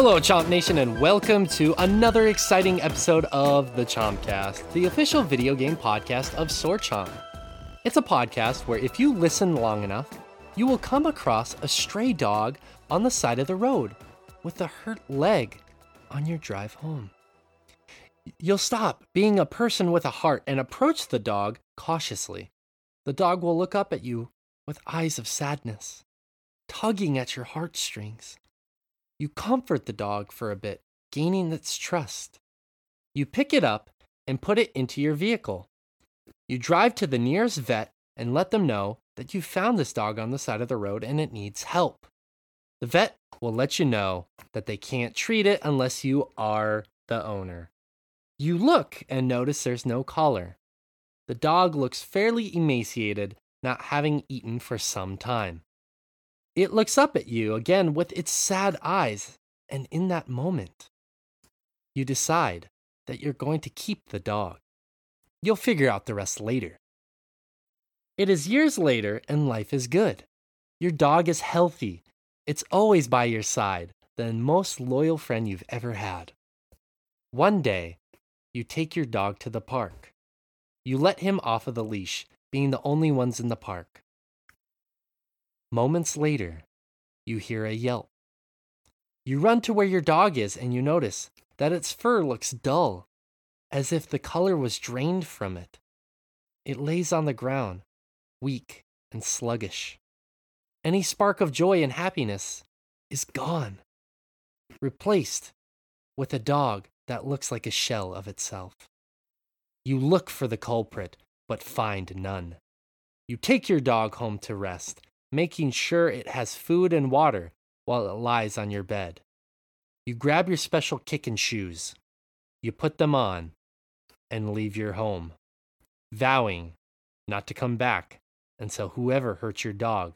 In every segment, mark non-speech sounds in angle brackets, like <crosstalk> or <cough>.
Hello, Chomp Nation, and welcome to another exciting episode of the Chompcast, the official video game podcast of Sword Chomp. It's a podcast where if you listen long enough, you will come across a stray dog on the side of the road with a hurt leg on your drive home. You'll stop being a person with a heart and approach the dog cautiously. The dog will look up at you with eyes of sadness, tugging at your heartstrings. You comfort the dog for a bit, gaining its trust. You pick it up and put it into your vehicle. You drive to the nearest vet and let them know that you found this dog on the side of the road and it needs help. The vet will let you know that they can't treat it unless you are the owner. You look and notice there's no collar. The dog looks fairly emaciated, not having eaten for some time. It looks up at you again with its sad eyes, and in that moment, you decide that you're going to keep the dog. You'll figure out the rest later. It is years later, and life is good. Your dog is healthy. It's always by your side, the most loyal friend you've ever had. One day, you take your dog to the park. You let him off of the leash, being the only ones in the park. Moments later, you hear a yelp. You run to where your dog is and you notice that its fur looks dull, as if the color was drained from it. It lays on the ground, weak and sluggish. Any spark of joy and happiness is gone, replaced with a dog that looks like a shell of itself. You look for the culprit, but find none. You take your dog home to rest, making sure it has food and water while it lies on your bed. You grab your special kicking shoes. You put them on and leave your home, vowing not to come back until whoever hurt your dog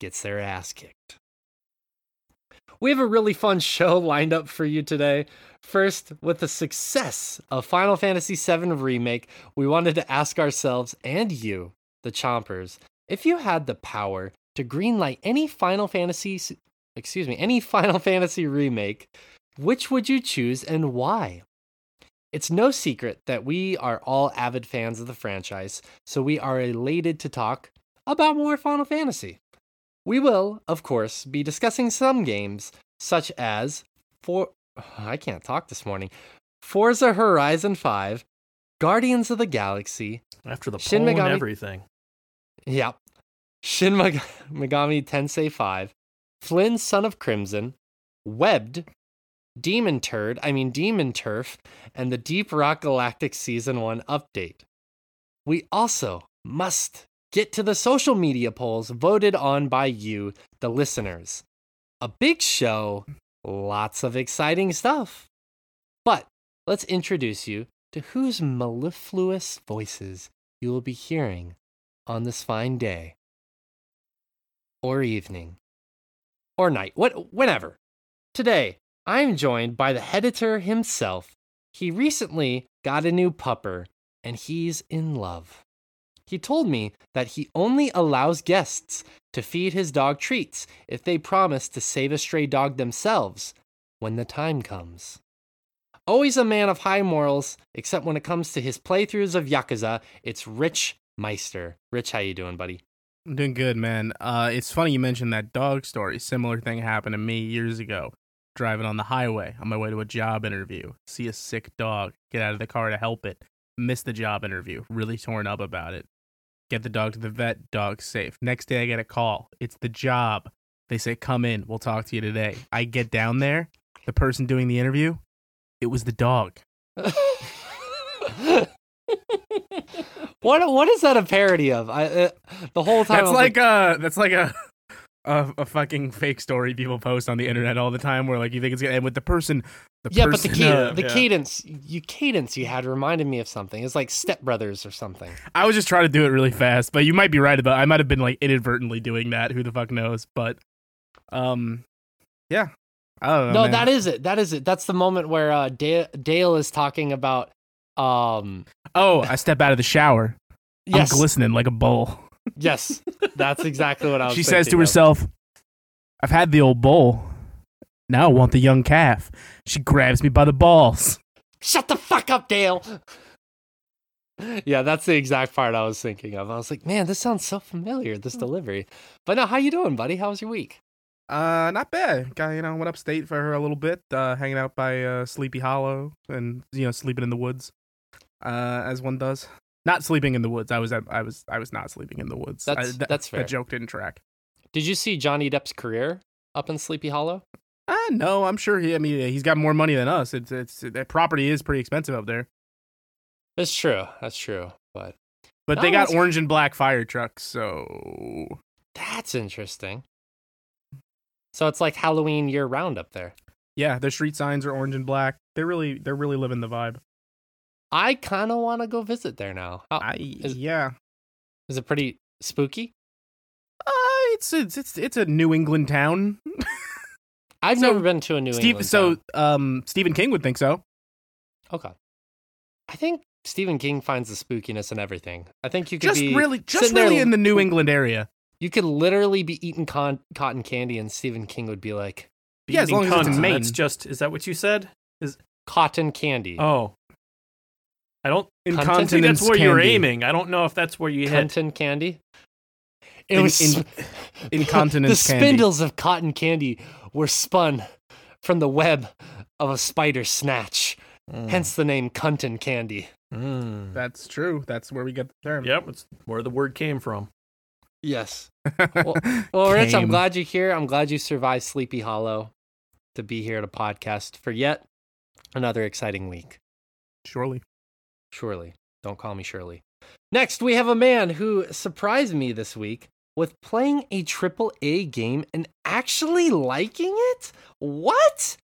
gets their ass kicked. We have a really fun <laughs> show lined up for you today. First, with the success of Final Fantasy VII Remake, we wanted to ask ourselves and you, the Chompers, if you had the power to greenlight any Final Fantasy, excuse me, any <laughs> Final Fantasy remake, which would you choose and why? It's no secret that we are all avid fans of the franchise, so we are elated to talk about more Final Fantasy. We will, of course, be discussing some games such as for <sighs> I can't talk this morning. Forza Horizon 5, Guardians of the Galaxy, After the Shin Megami- everything. Yep. Shin Meg- <laughs> Megami Tensei 5, Flynn Son of Crimson, Webbed, Demon Turd, I mean Demon Turf, and the Deep Rock Galactic Season 1 update. We also must get to the social media polls voted on by you, the listeners. A big show, lots of exciting stuff. But let's introduce you to whose mellifluous voices you will be hearing on this fine day or evening or night, what, whenever. Today, I am joined by the editor himself. He recently got a new pupper and he's in love. He told me that he only allows guests to feed his dog treats if they promise to save a stray dog themselves when the time comes. Always a man of high morals, except when it comes to his playthroughs of Yakuza, it's Rich Meister. Rich, how you doing, buddy? I'm doing good, man. Uh, it's funny you mentioned that dog story. Similar thing happened to me years ago. Driving on the highway on my way to a job interview, see a sick dog, get out of the car to help it, miss the job interview, really torn up about it. Get the dog to the vet, dog's safe. Next day I get a call. It's the job. They say, come in, we'll talk to you today. I get down there, the person doing the interview, it was the dog. <laughs> what what is that a parody of? I uh, the whole time That's was like a that's like a, <laughs> a a fucking fake story people post on the internet all the time where like you think it's gonna end with the person the yeah, but the uh, the yeah. cadence you cadence you had reminded me of something. It's like Step Brothers or something. I was just trying to do it really fast, but you might be right about I might have been like inadvertently doing that. Who the fuck knows? But um yeah. I don't know. no, man. that is it. That is it. That's the moment where uh, Dale, Dale is talking about um Oh, I step out of the shower. yes I'm glistening like a bowl. yes that's exactly what I was. She says to of. herself, I've had the old bowl. Now I want the young calf. She grabs me by the balls. Shut the fuck up, Dale. yeah, that's the exact part I was thinking of. I was like, man, this sounds so familiar, this delivery. But now, how you doing, buddy? How was your week? Uh, not bad. Guy, you know, went upstate for a little bit, uh, hanging out by uh, Sleepy Hollow and you know sleeping in the woods, uh, as one does. Not sleeping in the woods. I was I was I was not sleeping in the woods. I- That's- th- that's fair. That joke didn't track. Did you see Johnny Depp's career up in Sleepy Hollow? Uh, no, I'm sure he. I mean, he's got more money than us. It's it's that property is pretty expensive up there. That's true. That's true. But But No, they got orange and black fire trucks, so that's interesting. So it's like Halloween year round up there. yeah, their street signs are orange and black. They're really they're really living the vibe. I kind of want to go visit there now. How, I is- yeah. is it pretty spooky? Uh, it's it's it's it's a New England town. <laughs> I've So, never been to a New Steve, England. so town. um, Stephen King would think so. okay. I think Stephen King finds the spookiness in everything. I think you could Just be really, just sitting there really in the New England area. You could literally be eating con- cotton candy, and Stephen King would be like, Yeah, as Beating long as it's in Maine. That's just is that what you said? Is "Cotton candy, Oh. I don't In I think that's where you're aiming. I don't know if that's where you hit. cotton candy." It In- was in- Incontinence <laughs> the candy. spindles of cotton candy were spun from the web of a spider snatch. Mm. Hence the name cotton candy. Mm. That's true. That's where we get the term. Yep, it's where the word came from. Yes. <laughs> Well, Rich, I'm glad you're here. I'm glad you survived Sleepy Hollow to be here at a podcast for yet another exciting week. Surely. Surely. Don't call me Shirley. Next, we have a man who surprised me this week with playing a triple A game and actually liking it? What?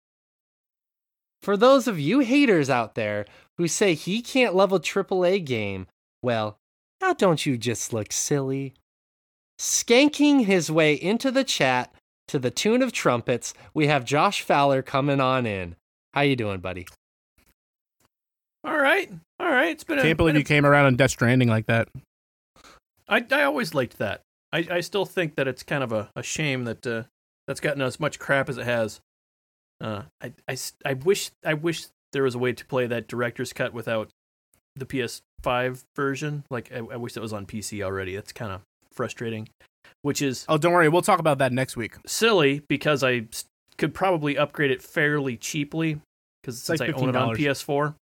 For those of you haters out there who say he can't love a triple A game, well, now don't you just look silly? Skanking his way into the chat to the tune of trumpets, we have Josh Fowler coming on in. How you doing, buddy? All right. All right. It's been a Can't believe been you came around on Death Stranding like that. I I always liked that. I, I still think that it's kind of a, a shame that uh, that's gotten as much crap as it has. Uh, I, I, I wish I wish there was a way to play that director's cut without the PS5 version. Like I, I wish that was on PC already. That's kind of frustrating. Which is Oh, don't worry. We'll talk about that next week. silly because I could probably upgrade it fairly cheaply because since like I own it on PS4.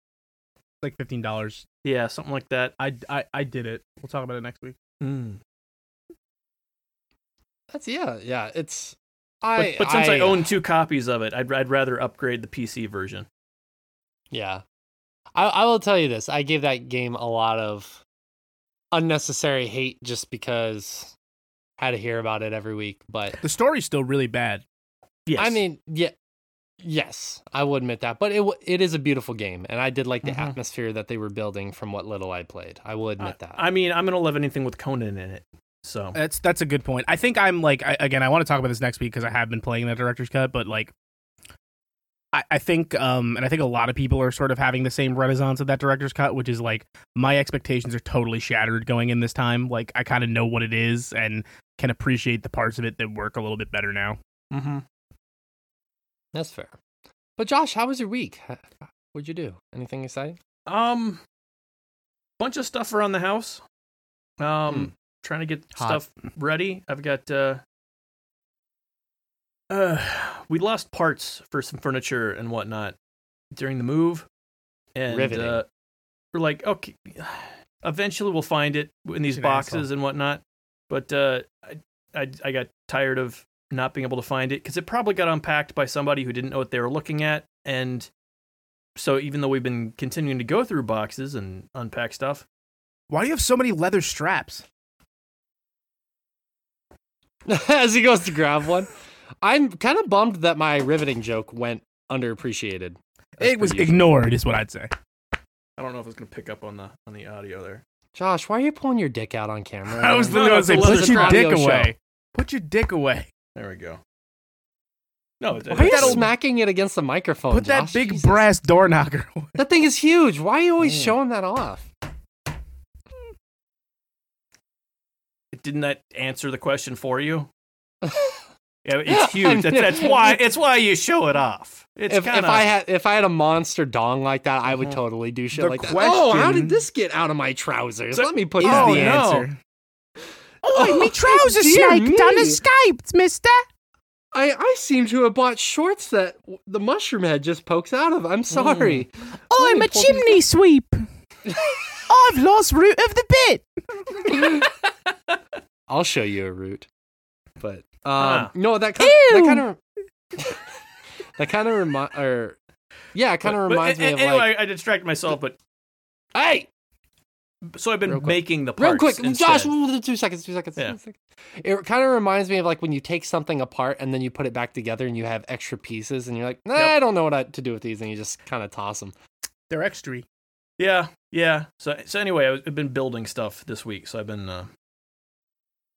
It's like fifteen dollars. Yeah, something like that. I, I I did it. We'll talk about it next week. Mm. That's yeah, yeah. It's But, I. but since I, own two copies of it, I'd I'd rather upgrade the PC version. yeah, I I will tell you this. I gave that game a lot of unnecessary hate just because I had to hear about it every week. But The story's still really bad. Yes, I mean, yeah, yes, I will admit that. But it it is a beautiful game, and I did like the Mhm. atmosphere that they were building from what little I played. I will admit that. I mean, I'm gonna love anything with Conan in it. So That's that's a good point. I think I'm like I, again. I want to talk about this next week because I have been playing that director's cut, but like. I, I think, um, and I think a lot of people are sort of having the same renaissance of that director's cut, which is like my expectations are totally shattered going in this time. Like I kind of know what it is and can appreciate the parts of it that work a little bit better now. mm-hmm. That's fair. But Josh, how was your week? What'd you do? Anything exciting? um, bunch of stuff around the house. Um, Hmm. trying to get Hot. stuff ready. I've got uh, uh, <sighs> we lost parts for some furniture and whatnot during the move, and Riveting. uh, we're like, okay, <sighs> eventually we'll find it in these boxes and whatnot. But uh, I, I I got tired of not being able to find it because it probably got unpacked by somebody who didn't know what they were looking at, and so even though we've been continuing to go through boxes and unpack stuff, Why do you have so many leather straps? <laughs> As he goes to grab one, I'm kind of bummed that my riveting joke went underappreciated. as It was usual. ignored, is what I'd say. I don't know if it's gonna pick up on the on the audio there. Josh, why are you pulling your dick out on camera? <laughs> I was No, literally no, going to say, put your dick show. away. Put your dick away. There we go. No, it's, Why are you it's- smacking it against the microphone? Put that big Jesus. brass door knocker <laughs> away. That thing is huge. Why are you always Mm. showing that off? didn't that answer the question for you? <laughs> Yeah, it's huge. That's, that's why. It's why you show it off. It's if, kind if I had if I had a monster dong like that, I would Mhm. totally do shit The like that. Oh, how did this get out of my trousers? So- Let me put Is that Oh, the in. no. answer. Oh, me trousers dear snaked on me. the Skype, mister. I, I seem to have bought shorts that w- the mushroom head just pokes out of. I'm sorry. I'm a pull these chimney sweep. <laughs> I've lost root of the bit. <laughs> I'll show you a root. But um, Huh. no, that kind that kind of <laughs> that kind of remind or yeah, it kind of But- but reminds me of anyway, like I distracted myself, but hey, so I've been making the parts. real quick, instead. Josh, two seconds, two seconds. Yeah. two seconds. It kind of reminds me of like when you take something apart and then you put it back together and you have extra pieces and you're like, nah, Yep. I don't know what to do with these, and you just kind of toss them. They're extra. Yeah, yeah. So so anyway, I was- I've been building stuff this week, so I've been. uh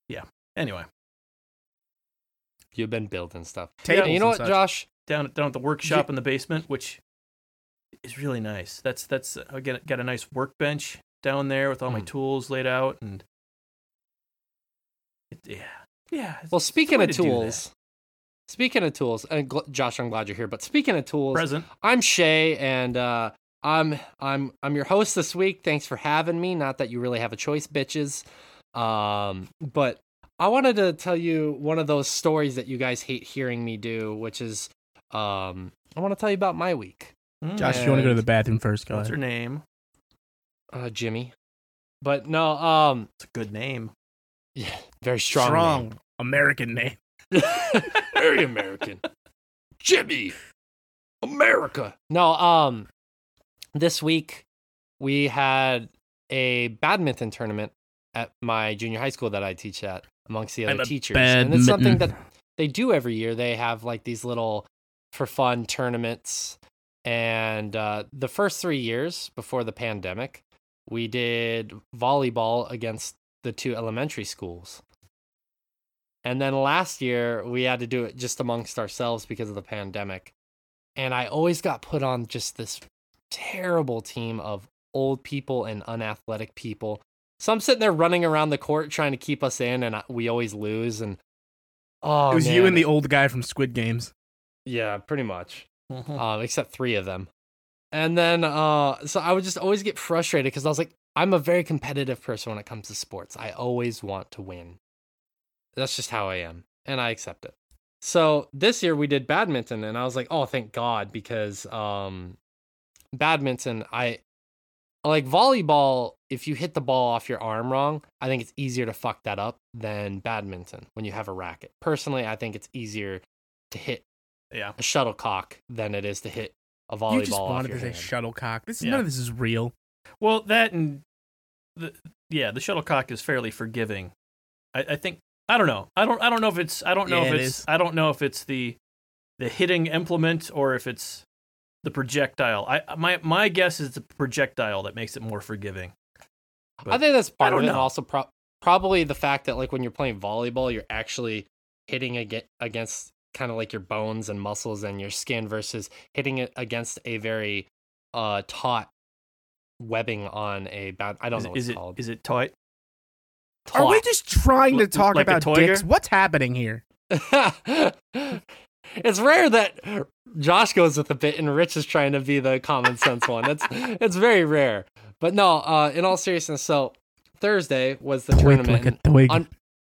Yeah. Anyway, You've been building stuff. Tables And you know what, such. Josh? down down at the workshop in the basement, which is really nice. That's that's I get got a nice workbench down there with all my Mm. tools laid out, and it, yeah, yeah. Well, speaking way of to tools, speaking of tools, and gl- Josh, I'm glad you're here. But speaking of tools, present. I'm Shay, and uh, I'm I'm I'm your host this week. Thanks for having me. Not that you really have a choice, bitches. Um, but I wanted to tell you one of those stories that you guys hate hearing me do, which is um, I want to tell you about my week, Mm. Josh, if you want to go to the bathroom first, go What's her ahead. name? Uh, Jimmy. But no, um, It's a good name. yeah, very strong, Strong American name. name. <laughs> very American. Jimmy, America. No, um, this week we had a badminton tournament at my junior high school that I teach at amongst the other teachers. And it's something that they do every year. They have like these little for fun tournaments. And uh, the first three years before the pandemic, we did volleyball against the two elementary schools. And then last year, we had to do it just amongst ourselves because of the pandemic. And I always got put on just this terrible team of old people and unathletic people. So I'm sitting there running around the court trying to keep us in, and we always lose. And oh, it was you and the old guy from Squid Games. yeah, pretty much Mhm. um, except three of them. And then, uh, so I would just always get frustrated because I was like, I'm a very competitive person when it comes to sports. I always want to win. That's just how I am, and I accept it. So this year we did badminton, and I was like, oh, thank God, because um, badminton, I like volleyball. If you hit the ball off your arm wrong, I think it's easier to fuck that up than badminton when you have a racket. Personally, I think it's easier to hit Yeah. a shuttlecock than it is to hit a volleyball You just off wanted your to say hand. shuttlecock. This Yeah. none of this is real. Well, that and the yeah, the shuttlecock is fairly forgiving. I, I think I don't know. I don't I don't know if it's I don't know Yeah, if it it's is. I don't know if it's the the hitting implement or if it's the projectile. I my my guess is the projectile that makes it more forgiving. I think that's part of don't it, and know. also pro- probably the fact that like when you're playing volleyball, you're actually hitting against kind of like your bones and muscles and your skin versus hitting it against a very uh taut webbing on a bad. I don't Is, know what is it's it called. is it tight? Are we just trying to L- talk like about toiger? dicks? What's happening here? <laughs> it's rare that Josh goes with a bit and Rich is trying to be the common sense one. It's <laughs> it's very rare. But no, uh, in all seriousness, so Thursday was the Twig tournament. like a twig. on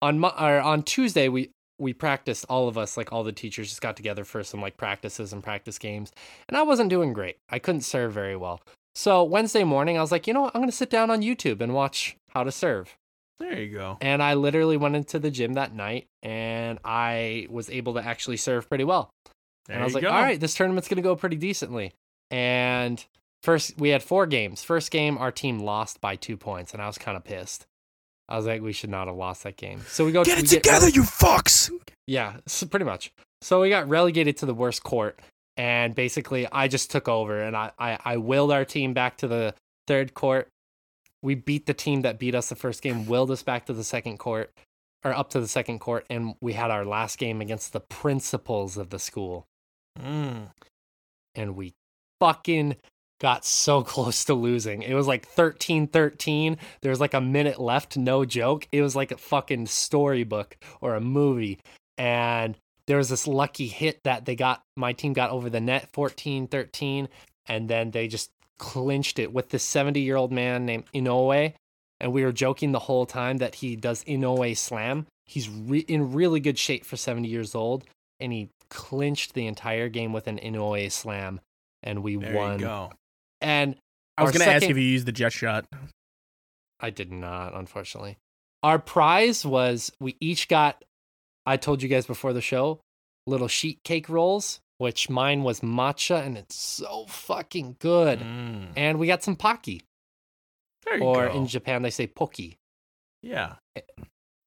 on or on Tuesday we we practiced all of us like all the teachers just got together for some like practices and practice games and I wasn't doing great. I couldn't serve very well. So Wednesday morning I was like, you know what? I'm going to sit down on YouTube and watch how to serve. There you go. And I literally went into the gym that night and I was able to actually serve pretty well. There and I was like, go. all right, this tournament's going to go pretty decently. And first, we had four games. First game, our team lost by two points, and I was kind of pissed. I was like, we should not have lost that game. So we go Get it together, you fucks! yeah, so pretty much. So we got relegated to the worst court, and basically I just took over and I, I, I willed our team back to the third court. We beat the team that beat us the first game, willed us back to the second court, or up to the second court, and we had our last game against the principals of the school. Mm. And we fucking got so <laughs> close to losing. It was like 13 13. There was like a minute left, no joke. It was like a fucking storybook or a movie. And there was this lucky hit that they got my team got over the net 14-13 and then they just clinched it with this 70 year old man named Inoue and we were joking the whole time that he does Inoue slam he's re- in really good shape for 70 years old and he clinched the entire game with an Inoue slam and we There won you go. And I was gonna ask if you used the jet shot. I did not, unfortunately. Our prize was we each got, I told you guys before the show, little sheet cake rolls, which mine was matcha and it's so fucking good. Mm. And we got some pocky, There you or go. in Japan they say poki. yeah.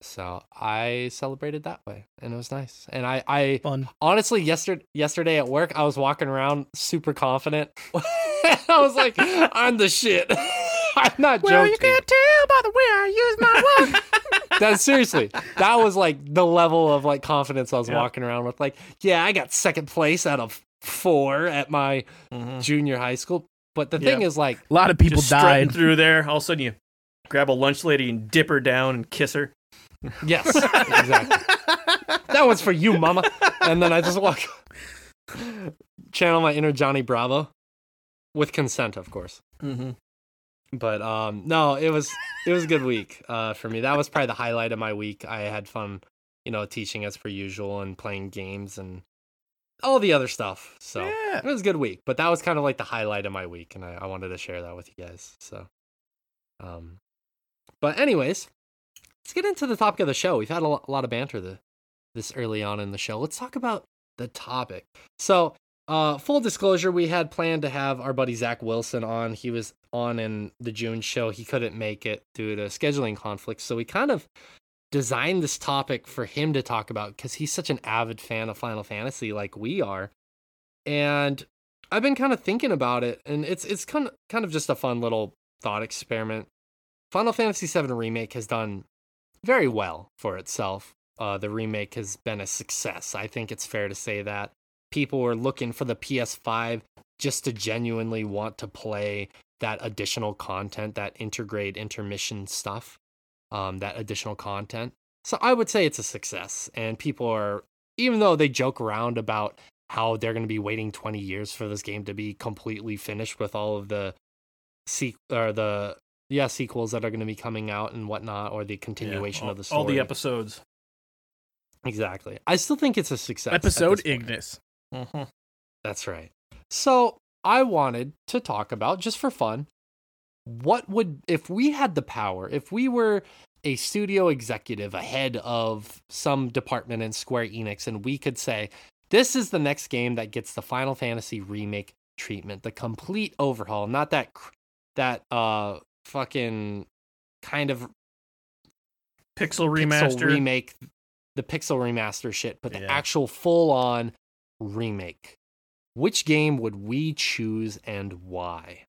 So I celebrated that way and it was nice. And I, I Fun. honestly, yesterday, yesterday at work, I was walking around super confident. <laughs> <laughs> I was like, I'm the shit. <laughs> I'm not joking. Well, you can't tell by the way I use my walk. <laughs> that seriously that was like the level of like confidence i was Yeah. walking around with like yeah i got second place out of four at my Mhm. junior high school but the thing is like A lot of people Just strutting died. through there. All of a sudden, you grab a lunch lady and dip her down and kiss her. yes exactly that was for you mama and then i just walk channel my inner johnny bravo with consent of course. Mm-hmm. but um no it was it was a good week uh for me. That was probably the highlight of my week. I had fun you know teaching as per usual and playing games and all the other stuff. So Yeah. it was a good week but that was kind of like the highlight of my week and I, I wanted to share that with you guys so um but anyways let's get into the topic of the show. We've had a a lot of banter the, this early on in the show. Let's talk about the topic. So uh, full disclosure, we had planned to have our buddy Zach Wilson on. He was on in the June show. He couldn't make it due to scheduling conflicts. So we kind of designed this topic for him to talk about because he's such an avid fan of Final Fantasy like we are. And I've been kind of thinking about it, and it's it's kind of kind of just a fun little thought experiment. Final Fantasy VII Remake has done very well for itself. Uh, the remake has been a success. I think it's fair to say that people were looking for the PS5 just to genuinely want to play that additional content, that Intergrade intermission stuff, um, that additional content. So I would say it's a success. And people are, even though they joke around about how they're going to be waiting 20 years for this game to be completely finished with all of the sequ- or the yeah sequels that are going to be coming out and whatnot, or the continuation all, of the story. all the episodes. Exactly. I still think it's a success. Episode. Ignis. Mm-hmm. That's right. So I wanted to talk about, just for fun, what would, if we had the power, if we were a studio executive ahead of some department in Square Enix, and we could say, this is the next game that gets the Final Fantasy remake treatment, the complete overhaul, not that, that, uh, fucking kind of Pixel pixel remaster. remake, the pixel remaster shit, but the Yeah. actual full on remake. Which game would we choose and why?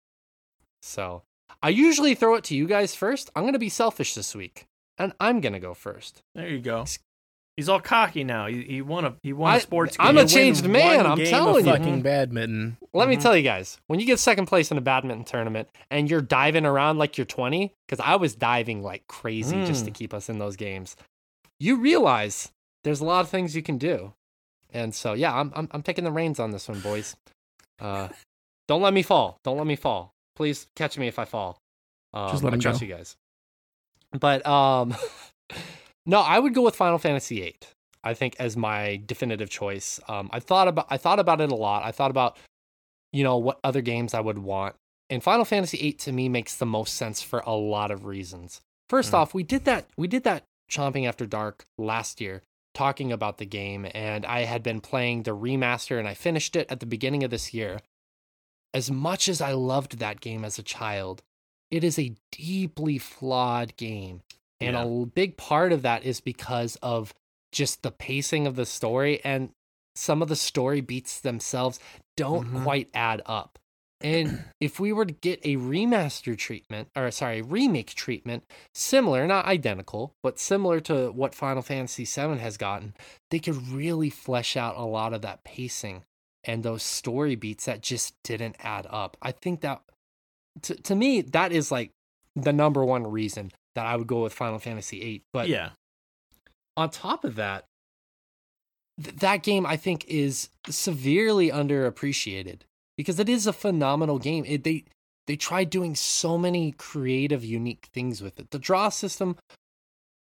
So I usually throw it to you guys first. I'm going to be selfish this week, and I'm going to go first. There you go. He's all cocky now. He, he won a he won a I- sports I'm a changed man, I'm game telling of you. fucking badminton. Let me Mhm. tell you guys, when you get second place in a badminton tournament and you're diving around like you're 20, because I was diving like crazy just to Mm. keep us in those games, you realize there's a lot of things you can do. And so, yeah, I'm, I'm, I'm taking the reins on this one, boys. Uh, don't let me fall. Don't let me fall. Please catch me if I fall. Um, Just let I him trust go. you guys. But um, <laughs> no, I would go with Final Fantasy VIII. I think as my definitive choice. Um, I thought about I thought about it a lot. I thought about you know what other games I would want. And Final Fantasy VIII to me makes the most sense for a lot of reasons. First Mm. off, we did that we did that chomping after dark last year talking about the game and I had been playing the remaster and I finished it at the beginning of this year. As much as I loved that game as a child, it is a deeply flawed game. And Yeah. a big part of that is because of just the pacing of the story and some of the story beats themselves don't Mhm. quite add up. And if we were to get a remaster treatment, or sorry, remake treatment, similar, not identical, but similar to what Final Fantasy VII has gotten, they could really flesh out a lot of that pacing and those story beats that just didn't add up. I think that, to, to me, that is like the number one reason that I would go with Final Fantasy VIII. But yeah. on top of that, th- that game I think is severely underappreciated because it is a phenomenal game. It, they they tried doing so many creative, unique things with it. The draw system,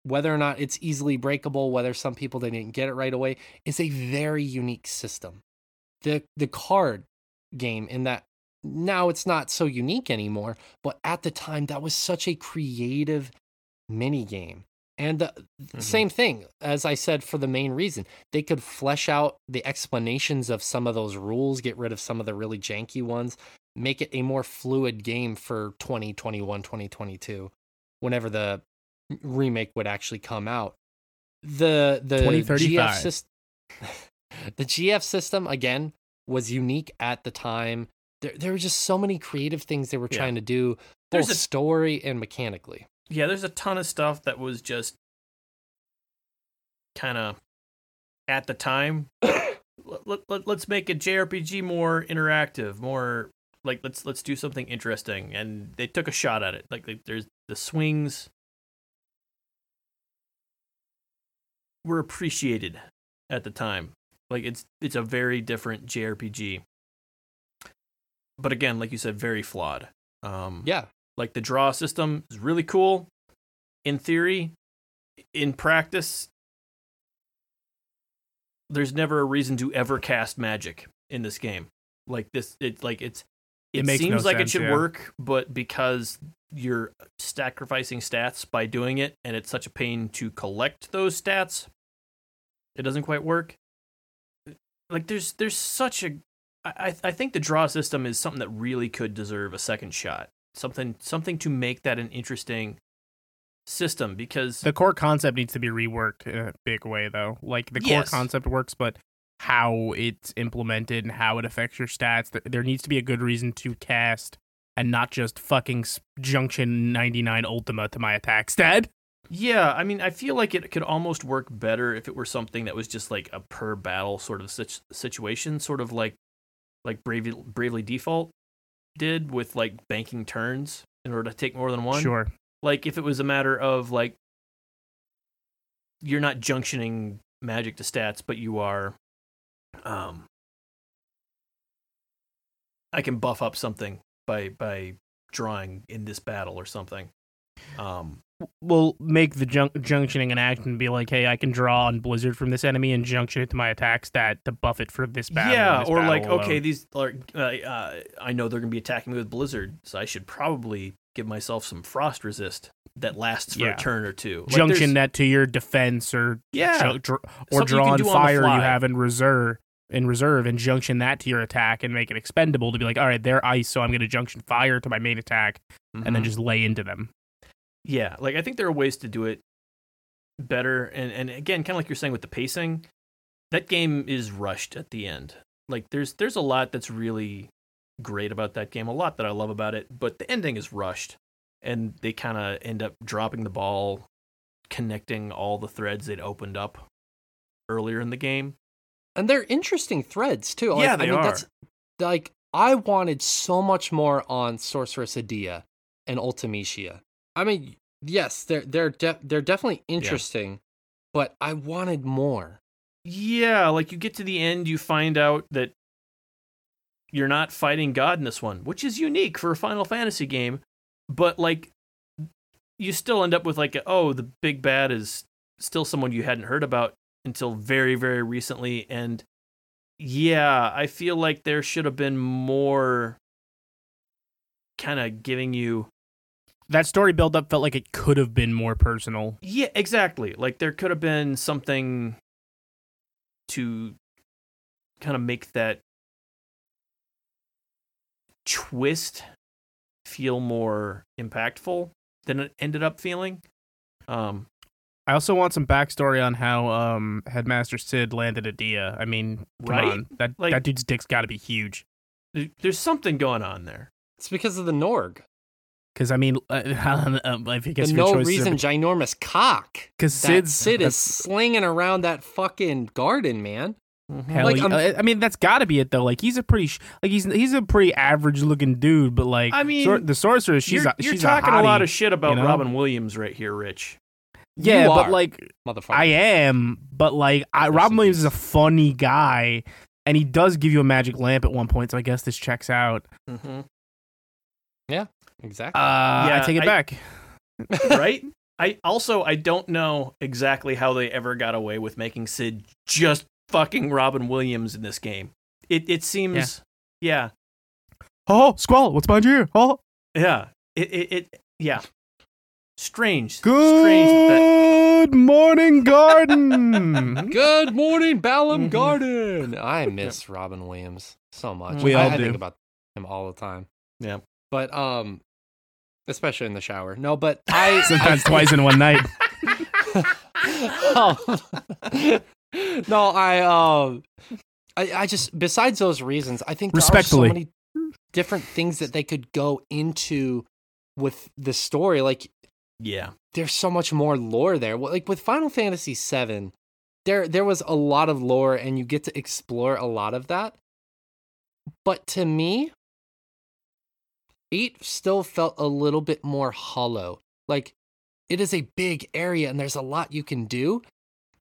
whether or not it's easily breakable, whether some people they didn't get it right away, is a very unique system. The the card game in that now it's not so unique anymore, but at the time that was such a creative mini game. And the Mhm. same thing, as I said, for the main reason, they could flesh out the explanations of some of those rules, get rid of some of the really janky ones, make it a more fluid game for 2021, 2022, whenever the remake would actually come out. The the GF 2035. system, <laughs> the GF system again was unique at the time. There, there were just so many creative things they were Yeah. trying to do, both a- story and mechanically. Yeah, there's a ton of stuff that was just kind of at the time. <coughs> let, let, let, let's make a JRPG more interactive, more like let's let's do something interesting, and they took a shot at it. Like, like there's the swings were appreciated at the time. Like it's it's a very different JRPG. But again, like you said, very flawed. Um, Yeah, like the draw system is really cool in theory. In practice, there's never a reason to ever cast magic in this game. Like this, it's like it's. It It, makes no seems like sense, it should yeah. work, but because you're sacrificing stats by doing it, and it's such a pain to collect those stats, it doesn't quite work. Like there's there's such a I I think the draw system is something that really could deserve a second shot. Something something to make that an interesting system because The core concept needs to be reworked in a big way, though. Like the core Yes. concept works, but how it's implemented and how it affects your stats, there needs to be a good reason to cast and not just fucking Junction 99 Ultima to my attack stat. Yeah, I mean, I feel like it could almost work better if it were something that was just like a per battle sort of sit- situation, sort of like like Bravely, Bravely Default did with like banking turns in order to take more than one. Sure. Like if it was a matter of like you're not junctioning magic to stats, but you are um I can buff up something by by drawing in this battle or something. Um We'll make the jun- junctioning an action and be like, hey, I can draw on Blizzard from this enemy and junction it to my attack stat to buff it for this battle. yeah, this or battle like, alone. okay, these are. Uh, uh, I know they're gonna be attacking me with Blizzard, so I should probably give myself some frost resist that lasts for Yeah. a turn or two. Like, junction that to your defense or Yeah, ju- dr- or Something draw on fire you have in reserve in reserve and junction that to your attack and make it expendable to be like, all right, they're ice, so I'm going to junction fire to my main attack and then Mhm. just lay into them. Yeah, like I think there are ways to do it better, and and again, kind of like you're saying with the pacing, that game is rushed at the end. Like there's there's a lot that's really great about that game, a lot that I love about it, but the ending is rushed, and they kind of end up dropping the ball, connecting all the threads they'd opened up earlier in the game. and they're interesting threads too. Like, Yeah, I they mean, are. That's, like I wanted so much more on Sorceress Edea and Ultimecia. I mean, yes, they're they're de- they're definitely interesting, but I wanted more. Yeah, like you get to the end, you find out that you're not fighting God in this one, which is unique for a Final Fantasy game. But like, you still end up with like, a, oh, the big bad is still someone you hadn't heard about until very, very recently. And yeah, I feel like there should have been more kind of giving you That story build up felt like it could have been more personal. Yeah, exactly. Like there could have been something to kind of make that twist feel more impactful than it ended up feeling. Um, I also want some backstory on how um, Headmaster Cid landed Edea. I mean, come Right? on. That, Like- that dude's dick's got to be huge. there's something going on there. It's because of the Norg. Because, I mean, uh, <laughs> I guess The no choices reason ginormous cock. Because That Cid is slinging around that fucking garden, man. Hell, Like, yeah. I'm- I I mean, that's got to be it though. Like he's a pretty, sh- like he's he's a pretty average looking dude, but like I mean, sor- the sorceress, she's you're a, you're she's talking a, a, lot of shit about you know? Robin Williams right here, Rich. Yeah, You but are, like motherfucker. I am, but like I, Robin Williams is a funny guy, and he does give you a magic lamp at one point. So I guess this checks out. hmm Yeah, exactly. Uh, Yeah, I take it I- back. <laughs> right? <laughs> I also I don't know exactly how they ever got away with making Cid just fucking Robin Williams in this game. It it seems yeah. Oh, Squall, what's behind you? Oh, Yeah. It it, it yeah. Strange. Good Strange that good morning, garden. <laughs> Good morning, Balamb Mhm. Garden. I miss Robin Williams so much. We I, all I do. think about him all the time. Yeah. But um, especially in the shower. No, but I <laughs> Sometimes twice in one night. <laughs> um, <laughs> no, I um, I, I just besides those reasons, I think there Respectfully. are so many different things that they could go into with the story. Like Yeah. there's so much more lore there. Like with Final Fantasy VII, there there was a lot of lore, and you get to explore a lot of that. But to me, eight still felt a little bit more hollow. Like it is a big area, and there's a lot you can do,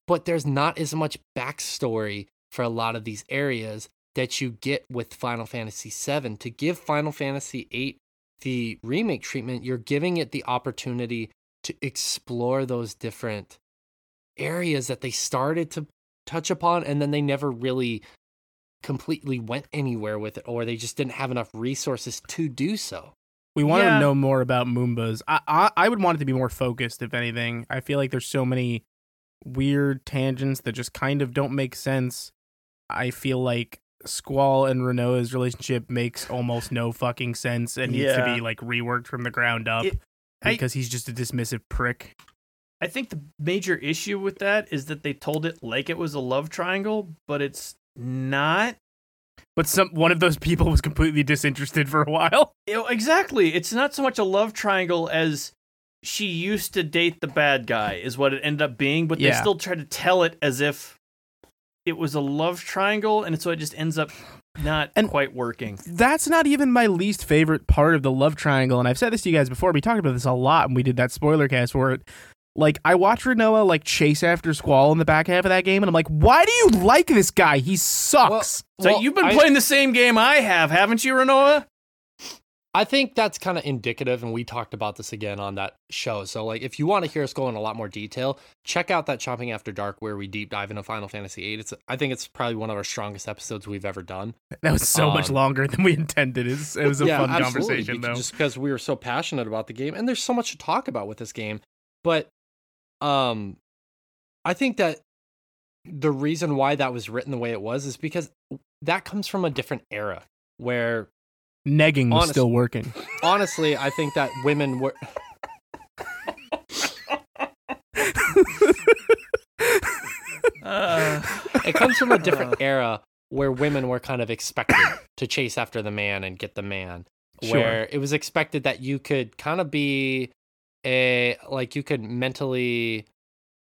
but there's not as much backstory for a lot of these areas that you get with Final Fantasy VII. To give Final Fantasy VIII the remake treatment, you're giving it the opportunity to explore those different areas that they started to touch upon and then they never really completely went anywhere with it or they just didn't have enough resources to do so. We want Yeah. to know more about Moombas. I, I I would want it to be more focused, if anything. I feel like there's so many weird tangents that just kind of don't make sense. I feel like Squall and Rinoa's relationship makes almost no fucking sense and needs to be like reworked from the ground up It- I- because he's just a dismissive prick. I think the major issue with that is that they told it like it was a love triangle, but it's not. But some one of those people was completely disinterested for a while. <laughs> Exactly. It's not so much a love triangle as she used to date the bad guy, is what it ended up being, but they still try to tell it as if it was a love triangle, and so it just ends up not And- quite working. That's not even my least favorite part of the love triangle, and I've said this to you guys before. We talked about this a lot when we did that spoiler cast for it. Like, I watch Rinoa like chase after Squall in the back half of that game, and I'm like, why do you like this guy? He sucks. So Well, you've been I- playing the same game I have, haven't you, Rinoa? I think that's kind of indicative, and we talked about this again on that show. So, like, if you want to hear us go in a lot more detail, check out that Chomping After Dark where we deep dive into Final Fantasy VIII. It's, I think it's probably one of our strongest episodes we've ever done. that was so much um, longer than we intended. It was, it was a fun absolutely, conversation, bec- though. Just because we were so passionate about the game, and there's so much to talk about with this game. But, um, I think that the reason why that was written the way it was is because that comes from a different era where Negging was honest- still working. honestly, I think that women were. <laughs> Uh, It comes from a different era where women were kind of expected <coughs> to chase after the man and get the man. Sure. Where it was expected that you could kind of be a like you could mentally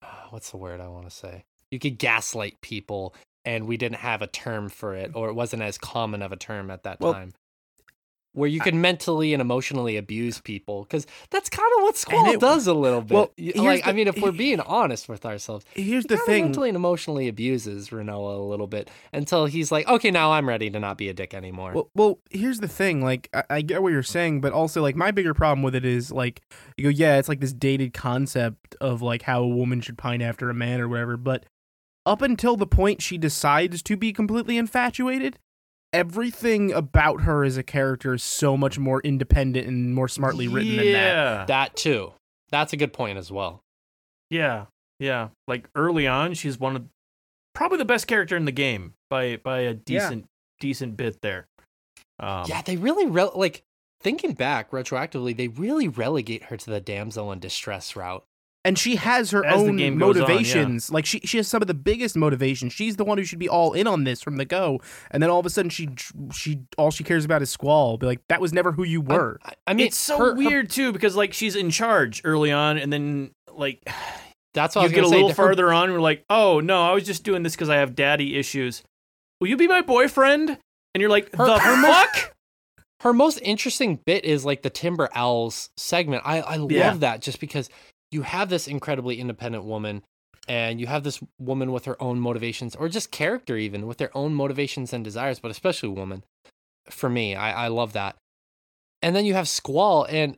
<sighs> what's the word I want to say? You could gaslight people and we didn't have a term for it or it wasn't as common of a term at that Well, time. Where you could mentally and emotionally abuse people because that's kind of what Squall it- does a little bit. well, like, I mean, if we're being honest with ourselves, Here's he the thing. mentally and emotionally abuses Rinoa a little bit until he's like, okay, now I'm ready to not be a dick anymore. Well, well, here's the thing. Like, I, I get what you're saying, but also, like, my bigger problem with it is, like, you go, yeah, it's like this dated concept of like how a woman should pine after a man or whatever. But up until the point she decides to be completely infatuated, everything about her as a character is so much more independent and more smartly written than that. yeah. that too. That's a good point as well. Yeah, yeah. Like early on, she's one of probably the best character in the game by by a decent decent bit there. Um, yeah, they really re- like thinking back retroactively. They really relegate her to the damsel in distress route. And she has her As own game goes on, yeah. motivations. Like she she has some of the biggest motivations. She's the one who should be all in on this from the go, and then all of a sudden she she all she cares about is Squall. Be like, that was never who you were. I, I mean, it's so her- her- weird too because like she's in charge early on, and then like <sighs> that's what I you was get a gonna say. little Her- further on, and we're like, oh no, I was just doing this because I have daddy issues. Will you be my boyfriend? And you're like, Her- the her most- fuck? her most interesting bit is like the Timber Owls segment. I, I Yeah. love that just because you have this incredibly independent woman and you have this woman with her own motivations or just character even with their own motivations and desires but especially woman. For me i, I love that. And then you have squall and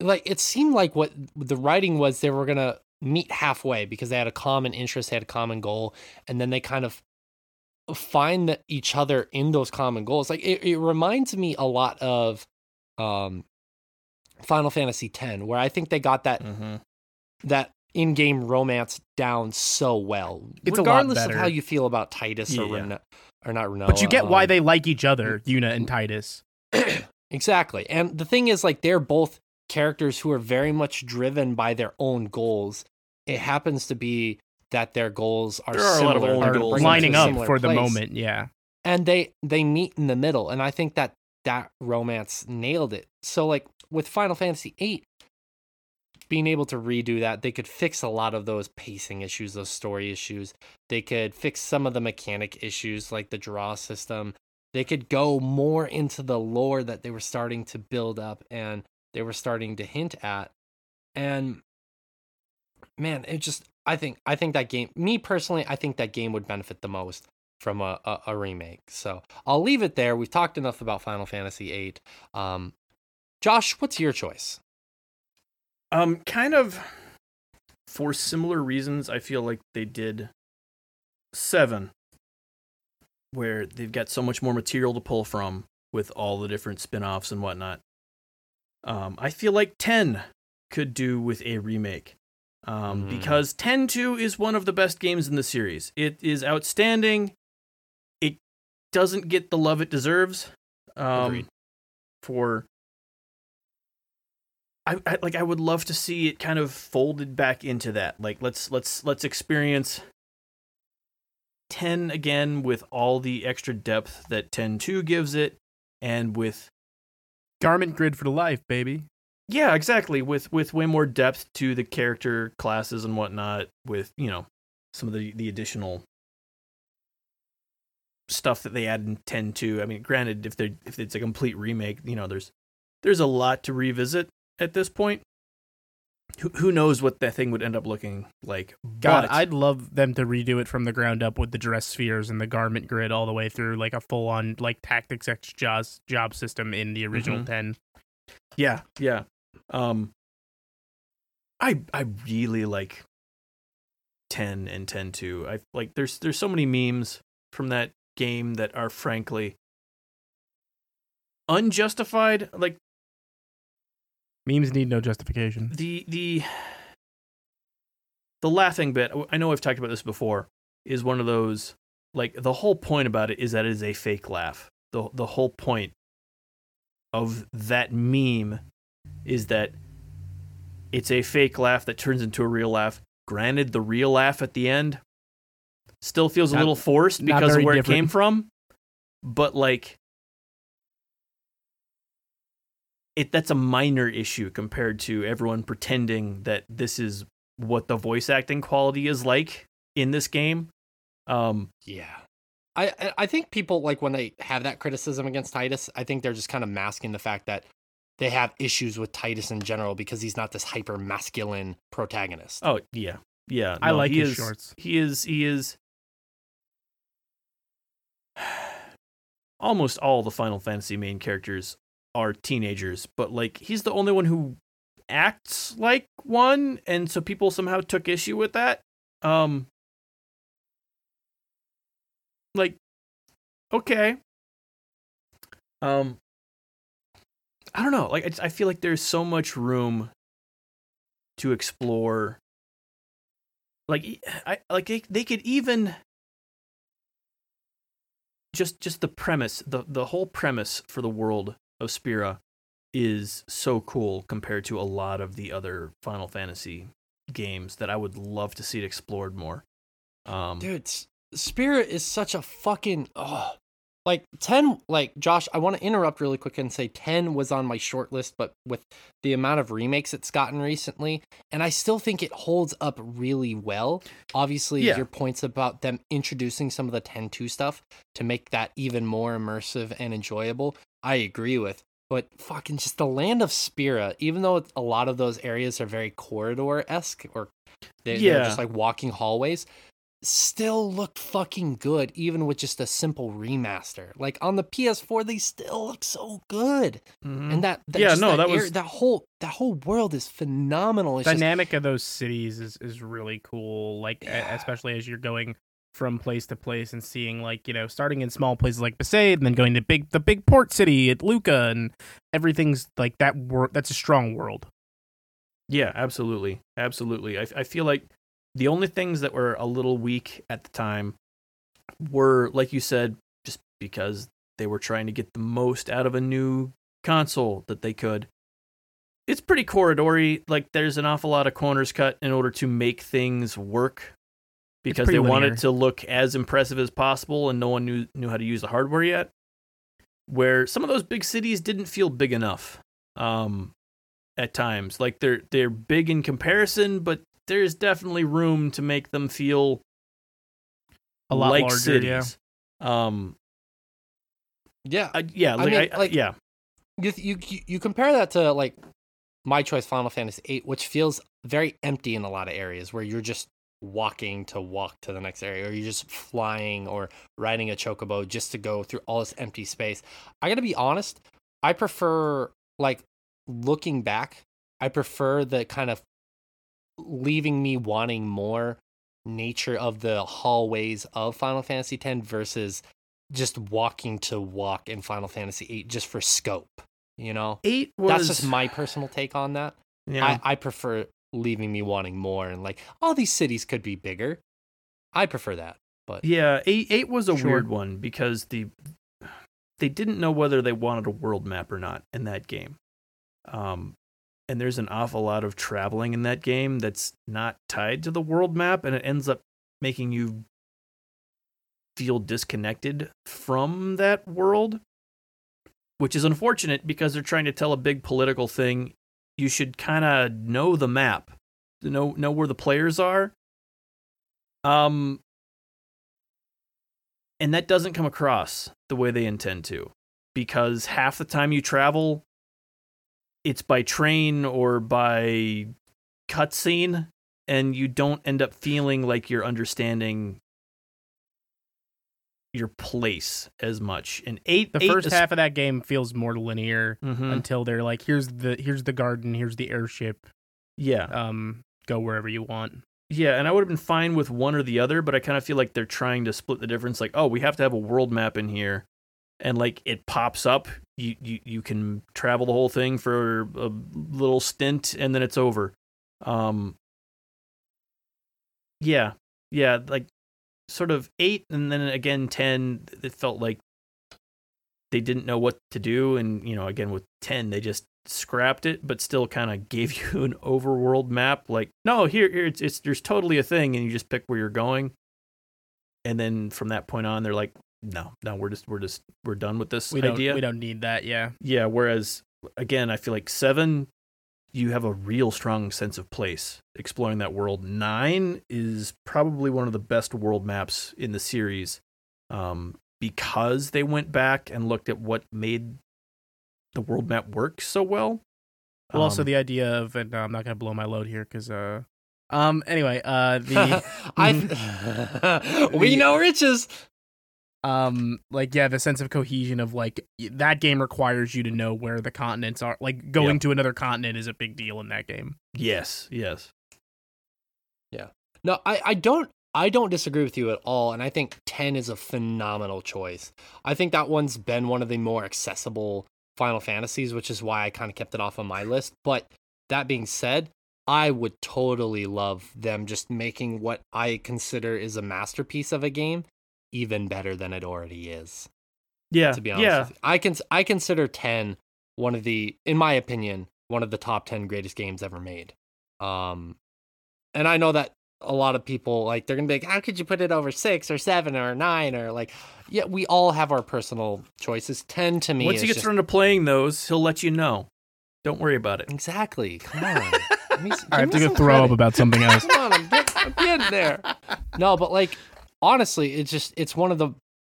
like it seemed like what the writing was they were gonna meet halfway because they had a common interest they had a common goal and then they kind of find each other in those common goals. Like it, it reminds me a lot of um final fantasy x where i think they got that Mm-hmm. that in-game romance down so well. It's a lot regardless of how you feel about Tidus or Yeah. Reno- or not Rinoa. But you get why um, they like each other, Yuna and Tidus. <clears throat> exactly. And the thing is, like, they're both characters who are very much driven by their own goals. It happens to be that their goals are are a lot of similar, Are goals bring them to lining up for the moment, yeah. and they they meet in the middle and i think that that romance nailed it. So like with final fantasy VIII, being able to redo that they could fix a lot of those pacing issues those story issues. They could fix some of the mechanic issues like the draw system. They could go more into the lore that they were starting to build up and they were starting to hint at. And man it just i think i think that game me personally i think that game would benefit the most from a, a, a remake so i'll leave it there we've talked enough about final fantasy 8 um josh what's your choice Um, kind of for similar reasons, I feel like they did seven, where they've got so much more material to pull from with all the different spin-offs and whatnot. Um, I feel like ten could do with a remake. Um, Mhm. because 10-2 is one of the best games in the series. It is outstanding. Doesn't get the love it deserves. Um, Agreed. for I, I like I would love to see it kind of folded back into that. Like let's let's let's experience 10 again with all the extra depth that 10-2 gives it and with Garment grid for the life, baby. yeah, exactly. With with way more depth to the character classes and whatnot. With you know some of the the additional stuff that they add in ten two. I mean, granted, if they if it's a complete remake, you know, there's there's a lot to revisit at this point. Who who knows what that thing would end up looking like? God, but, I'd love them to redo it from the ground up with the dress spheres and the garment grid all the way through, like a full on like tactics X job job system in the original Mhm. ten. Yeah, yeah. Um I I really like 10 and 10 2. I like there's there's so many memes from that game that are frankly unjustified like Memes need no justification. the the the laughing bit I know I've talked about this before is one of those like the whole point about it is that it is a fake laugh. The the whole point of that meme is that it's a fake laugh that turns into a real laugh. Granted, the real laugh at the end still feels a little forced because of very where it came from, but like it that's a minor issue compared to everyone pretending that this is what the voice acting quality is like in this game. Um yeah I, I- I think people like when they have that criticism against Tidus, I think they're just kind of masking the fact that they have issues with Tidus in general because he's not this hyper masculine protagonist. oh yeah. Yeah. I like his is- shorts. He is he is almost all the Final Fantasy main characters are teenagers, but like he's the only one who acts like one and so people somehow took issue with that. Um like okay. Um I don't know, like I, I feel like there's so much room to explore like I like they, they could even just just the premise the the whole premise for the world of Spira is so cool compared to a lot of the other Final Fantasy games that I would love to see it explored more. Um Dude, S- Spira is such a fucking oh. Like 10 like Josh, I want to interrupt really quick and say 10 was on my short list but with the amount of remakes it's gotten recently and I still think it holds up really well. Obviously, Yeah. your points about them introducing some of the 10-2 stuff to make that even more immersive and enjoyable, I agree with. But fucking just the land of Spira, even though a lot of those areas are very corridor esque or they, they're Yeah. just like walking hallways, still look fucking good, even with just a simple remaster. Like on the PS4, they still look so good. Mhm. And that, that Yeah, no, that area- was- that whole that whole world is phenomenal. It's just, dynamic of those cities is, is really cool like Yeah. especially as you're going from place to place and seeing like you know starting in small places like Besaid and then going to big the big port city at Luca and everything's like that world that's a strong world Yeah, absolutely, absolutely. I, I feel like the only things that were a little weak at the time were, like you said, just because they were trying to get the most out of a new console that they could. It's pretty corridory. Like there's an awful lot of corners cut in order to make things work because they linear. wanted to look as impressive as possible, and no one knew knew how to use the hardware yet. Where some of those big cities didn't feel big enough. Um, at times. Like they're they're big in comparison, but there's definitely room to make them feel a lot like larger yeah cities. Um, yeah. I, yeah, like, mean, I- like- yeah, you, you you- you compare that to like my choice Final Fantasy VIII, which feels very empty in a lot of areas where you're just walking to walk to the next area, or you're just flying or riding a chocobo just to go through all this empty space. I gotta be honest, I prefer like looking back. I prefer the kind of leaving me wanting more nature of the hallways of Final Fantasy X versus just walking to walk in Final Fantasy VIII just for scope. You know, eight was that's just my personal take on that. yeah. I, I prefer leaving me wanting more and like all these cities could be bigger. I prefer that, but yeah, eight eight was a Sure. weird one because the they didn't know whether they wanted a world map or not in that game. Um, and there's an awful lot of traveling in that game that's not tied to the world map, and it ends up making you feel disconnected from that world, which is unfortunate because they're trying to tell a big political thing. You should kind of know the map, know know where the players are. Um, and that doesn't come across the way they intend to, because half the time you travel, it's by train or by cutscene, and you don't end up feeling like you're understanding your place as much. And eight, the eight first is- half of that game feels more linear Mhm. until they're like here's the here's the garden here's the airship yeah, um go wherever you want Yeah, and I would have been fine with one or the other, but I kind of feel like they're trying to split the difference. Like, oh, we have to have a world map in here, and like it pops up. You you you can travel the whole thing for a little stint, and then it's over. Um. Yeah, yeah, like sort of eight, and then again ten. It felt like they didn't know what to do, and you know, again with ten, they just scrapped it, but still kind of gave <laughs> you an overworld map. Like, no, here, here, it's, it's there's totally a thing, and you just pick where you're going. And then from that point on, they're like, no, no, we're just, we're just, we're done with this we don't idea. we don't need that yeah Yeah. Whereas, again, I feel like seven, you have a real strong sense of place exploring that world. Nine is probably one of the best world maps in the series, um, because they went back and looked at what made the world map work so well. well also Um, the idea of and uh, i'm not gonna blow my load here because uh um anyway uh the <laughs> I <laughs> <laughs> we know riches. Um like yeah the sense of cohesion of like that game requires you to know where the continents are like going Yep. to another continent is a big deal in that game yes, yes. Yeah no, I, I don't I don't disagree with you at all, and I think ten is a phenomenal choice. I think that one's been one of the more accessible Final Fantasies, which is why I kind of kept it off on my list. But that being said, I would totally love them just making what I consider is a masterpiece of a game even better than it already is. Yeah, To be honest, yeah, with you. I can I consider ten one of the, in my opinion, one of the top ten greatest games ever made. Um, and I know that a lot of people like they're gonna be like, how could you put it over six or seven or nine or like, yeah, we all have our personal choices. Ten to me, Once is he gets just- around to playing those, he'll let you know. Don't worry about it. exactly. <laughs> Come on, Give me s- i have to go some throw up about something else Come on, I'm getting, I'm getting there. No, but like honestly, it's just it's one of the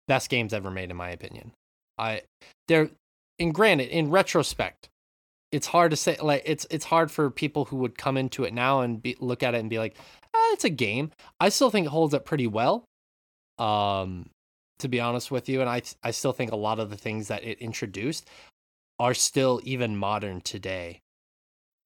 best games ever made in my opinion. I there and granted, in retrospect, it's hard to say. Like it's it's hard for people who would come into it now and be, look at it and be like, ah, it's a game. I still think it holds up pretty well. Um, to be honest with you, and I I still think a lot of the things that it introduced are still even modern today.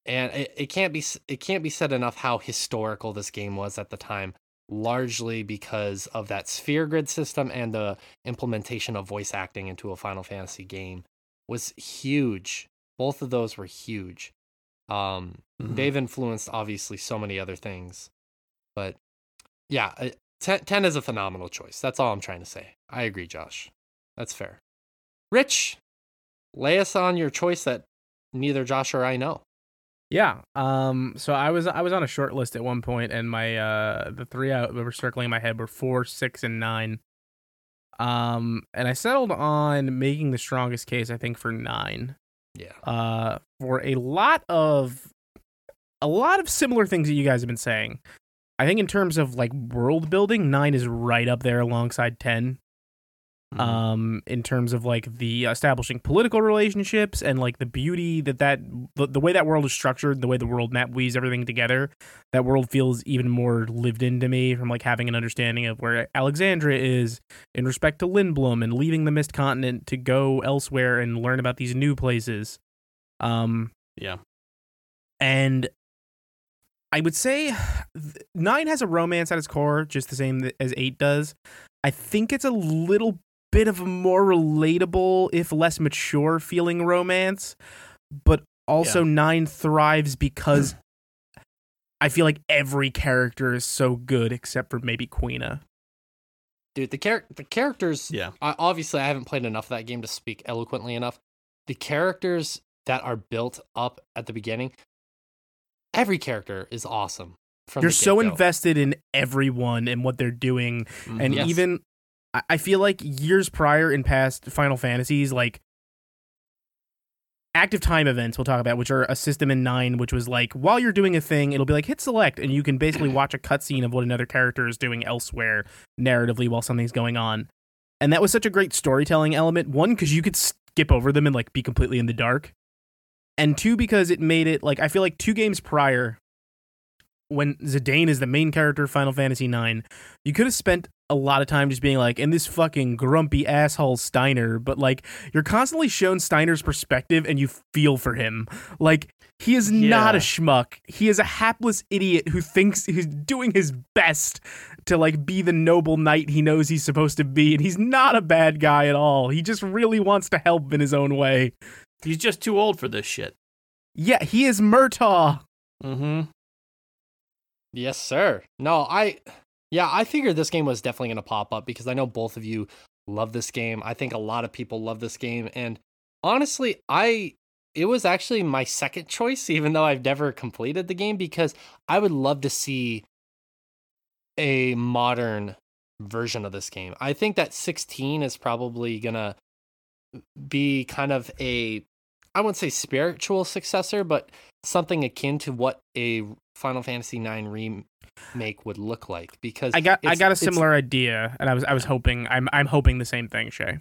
And it, it can't be it can't be said enough how historical this game was at the time largely because of that sphere grid system and the implementation of voice acting into a Final Fantasy game was huge. Both of those were huge. Um, Mhm. They've influenced obviously so many other things, but yeah, 10, 10 is a phenomenal choice. That's all I'm trying to say. I agree, Josh. That's fair. Rich, lay us on your choice that neither Josh or I know. Yeah. Um. So I was I was on a short list at one point, and my uh the three out that were circling in my head were four, six, and nine. Um. And I settled on making the strongest case. I think for nine. Yeah. Uh. For a lot of, a lot of similar things that you guys have been saying. I think in terms of like world building, nine is right up there alongside ten. Mhm. um in terms of like the establishing political relationships and like the beauty that that the, the way that world is structured the way the world map weaves everything together that world feels even more lived into me from like having an understanding of where alexandria is in respect to Lindblum and leaving the mist continent to go elsewhere and learn about these new places um yeah. and I would say nine has a romance at its core, just the same as eight does. I think it's a little bit of a more relatable, if less mature feeling romance, but also nine thrives because <clears throat> I feel like every character is so good except for maybe Quina. Dude, the char- the characters Yeah. I, obviously I haven't played enough of that game to speak eloquently enough. The characters that are built up at the beginning, every character is awesome. From You're so invested in everyone and what they're doing and Mhm. Yes. even I- feel like years prior in past Final Fantasies, like active time events we'll talk about, which are a system in nine, which was like while you're doing a thing, it'll be like hit select, and you can basically watch a cutscene of what another character is doing elsewhere narratively while something's going on. And that was such a great storytelling element. One, because you could skip over them and like be completely in the dark. And two, because it made it like I feel like two games prior, when Zidane is the main character of Final Fantasy IX, you could have spent a lot of time just being like, and this fucking grumpy asshole Steiner, but like you're constantly shown Steiner's perspective and you feel for him. Like he is not a schmuck. He is a hapless idiot who thinks he's doing his best to like be the noble knight he knows he's supposed to be, and he's not a bad guy at all. He just really wants to help in his own way. He's just too old for this shit. Yeah, he is Murtaugh. Mm-hmm. Yes, sir. No, I yeah, I figured this game was definitely going to pop up because I know both of you love this game. I think a lot of people love this game and honestly, I it was actually my second choice <laughs> even though I've never completed the game because I would love to see a modern version of this game. I think that 16 is probably going to be kind of a I wouldn't say spiritual successor, but something akin to what a Final Fantasy IX remake would look like. Because I got I got a similar idea, and I was I was hoping I'm I'm hoping the same thing, Shay.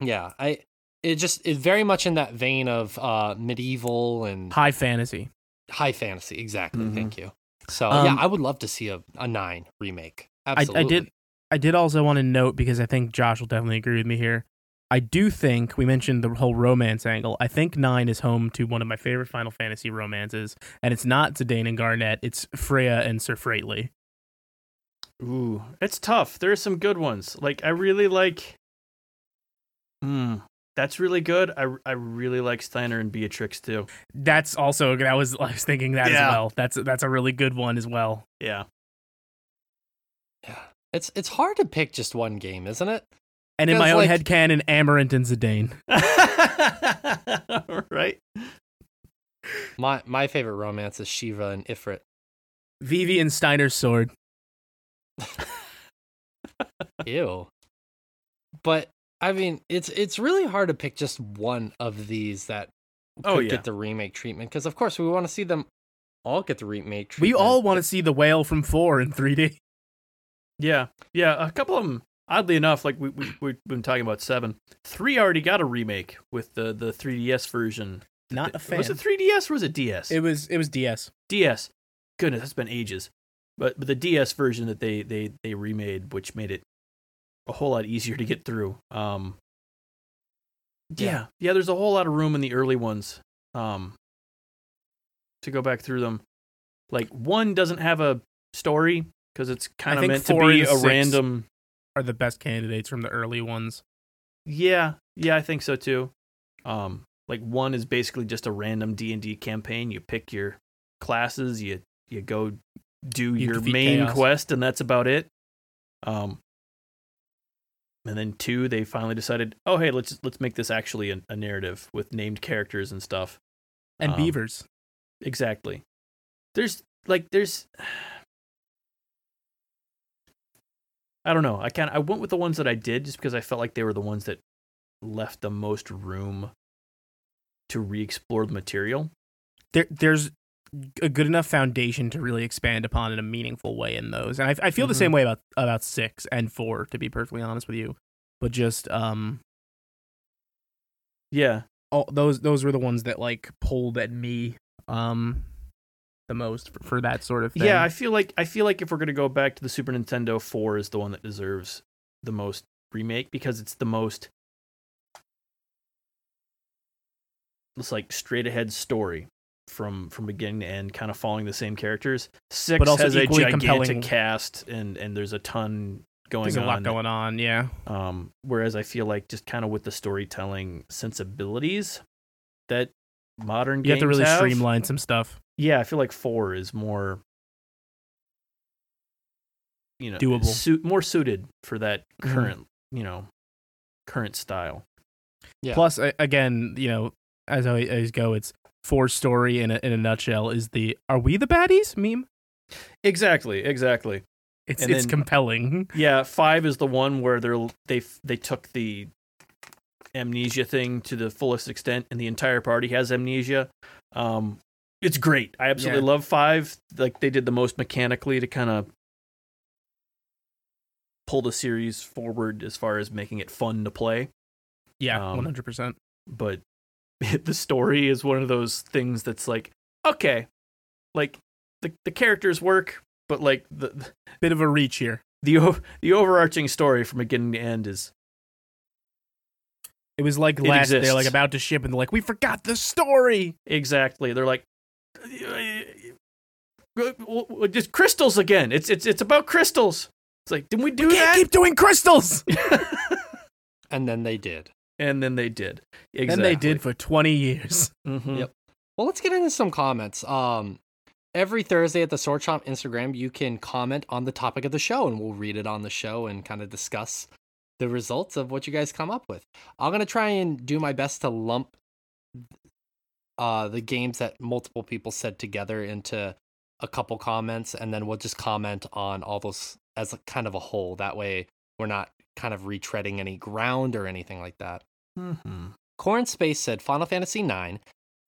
yeah, I it just it's very much in that vein of uh medieval and High fantasy. high fantasy. Exactly. Mhm. Thank you. So Um, yeah, I would love to see a, a nine remake. I, Absolutely. I did I did also want to note because I think Josh will definitely agree with me here. I do think we mentioned the whole romance angle. I think nine is home to one of my favorite Final Fantasy romances, and it's not Zidane and Garnet. It's Freya and Sir Fratley. Ooh, it's tough. There's some good ones. Like I really like. Hmm, that's really good. I I really like Steiner and Beatrix too. That's also that was I was thinking that Yeah. as well. That's that's a really good one as well. Yeah. Yeah. It's it's hard to pick just one game, isn't it? And in my own like- head canon, Amarant and Zidane. <laughs> <laughs> right. My my favorite romance is Shiva and Ifrit. Vivi and Steiner's sword. <laughs> Ew. But I mean, it's it's really hard to pick just one of these that oh, could Oh, yeah. get the remake treatment because of course we want to see them all get the remake treatment. We all want to see the whale from four in 3D. Yeah. Yeah. A couple of them. Oddly enough, like we, we we've been talking about seven, three already got a remake with the the 3DS version. Not a fan. Was it 3DS or was it DS? It was it was DS. DS. Goodness, that's been ages. But but the DS version that they they they remade, which made it a whole lot easier to get through. Um. Yeah, Yeah. yeah. There's a whole lot of room in the early ones. Um. To go back through them, like one doesn't have a story because it's kind of meant to be a six- random. Are the best candidates from the early ones. Yeah, yeah, I think so too. Um, like one is basically just a random D and D campaign. You pick your classes, you you go do You your main chaos. quest, and that's about it. Um, and then two, they finally decided, oh hey, let's let's make this actually a, a narrative with named characters and stuff. And Um, beavers. Exactly. There's like there's I don't know. I kind I went with the ones that I did just because I felt like they were the ones that left the most room to re-explore the material. There there's a good enough foundation to really expand upon in a meaningful way in those. And I, I feel the Mhm. same way about about six and four, to be perfectly honest with you. But just um Yeah. all those those were the ones that like pulled at me um the most for, for that sort of thing. Yeah, I feel like I feel like if we're going to go back to the Super Nintendo, 4 is the one that deserves the most remake because it's the most it's like straight ahead story from from beginning to end, kind of following the same characters. Six But also has a gigantic compelling- cast, and and there's a ton going there's a lot going on. Yeah, Um, whereas I feel like just kind of with the storytelling sensibilities that modern you games have to really have, streamline some stuff. Yeah, I feel like four is more, you know, Doable. Suit, more suited for that Mhm. current, you know, current style. Yeah. Plus, again, you know, as I always go, it's four story in a in a nutshell is the "Are we the baddies?" meme. Exactly, exactly. It's And it's then- compelling. Yeah, five is the one where they're they they took the amnesia thing to the fullest extent, and the entire party has amnesia. Um, it's great. I absolutely Yeah. love five. Like they did the most mechanically to kind of pull the series forward as far as making it fun to play. Yeah, Um, one hundred percent. but <laughs> the story is one of those things that's like okay like the the characters work but like the Bit of a reach here. the the overarching story from beginning to end is It was like It last they're like about to ship and they're like, "We forgot the story." exactly they're like just crystals again it's it's it's about crystals it's like did we do we can't that keep doing crystals. <laughs> And then they did. and then they did exactly And they did for twenty years. Mhm. Yep. Well, let's get into some comments. Um, every Thursday at the Sword Shop Instagram, you can comment on the topic of the show, and we'll read it on the show and kind of discuss the results of what you guys come up with. I'm gonna try and do my best to lump uh the games that multiple people said together into a couple comments, and then we'll just comment on all those as a kind of a whole. That way, we're not kind of retreading any ground or anything like that. Mhm. Corn Space said Final Fantasy IX,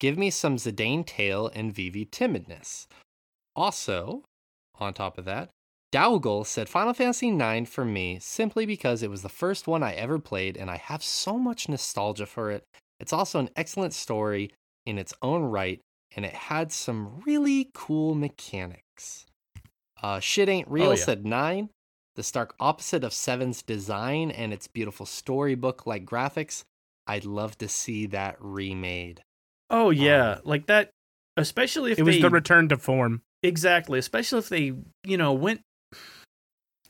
give me some Zidane Tail and Vivi Timidness. Also, on top of that, Dowgle said Final Fantasy IX for me simply because it was the first one I ever played and I have so much nostalgia for it. It's also an excellent story in its own right and it had some really cool mechanics. Uh, Shit Ain't Real yeah. said 9, the stark opposite of Seven's design and its beautiful storybook like graphics. I'd love to see that remade. oh yeah like that especially if It was they the return to form. Exactly, especially if they, you know, went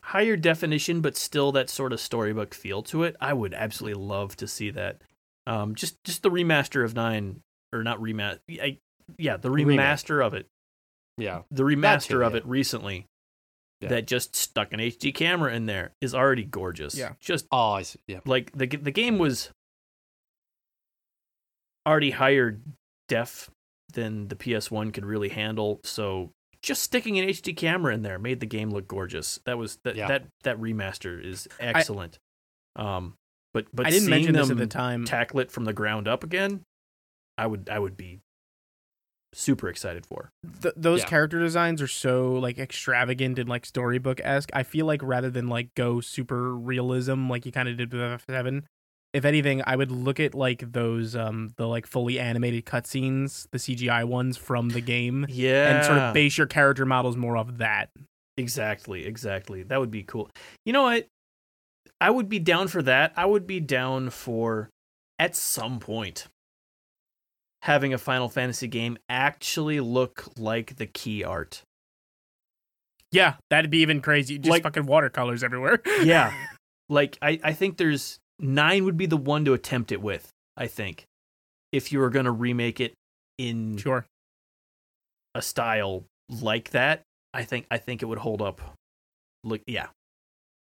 higher definition but still that sort of storybook feel to it. I would absolutely love to see that. Um just just the remaster of 9 or not remaster. I, yeah, the Remake. remaster of it. Yeah. The remaster of yeah. it recently Yeah. that just stuck an HD camera in there is already gorgeous. Yeah. Just Oh, I see. Yeah. like the the game was already higher def than the PS1 could really handle. So just sticking an HD camera in there made the game look gorgeous. That was that Yeah. that that remaster is excellent. um, but but I didn't seeing mention this at them the time. tackle it from the ground up again, I would I would be super excited for. Th- those Yeah. character designs are so like extravagant and like storybook esque. I feel like rather than like go super realism like you kind of did with F seven, if anything, I would look at like those um the like fully animated cutscenes, the CGI ones from the game, Yeah, and sort of base your character models more off that. Exactly, exactly. That would be cool. You know what? I would be down for that. I would be down for at some point having a Final Fantasy game actually look like the key art. Yeah, that'd be even crazy. Just Like- fucking watercolors everywhere. Yeah. <laughs> Like I, I think there's nine would be the one to attempt it with, I think. If you were gonna remake it in sure. a style like that, I think I think it would hold up. Look yeah.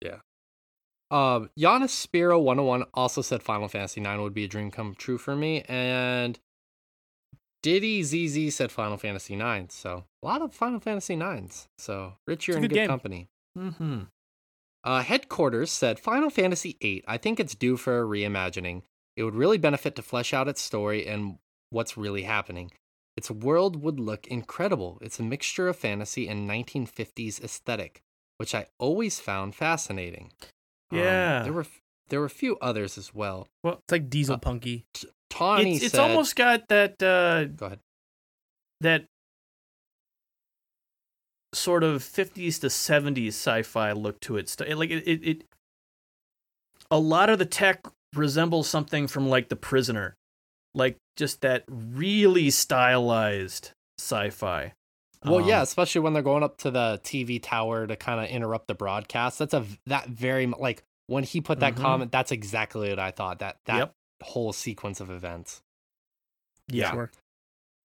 Yeah. Um, Giannis Spiro 101 also said Final Fantasy 9 would be a dream come true for me, and Diddy ZZ said Final Fantasy 9. So a lot of Final Fantasy 9s. So Rich, you're It's in good good company. Mm-hmm. Uh, headquarters said Final Fantasy VIII. I think it's due for a reimagining. It would really benefit to flesh out its story and what's really happening. Its world would look incredible. It's a mixture of fantasy and 1950s aesthetic, which I always found fascinating. Um, Yeah. there were there were a few others as well. Well, It's like diesel Uh, punky. Tawny It's, it's said, almost got that uh Go ahead. that sort of 50s to 70s sci-fi look to it. Like it, it, it a lot of the tech resembles something from like The Prisoner. Like just that really stylized sci-fi. Well, yeah, Um, especially when they're going up to the TV tower to kind of interrupt the broadcast. That's a that very like when he put that Mhm. comment. That's exactly what I thought. That that Yep. whole sequence of events. yeah. Sure.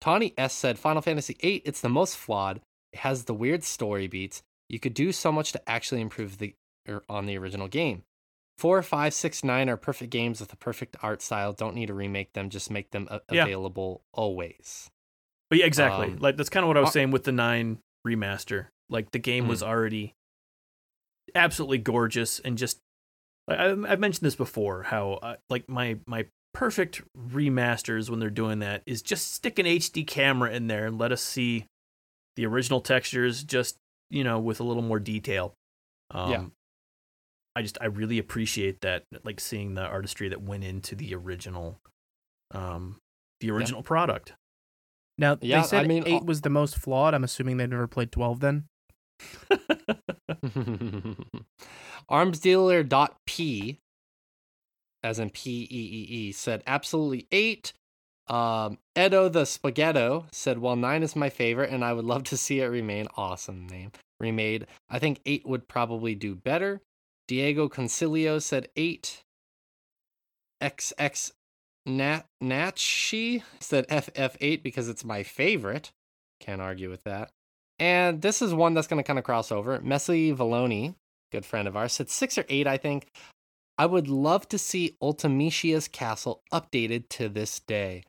Tawny S said Final Fantasy VIII. It's the most flawed. It has the weird story beats. You could do so much to actually improve the er, on the original game. Four, five, six, nine are perfect games with a perfect art style. Don't need to remake them. Just make them a- Yeah. available always. But yeah, exactly. Um, like that's kind of what I was uh, saying with the 9 remaster. Like the game was already absolutely gorgeous and just I- I've mentioned this before how uh, like my my perfect remasters when they're doing that is just stick an HD camera in there and let us see the original textures just you know with a little more detail. Um, Yeah. I just I really appreciate that like seeing the artistry that went into the original um the original product. Now Yeah, they said I mean, eight was the most flawed. I'm assuming they've never played twelve. Then <laughs> Arms dealer dot P, as in P E E E, said absolutely eight. Um, Edo the Spaghetto said, "While nine is my favorite, and I would love to see it remain awesome name remade. I think eight would probably do better." Diego Concilio said eight. XX Nat Natchi said FF8 because it's my favorite. Can't argue with that. And this is one that's going to kind of cross over. Messi Valoni, good friend of ours, said six or eight, I think. I would love to see Ultimecia's castle updated to this day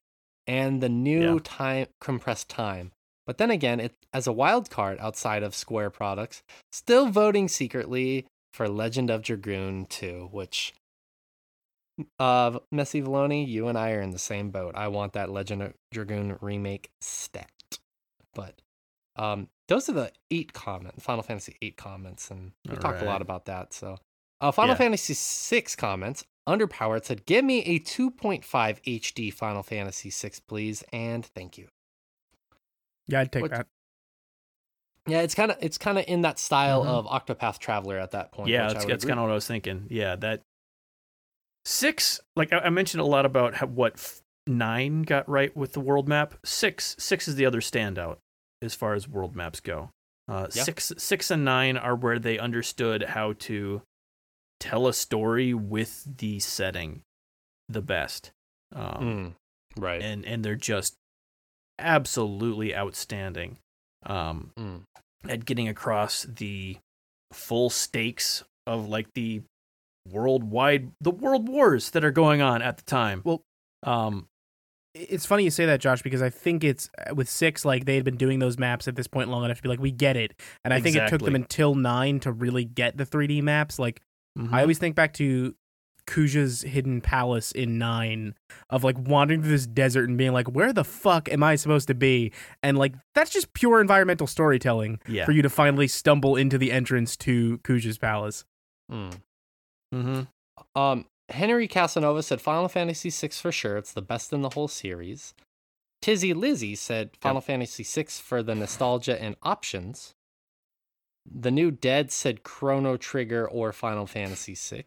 and the new Yeah. time compressed time. But then again, it as a wild card outside of Square products, still voting secretly for Legend of Dragoon 2, which uh Messi Valoni, you and I are in the same boat. I want that Legend of Dragoon remake stat. But um those are the eight comments, Final Fantasy 8 comments, and we talked a lot about that. So uh Final Yeah. Fantasy 6 comments. Underpowered said, give me a 2.5 HD Final Fantasy VI, please, and thank you. yeah, I'd take What- that. Yeah, it's kind of it's kind of in that style Mhm. of Octopath Traveler at that point. yeah, that's, that's kind of what I was thinking. Yeah, that six. Like I, I mentioned a lot about how, what f- nine got right with the world map. Six, six is the other standout as far as world maps go. Uh, Yeah. Six, six and nine are where they understood how to tell a story with the setting the best. Um, Mm, right. and and they're just absolutely outstanding um, Mm. at getting across the full stakes of like the worldwide the world wars that are going on at the time. Well- um, It's funny you say that, Josh, because I think it's uh, with six, like they had been doing those maps at this point long enough to be like, we get it. And I think it took them until nine to really get the 3D maps. Like, I mhm. always think back to Kuja's hidden palace in nine of like wandering through this desert and being like, where the fuck am I supposed to be? And like that's just pure environmental storytelling Yeah. for you to finally stumble into the entrance to Kuja's palace. Hmm. Mm-hmm. Um, Henry Casanova said Final Fantasy VI for sure. It's the best in the whole series. Tizzy Lizzy said Final Fantasy VI for the nostalgia and options. The new Dead said Chrono Trigger or Final Fantasy VI.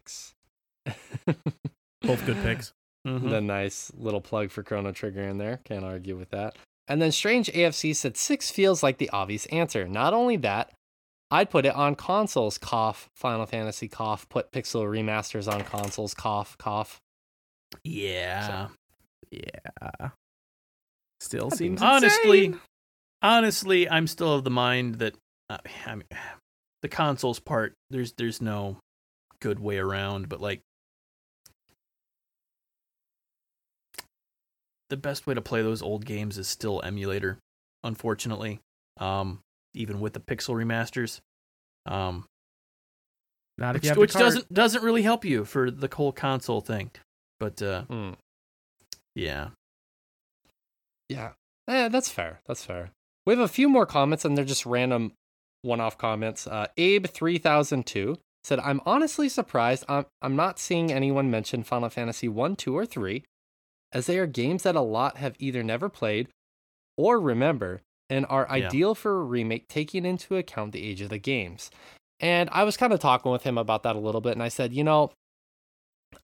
Both good <laughs> picks. Mm-hmm. The nice little plug for Chrono Trigger in there. Can't argue with that. And then Strange AFC said six feels like the obvious answer. Not only that, I'd put it on consoles. Cough. Final Fantasy. Cough. Put Pixel remasters on consoles. Cough. Cough. Yeah. Yeah. Still That'd seems honestly, insane. honestly, I'm still of the mind that I mean, the consoles part. There's there's no good way around, but like the best way to play those old games is still emulator. Unfortunately, um, even with the pixel remasters, um, not if which, you have which doesn't doesn't really help you for the whole console thing. But uh, Hmm. yeah, Yeah. Eh, that's fair. That's fair. We have a few more comments, and they're just random one off comments. Uh, Abe3002 said, I'm honestly surprised I'm, I'm not seeing anyone mention Final Fantasy 1, 2, or 3, as they are games that a lot have either never played or remember and are Yeah. ideal for a remake taking into account the age of the games. And I was kind of talking with him about that a little bit, and I said, you know,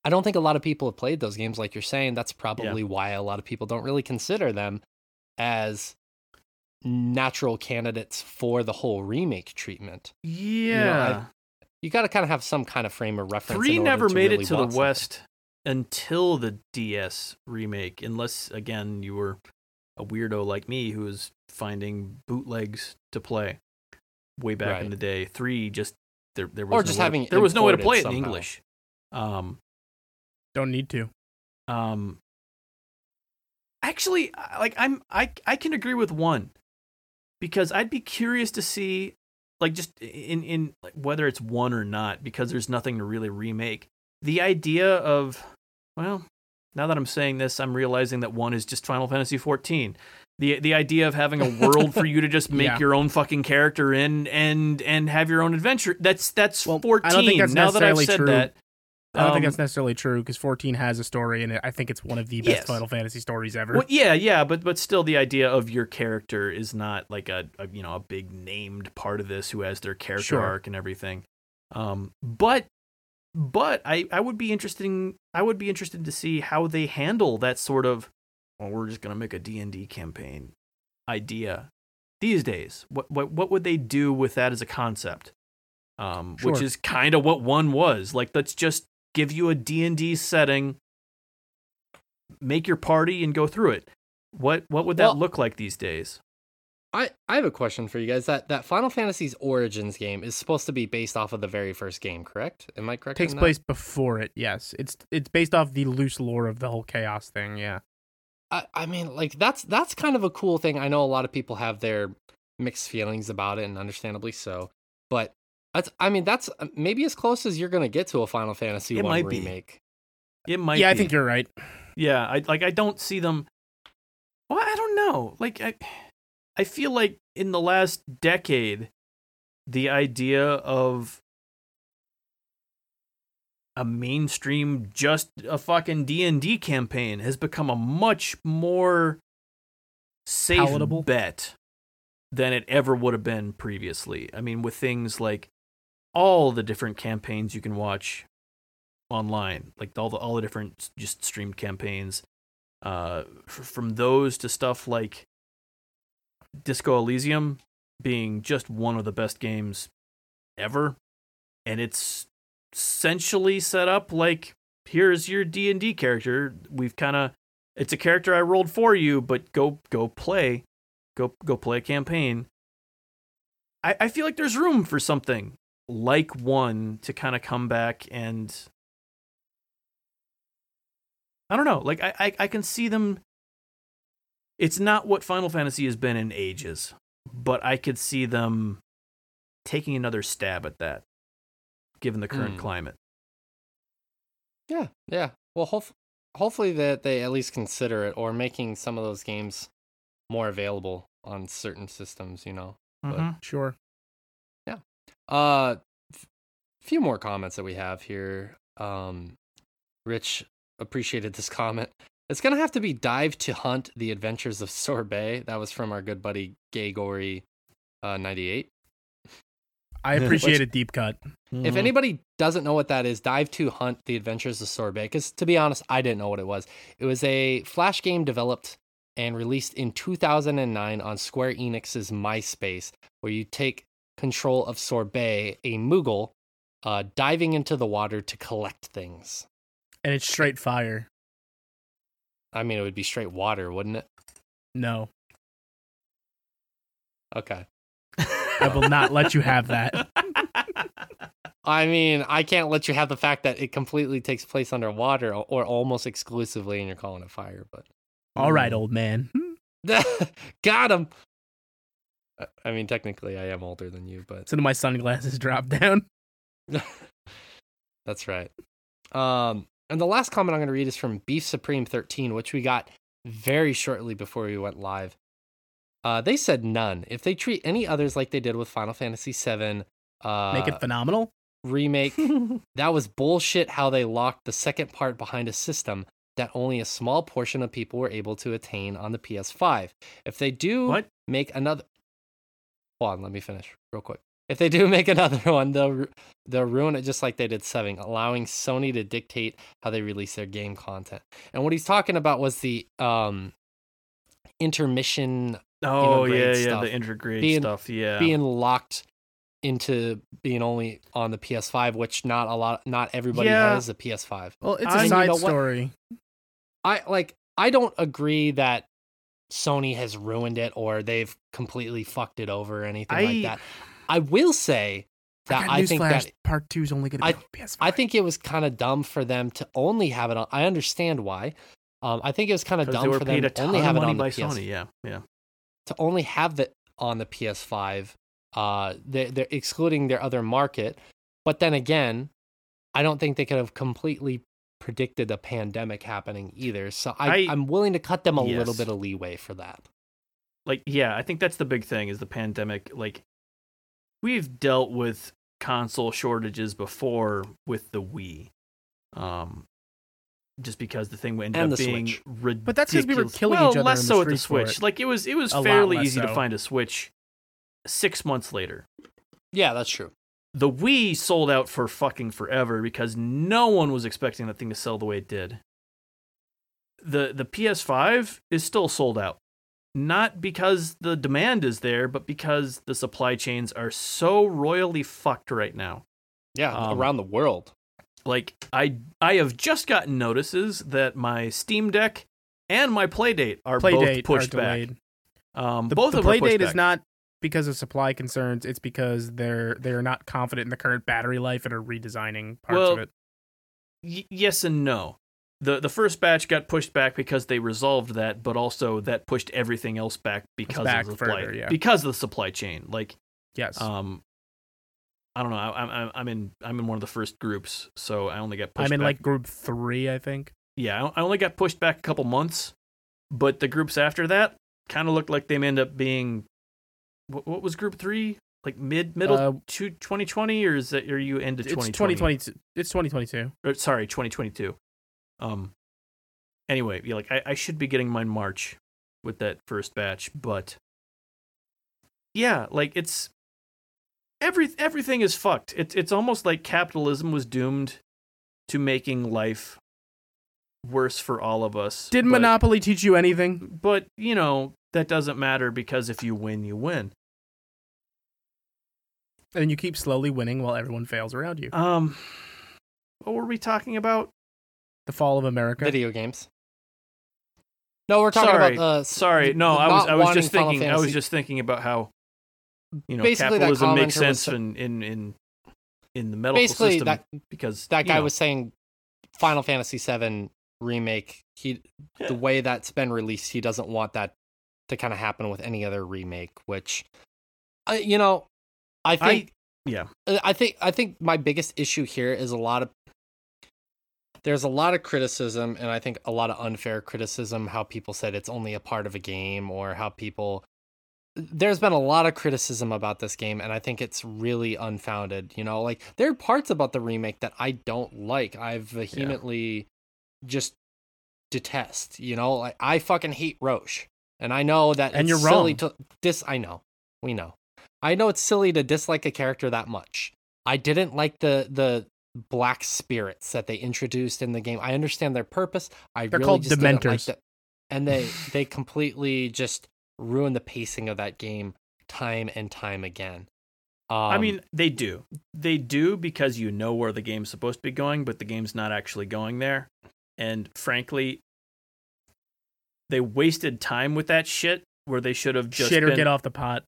I don't think a lot of people have played those games like you're saying. That's probably why a lot of people don't really consider them as natural candidates for the whole remake treatment. yeah. You got to kind of have some kind of frame of reference. Three never made really it to the want something. West until the DS remake, unless again you were a weirdo like me who was finding bootlegs to play way back in the day. Three just there there was Or no just way to- there was no way to play it in. English. Um, Don't need to. um, actually, like I'm I I can agree with one because I'd be curious to see like just in in like, whether it's one or not because there's nothing to really remake. The idea of well, now that I'm saying this, I'm realizing that one is just Final Fantasy 14. The the idea of having a world for you to just <laughs> make Yeah. your own fucking character in and and have your own adventure. That's that's Well, I 14. don't think that's now that I've necessarily said true. that, I don't think um, that's necessarily true because 14 has a story and. I think it's one of the best Yes. Final Fantasy stories ever. Well, yeah, yeah, but but still, the idea of your character is not like a, a you know a big named part of this who has their character Sure. arc and everything. Um, but but I I would be interesting. I would be interested to see how they handle that sort of. Well, we're just gonna make a D and D campaign idea these days. What what what would they do with that as a concept? Um, which is kind of what one was. Like, let's just give you a D and D setting make your party and go through it. What what would that Well- look like these days? I, I have a question for you guys. That that Final Fantasy's Origins game is supposed to be based off of the very first game, correct? Am I correct? takes that? place before it. Yes, it's it's based off the loose lore of the whole chaos thing. Yeah, I, I mean, like that's that's kind of a cool thing. I know a lot of people have their mixed feelings about it, and understandably so. But that's, I mean, that's uh, maybe as close as you're gonna get to a Final Fantasy It one might be. remake. It might. yeah, I think you're right. Yeah, I like. I don't see them. Well, I don't know. Like, I, I feel like in the last decade, the idea of a mainstream just a fucking D&D campaign has become a much more safe Palatable? bet than it ever would have been previously. I mean with things like all the different campaigns you can watch online, like all the all the different just streamed campaigns uh f- from those to stuff like Disco Elysium being just one of the best games ever. And it's essentially set up like here's your D&D character. We've kind of it's a character I rolled for you but go go play go go play a campaign. I I feel like there's room for something like one to kind of come back and I don't know like I, I I can see them it's not what Final Fantasy has been in ages but I could see them taking another stab at that given the current Hmm. climate. Yeah, yeah. Well, hof- hopefully that they at least consider it or making some of those games more available on certain systems. You know. But- Mhm. Sure. Uh, f- few more comments that we have here. Um, Rich appreciated this <laughs> comment. It's gonna have to be dive to hunt the adventures of sorbet. That was from our good buddy Gay Gory, uh, ninety eight. I <laughs> appreciate a deep cut. If Mhm. anybody doesn't know what that is, dive to hunt the adventures of sorbet. Because to be honest, I didn't know what it was. It was a flash game developed and released in 2009 on Square Enix's MySpace, where you take control of sorbet, a Moogle, uh, diving into the water to collect things. And it's straight fire. I mean, it would be straight water, wouldn't it? No. Okay. I will not let you have that. <laughs> I mean, I can't let you have the fact that it completely takes place underwater or, or almost exclusively, and you're calling it fire. But All right, old man. <laughs> got him. I- mean, technically, I am older than you, but So do my sunglasses <laughs> drop down? <laughs> <laughs> that's right. Um, and the last comment I'm going to read is from Beef Supreme 13, which we got very shortly before we went live. Uh, they said none. If they treat any others like they did with Final Fantasy VII, uh, Make it phenomenal. remake, that was bullshit. How they locked the second part behind a system that only a small portion of people were able to attain on the PS5. If they do What? make another, hold on, let me finish real quick. If they do <laughs> make another <laughs> one, they'll they'll ruin it just like they did Seven, allowing Sony to dictate how they release their game content. And what he's talking about was the um intermission oh yeah, yeah, stuff. the intergrade Being- stuff. Yeah. being locked into being only on the PS5, which not a lot, not everybody Yeah. has a PS5. Well, it's I- a you side know what? story. I like, I don't agree that Sony has ruined it or they've completely fucked it over or anything I- like that. I will say that got I think newsflash, that part two is only going to I- be on PS5. I think it was kind of dumb for them to only have it on. I understand why. Um, I think it was kind of dumb for them to only have it on the PS Sony. Yeah, yeah. to only have it on the PS5. Uh, they, they're excluding their other market. But then again, I don't think they could have completely predicted a pandemic happening either. So I, I- I'm willing to cut them a little bit of leeway for that. like yeah i think that's the big thing is the pandemic like we've dealt with console shortages before with the wii um just because the thing ended And up the being Switch. ridiculous. But that's 'cause we were killing well, each other less in the so with the Switch. it. Like it was, it was A fairly less easy to find a Switch six months later. Yeah, that's true. The Wii sold out for fucking forever because no one was expecting that thing to sell the way it did. The the PS5 is still sold out. Not because the demand is there, but because the supply chains are so royally fucked right now. Yeah, Um, around the world. Like I I have just gotten notices that my Steam Deck and my Playdate are Play both pushed are back. Um, The, both the of them are play date is not because of supply concerns. It's because they're they're not confident in the current battery life and are redesigning parts Well, of it. Y- yes and no. The the first batch got pushed back because they resolved that, but also that pushed everything else back because back of the supply further, yeah. because of the supply chain. Like Yes. um I don't know. I, I'm I'm in I'm in one of the first groups, so I only got pushed back. I'm in back. like group three, I think. yeah, I I only got pushed back a couple months, but the groups after that kind of looked like they may end up being what, what was group three like mid middle Uh, to 2020 or is that are you into It's 2020? 2022. It's 2022. or, sorry 2022 um anyway yeah like I, I should be getting mine march with that first batch but yeah like it's every everything is fucked it's it's almost like capitalism was doomed to making life worse for all of us Did but, Monopoly teach you anything? but you know that doesn't matter because if you win you win And you keep slowly winning while everyone fails around you. um what were we talking about The fall of America. Video games. No, we're talking Sorry. about the Sorry, the no, I was I was just thinking I was just thinking about how you know Basically, capitalism makes commenter was sense in, in in in the medical basically system that because that guy know, was saying Final Fantasy VII remake. He the way that's been released, he doesn't want that to kind of happen with any other remake. Which, uh, you know, I think yeah Uh, I think I think my biggest issue here is a lot of there's a lot of criticism, and I think a lot of unfair criticism. How people said it's only a part of a game, or how people. There's been a lot of criticism about this game, and I think it's really unfounded. You know, like there are parts about the remake that I don't like. I vehemently just detest. You know, like I fucking hate Roche, and I know that And it's you're silly wrong. to dis. I know, we know. I know it's silly to dislike a character that much. I didn't like the the black spirits that they introduced in the game. I understand their purpose. I They're really called just didn't like Dementors. that. And they <laughs> they completely just ruin the pacing of that game time and time again. Um, I mean, they do. They do because you know where the game's supposed to be going, but the game's not actually going there. And frankly, they wasted time with that shit where they should have just Shit or been get off the pot.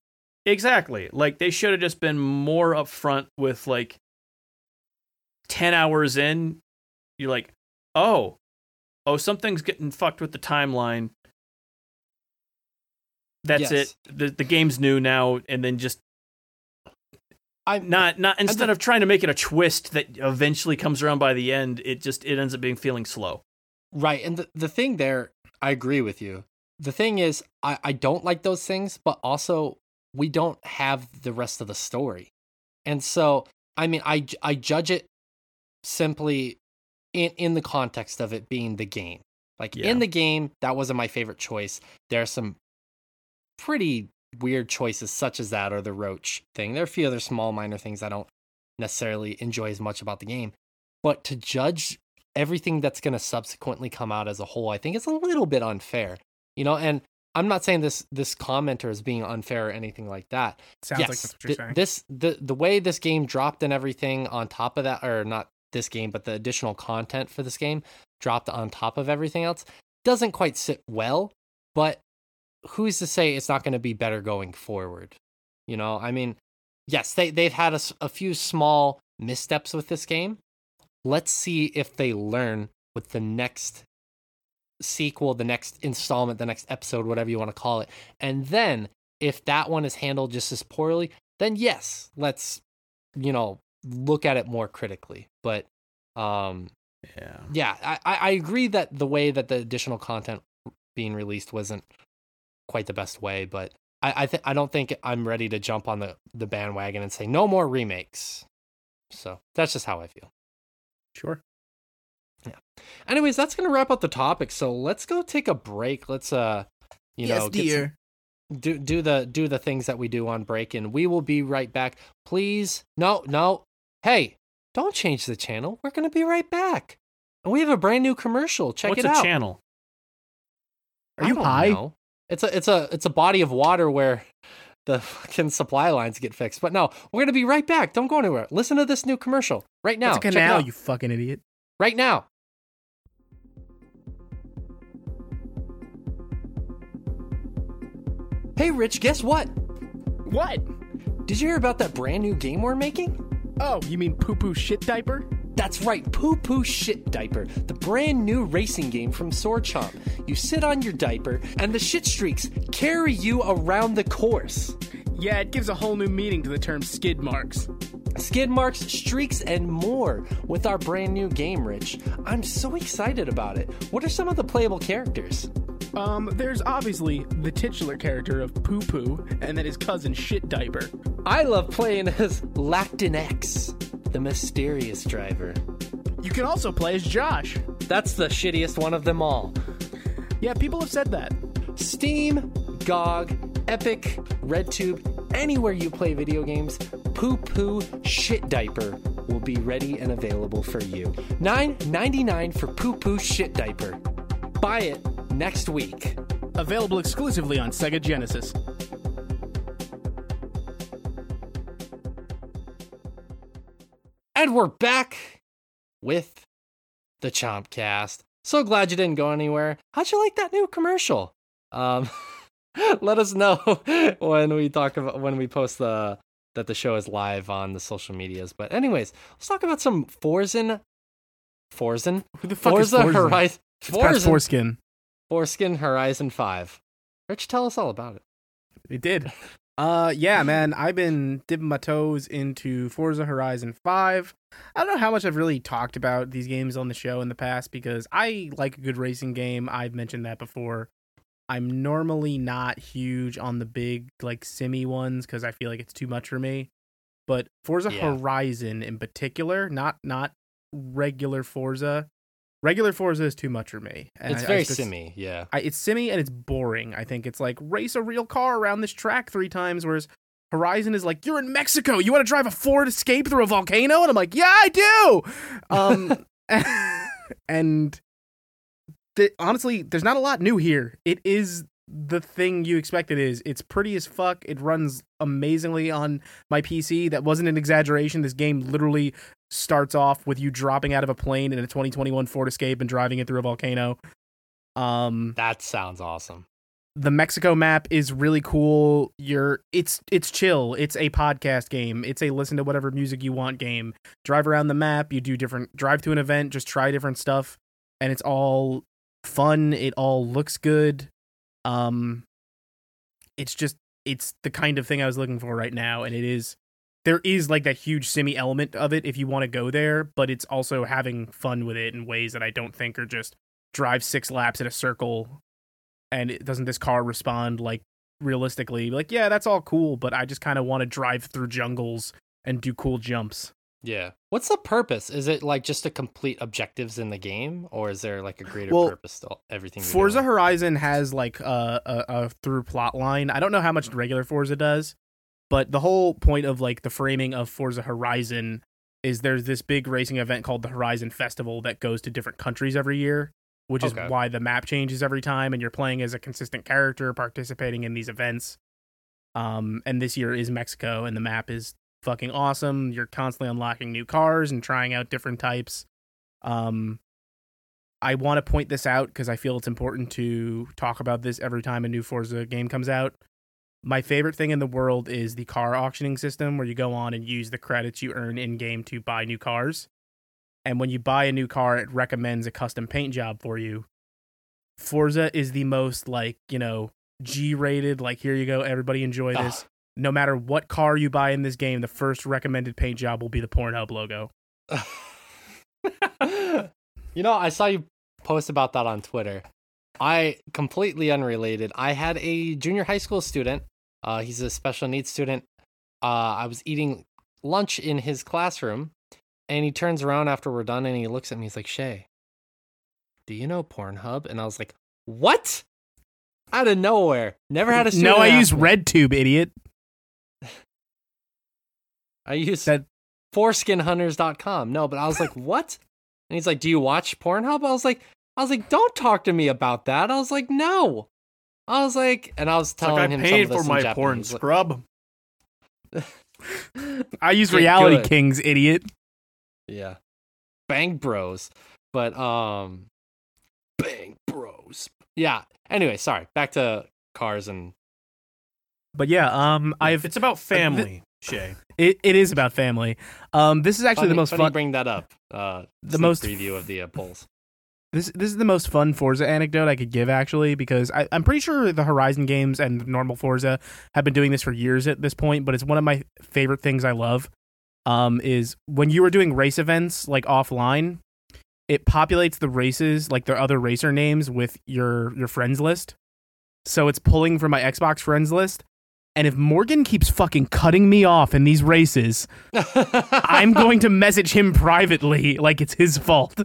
Exactly. Like they should have just been more upfront with like 10 hours in, you're like, "Oh, oh something's getting fucked with the timeline." That's Yes. it. The the game's new now and then just I'm not not instead the- of trying to make it a twist that eventually comes around by the end, it just it ends up being feeling slow. Right. And the, the thing there, I agree with you. The thing is, I, I don't like those things, but also we don't have the rest of the story. And so, I mean, I, I judge it simply in, in the context of it being the game. Like Yeah. in the game, that wasn't my favorite choice. There are some pretty weird choices, such as that or the roach thing. There are a few other small, minor things I don't necessarily enjoy as much about the game. But to judge everything that's going to subsequently come out as a whole, I think it's a little bit unfair. You know, and I'm not saying this this commenter is being unfair or anything like that. Sounds yes, like that's what you're th- saying. this the the way this game dropped and everything on top of that, or not this game, but the additional content for this game dropped on top of everything else doesn't quite sit well. But who's to say it's not going to be better going forward? You know, I mean, yes, they they've had a few small missteps with this game. Let's see if they learn with the next sequel, the next installment, the next episode, whatever you want to call it. And then if that one is handled just as poorly, then yes, let's you know look at it more critically. But um Yeah. yeah, I, I agree that the way that the additional content being released wasn't quite the best way, but I I, th- I don't think I'm ready to jump on the, the bandwagon and say no more remakes. So that's just how I feel. Sure. Anyways, that's gonna wrap up the topic. So let's go take a break. Let's uh you know get some- do do the do the things that we do on break and we will be right back. Please no no hey don't change the channel. We're gonna be right back. And we have a brand new commercial. Check What's it a out. channel? Are I you don't high? know. It's a it's a it's a body of water where the fucking supply lines get fixed. But no, we're gonna be right back. Don't go anywhere. Listen to this new commercial right now. It's a Check it canal, out. you fucking idiot. right now. Hey Rich, guess what? What? Did you hear about that brand new game we're making? Oh, you mean poo poo shit diaper? That's right, Poo Poo Shit Diaper, the brand new racing game from Sword Chomp. You sit on your diaper, and the shit streaks carry you around the course. Yeah, it gives a whole new meaning to the term skid marks. Skid marks, streaks, and more with our brand new game, Rich. I'm so excited about it. What are some of the playable characters? Um, there's obviously the titular character of Poo Poo, and then his cousin Shit Diaper. I love playing as Lactin X, the mysterious driver. You can also play as Josh. That's the shittiest one of them all. Yeah, people have said that. Steam, GOG, Epic, RedTube, anywhere you play video games, Poo Poo Shit Diaper will be ready and available for you. $9.99 for Poo Poo Shit Diaper. Buy it next week. Available exclusively on Sega Genesis. And we're back with the Chompcast. So glad you didn't go anywhere. How'd you like that new commercial? Um, <laughs> let us know <laughs> when we talk about when we post the that the show is live on the social medias. But anyways, let's talk about some Forzen, Forzen, Who the fuck Forza is Forza? Horizon, It's foreskin. Foreskin Horizon Five. Rich, tell us all about it. It did. Uh, yeah, man, I've been dipping my toes into Forza Horizon 5. I don't know how much I've really talked about these games on the show in the past because I like a good racing game. I've mentioned that before. I'm normally not huge on the big, like, simmy ones because I feel like it's too much for me. But Forza Yeah. Horizon in particular, not not regular Forza. Regular Forza is too much for me. And it's I- I very simmy, yeah. I, it's simmy and it's boring. I think it's like race a real car around this track three times, whereas Horizon is like you're in Mexico. You want to drive a Ford Escape through a volcano? And I'm like, yeah, I do. Um, <laughs> <laughs> and the, honestly, there's not a lot new here. It is the thing you expect it is. It's pretty as fuck. It runs amazingly on my PC. That wasn't an exaggeration. This game literally starts off with you dropping out of a plane in a 2021 Ford Escape and driving it through a volcano. Um, That sounds awesome. the Mexico map is really cool. You're it's it's chill. It's a podcast game. It's a listen to whatever music you want game. Drive around the map, you do different drive to an event, just try different stuff and it's all fun. It all looks good. Um it's just it's the kind of thing I was looking for right now and it is there is like that huge simi element of it if you want to go there, but it's also having fun with it in ways that I don't think are just drive six laps in a circle and it, doesn't this car respond like realistically like yeah that's all cool but i just kind of want to drive through jungles and do cool jumps Yeah. What's the purpose? Is it like just to complete objectives in the game, or is there like a greater Well, purpose to everything? forza doing? horizon has like a, a, a through plot line i don't know how much regular forza does but the whole point of like the framing of forza horizon is there's this big racing event called the horizon festival that goes to different countries every year which is why the map changes every time and you're playing as a consistent character participating in these events. Um and this year is mexico and the map is fucking awesome. You're constantly unlocking new cars and trying out different types. Um i want to point this out because i feel it's important to talk about this every time a new forza game comes out my favorite thing in the world is the car auctioning system where you go on and use the credits you earn in game to buy new cars and when you buy a new car it recommends a custom paint job for you forza is the most like you know g rated like here you go everybody enjoy Ah. this no matter what car you buy in this game the first recommended paint job will be the pornhub logo <laughs> you know, I saw you post about that on Twitter. I completely unrelated. I had a junior high school student. Uh, he's a special needs student. Uh, I was eating lunch in his classroom, and he turns around after we're done and he looks at me. He's like, "Shay, do you know Pornhub?" And I was like, "What?" Out of nowhere. Never had a student. no i use redtube idiot <laughs> I use That- foreskinhunters.com. No, but I was like, what? And he's like, do you watch Pornhub? I was like, I was like, don't talk to me about that. I was like, no. I was like, and I was It's like telling I him paid some of for this in my porn scrub. <laughs> i use Get reality good. kings idiot Yeah. Bang Bros. But um Bang Bros. Yeah. Anyway, sorry. Back to cars and but yeah um i've It's about family, Shay. it, it is about family um this is actually funny, the most funny fun bring that up. Uh The sneak most- preview of the uh, polls. This this is the most fun Forza anecdote I could give actually because I, I'm pretty sure the Horizon games and normal Forza have been doing this for years at this point, but it's one of my favorite things I love. Um, is when you were doing race events like offline, it populates the races like their other racer names with your your friends list. So it's pulling from my Xbox friends list. And if Morgan keeps fucking cutting me off in these races, <laughs> I'm going to message him privately like it's his fault.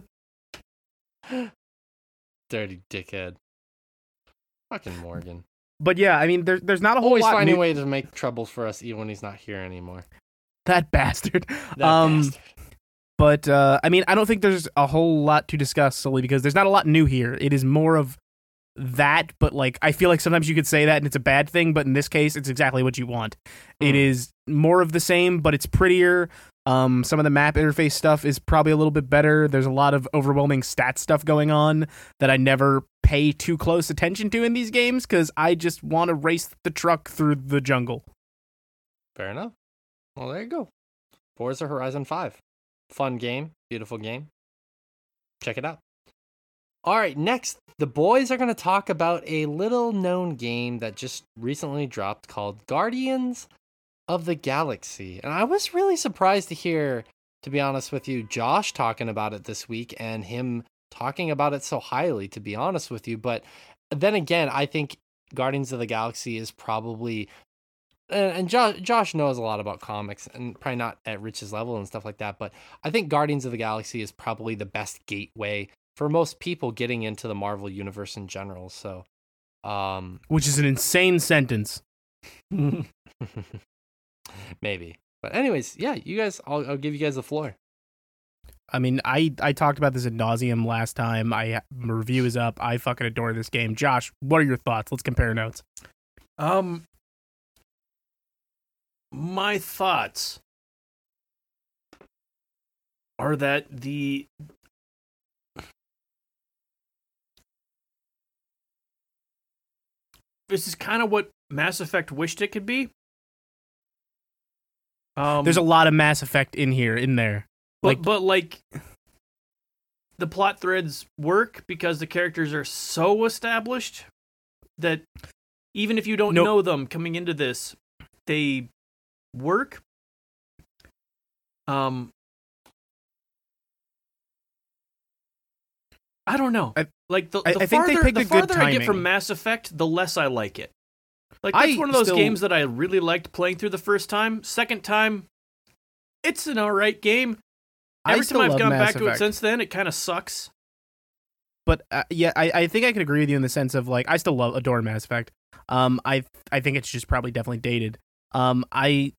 Dirty dickhead. Fucking Morgan. But yeah, I mean, there's there's not a whole Always lot finding new- a way to make troubles for us even when he's not here anymore. that <laughs> bastard. That Um, bastard. But uh, I mean, I don't think there's a whole lot to discuss solely because there's not a lot new here. It is more of that, but like I feel like sometimes you could say that and it's a bad thing, but in this case, it's exactly what you want. It Hmm. is more of the same, but it's prettier. Um, some of the map interface stuff is probably a little bit better. There's a lot of overwhelming stat stuff going on that I never pay too close attention to in these games because I just want to race the truck through the jungle. Fair enough. Well, there you go. Forza Horizon 5. Fun game. Beautiful game. Check it out. All right, next, the boys are going to talk about a little known game that just recently dropped called Guardians of the Galaxy. And I was really surprised to hear, to be honest with you, Josh talking about it this week and him talking about it so highly, to be honest with you. But then again, I think Guardians of the Galaxy is probably and, Josh, Josh knows a lot about comics and probably not at Rich's level and stuff like that, but I think Guardians of the Galaxy is probably the best gateway for most people getting into the Marvel universe in general. So, um, Which is an insane sentence. <laughs> <laughs> maybe. But anyways, yeah, you guys, I'll, I'll give you guys the floor. I mean, I I talked about this ad nauseum last time. I my review is up. I fucking adore this game. Josh, what are your thoughts? Let's compare notes. Um, my thoughts are that the this is kind of what Mass Effect wished it could be. Um, There's a lot of Mass Effect in here, in there. but, like- but like the plot threads work because the characters are so established that even if you don't Nope. know them coming into this, they work. Um, I don't know. I- like the, I- the I think they farther, the farther I get from. Mass Effect, the less I like it. Like that's I one of those still- games that I really liked playing through the first time. Second time, it's an alright game. Every time I've gone Mass back to it since then, it kind of sucks. but uh, yeah, I, I think I can agree with you in the sense of like I still love adore Mass Effect. Um, I I think it's just probably definitely dated. Um, I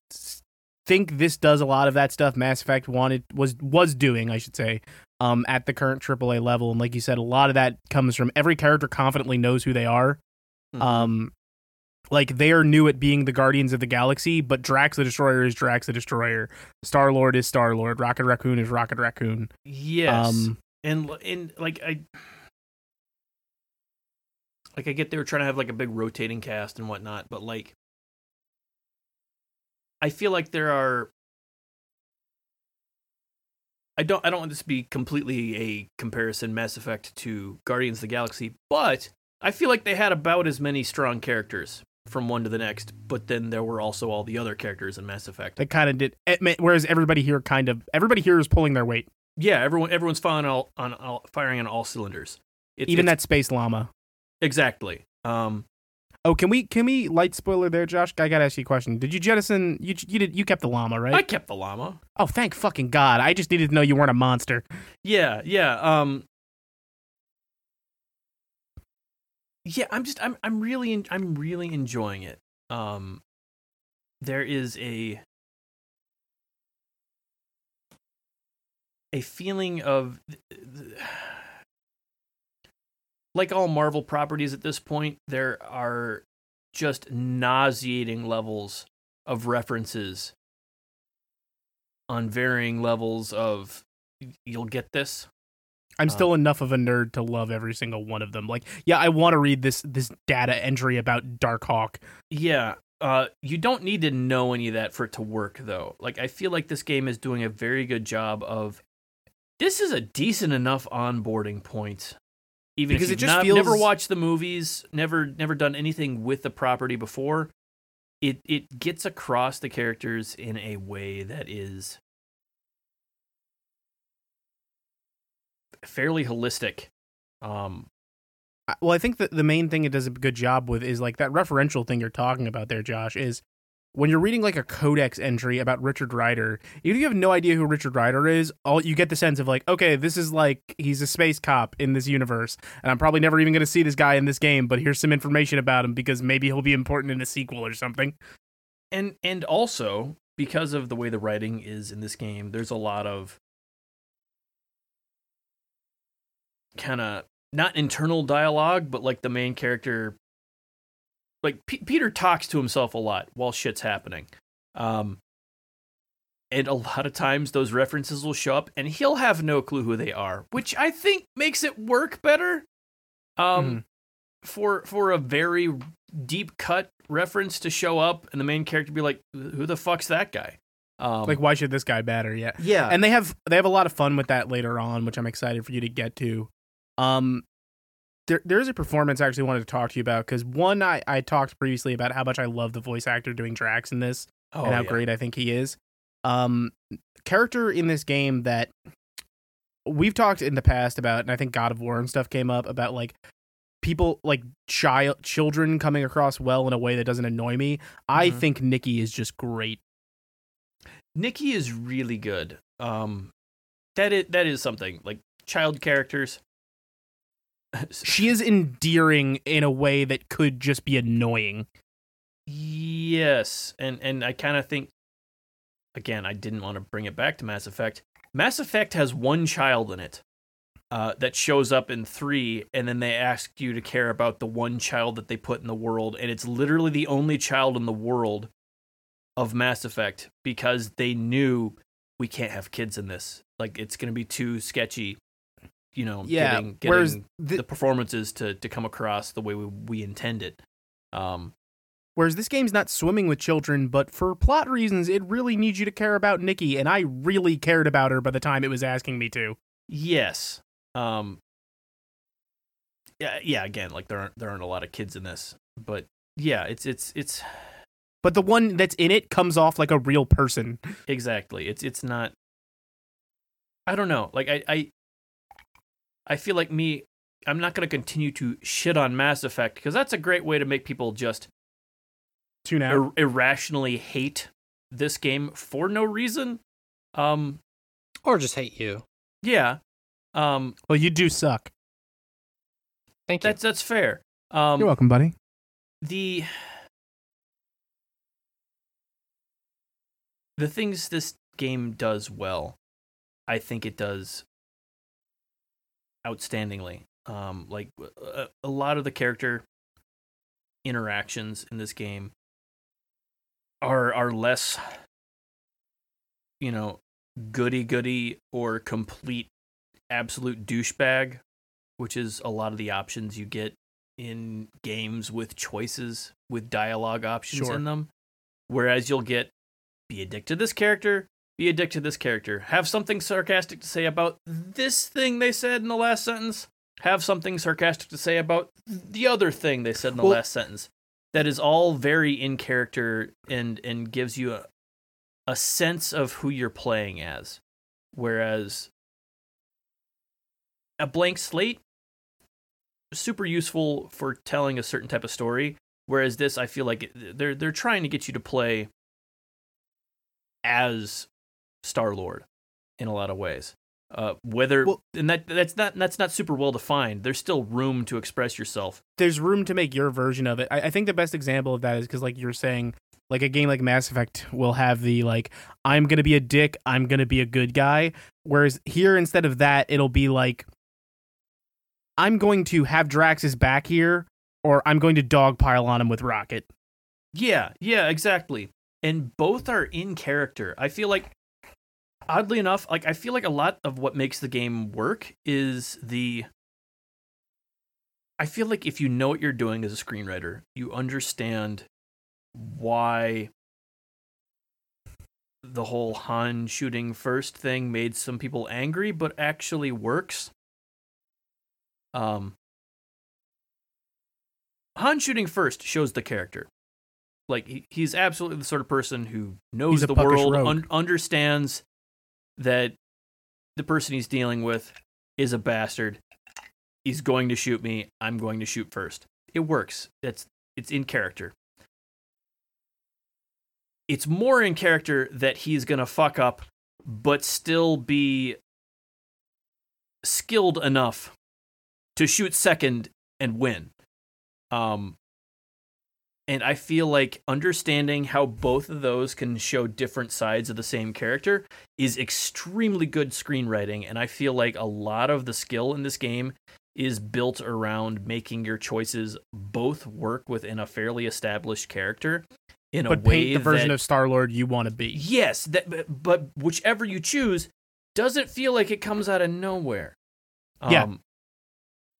think this does a lot of that stuff Mass Effect wanted was was doing, I should say. Um, at the current AAA level, and like you said, a lot of that comes from every character confidently knows who they are. Mhm. Um, like they are new at being the Guardians of the Galaxy, but Drax the Destroyer is Drax the Destroyer. Star Lord is Star Lord. Rocket Raccoon is Rocket Raccoon. Yes, Um, and and like I, like I get they were trying to have like a big rotating cast and whatnot, but like, I feel like there are. I don't. I don't want this to be completely a comparison Mass Effect to Guardians of the Galaxy, but I feel like they had about as many strong characters from one to the next. But then there were also all the other characters in Mass Effect. That kind of did. it Whereas everybody here kind of everybody here is pulling their weight. yeah, everyone everyone's firing all on all, firing on all cylinders. It's, Even it's- that space llama. exactly. Um, Oh, can we can we light spoiler there, Josh? I gotta ask you a question. Did you jettison? You you did you kept the llama, right? I kept the llama. oh, thank fucking god! I just needed to know you weren't a monster. Yeah, yeah. Um, yeah. I'm just I'm I'm really en- I'm really enjoying it. Um, there is a a feeling of <sighs> like all Marvel properties at this point, there are just nauseating levels of references on varying levels of you'll get this. I'm Uh, still enough of a nerd to love every single one of them. Like, yeah, I want to read this this data entry about Darkhawk. Yeah. Uh, you don't need to know any of that for it to work, though. Like, I feel like this game is doing a very good job of. This is a decent enough onboarding point, even Because if it you've just not, never watched the movies, never never done anything with the property before. It it gets across the characters in a way that is fairly holistic. Um, Well, I think that the main thing it does a good job with is like that referential thing you're talking about there, Josh, is when you're reading like a codex entry about Richard Ryder, even if you have no idea who Richard Ryder is, all you get the sense of like, okay, this is like he's a space cop in this universe, and I'm probably never even going to see this guy in this game, but here's some information about him because maybe he'll be important in a sequel or something. and and also because of the way the writing is in this game there's a lot of kind of not internal dialogue but like the main character like P- peter talks to himself a lot while shit's happening um and a lot of times those references will show up and he'll have no clue who they are which i think makes it work better um Mhm. for for a very deep cut reference to show up and the main character be like who the fuck's that guy um like, why should this guy matter? Yeah. yeah and they have they have a lot of fun with that later on, which I'm excited for you to get to. Um, there, there's a performance I actually wanted to talk to you about because one, I, I talked previously about how much I love the voice actor doing Drax in this Oh, and how yeah. great I think he is. Um, character in this game that we've talked in the past about, and I think God of War and stuff came up about like people like child children coming across well in a way that doesn't annoy me. I Mhm. think Nikki is just great. Nikki is really good. Um, that is that is something like child characters. <laughs> She is endearing in a way that could just be annoying. Yes, and and I kind of think again, I didn't want to bring it back to Mass Effect. Mass Effect has one child in it uh, that shows up in three, and then they ask you to care about the one child that they put in the world, and it's literally the only child in the world of Mass Effect because they knew we can't have kids in this. Like it's gonna be too sketchy, you know. Yeah, getting, getting whereas thi- the performances to to come across the way we, we intend it. Um, Whereas this game's not swimming with children, but for plot reasons, it really needs you to care about Nikki, and I really cared about her by the time it was asking me to. Yes. Um Yeah, yeah, again, like there aren't there aren't a lot of kids in this, but yeah, it's it's it's But the one that's in it comes off like a real person. exactly. It's it's not I don't know. Like I I I feel like me I'm not going to continue to shit on Mass Effect because that's a great way to make people just Tune out. ir- irrationally hate this game for no reason. Um Or just hate you. yeah. Um well, you do suck. Thank you. that's that's fair. Um You're welcome, buddy. the the things this game does well i think it does outstandingly um like a, a lot of the character interactions in this game are are less you know goody goody or complete absolute douchebag which is a lot of the options you get in games with choices with dialogue options Sure. in them. Whereas you'll get be a dick to this character, be a dick to this character, have something sarcastic to say about this thing they said in the last sentence, have something sarcastic to say about the other thing they said in the Well- last sentence. That is all very in character and and gives you a, a sense of who you're playing as. Whereas a blank slate super useful for telling a certain type of story whereas this I feel like they're they're trying to get you to play as Star-Lord in a lot of ways. Uh, whether Well- and that that's not that's not super well defined. There's still room to express yourself. There's room to make your version of it. I, I think the best example of that is because, like you're saying, like a game like Mass Effect will have the like, I'm gonna be a dick, I'm gonna be a good guy. Whereas here, instead of that, it'll be like, I'm going to have Drax's back here, or I'm going to dogpile on him with Rocket. Yeah, yeah, exactly. And both are in character. I feel like oddly enough, like I feel like a lot of what makes the game work is the I feel like if you know what you're doing as a screenwriter, you understand why the whole Han shooting first thing made some people angry, but actually works. Um, Han shooting first shows the character. Like he, he's absolutely the sort of person who knows the world, un- understands that the person he's dealing with is a bastard. He's going to shoot me. I'm going to shoot first. It works. It's it's in character. It's more in character that he's gonna fuck up, but still be skilled enough to shoot second and win. Um, and I feel like understanding how both of those can show different sides of the same character is extremely good screenwriting. And I feel like a lot of the skill in this game is built around making your choices both work within a fairly established character in a But way paint the version that, of Star Lord you want to be. yes, that but, but whichever you choose doesn't feel like it comes out of nowhere. Yeah. Um,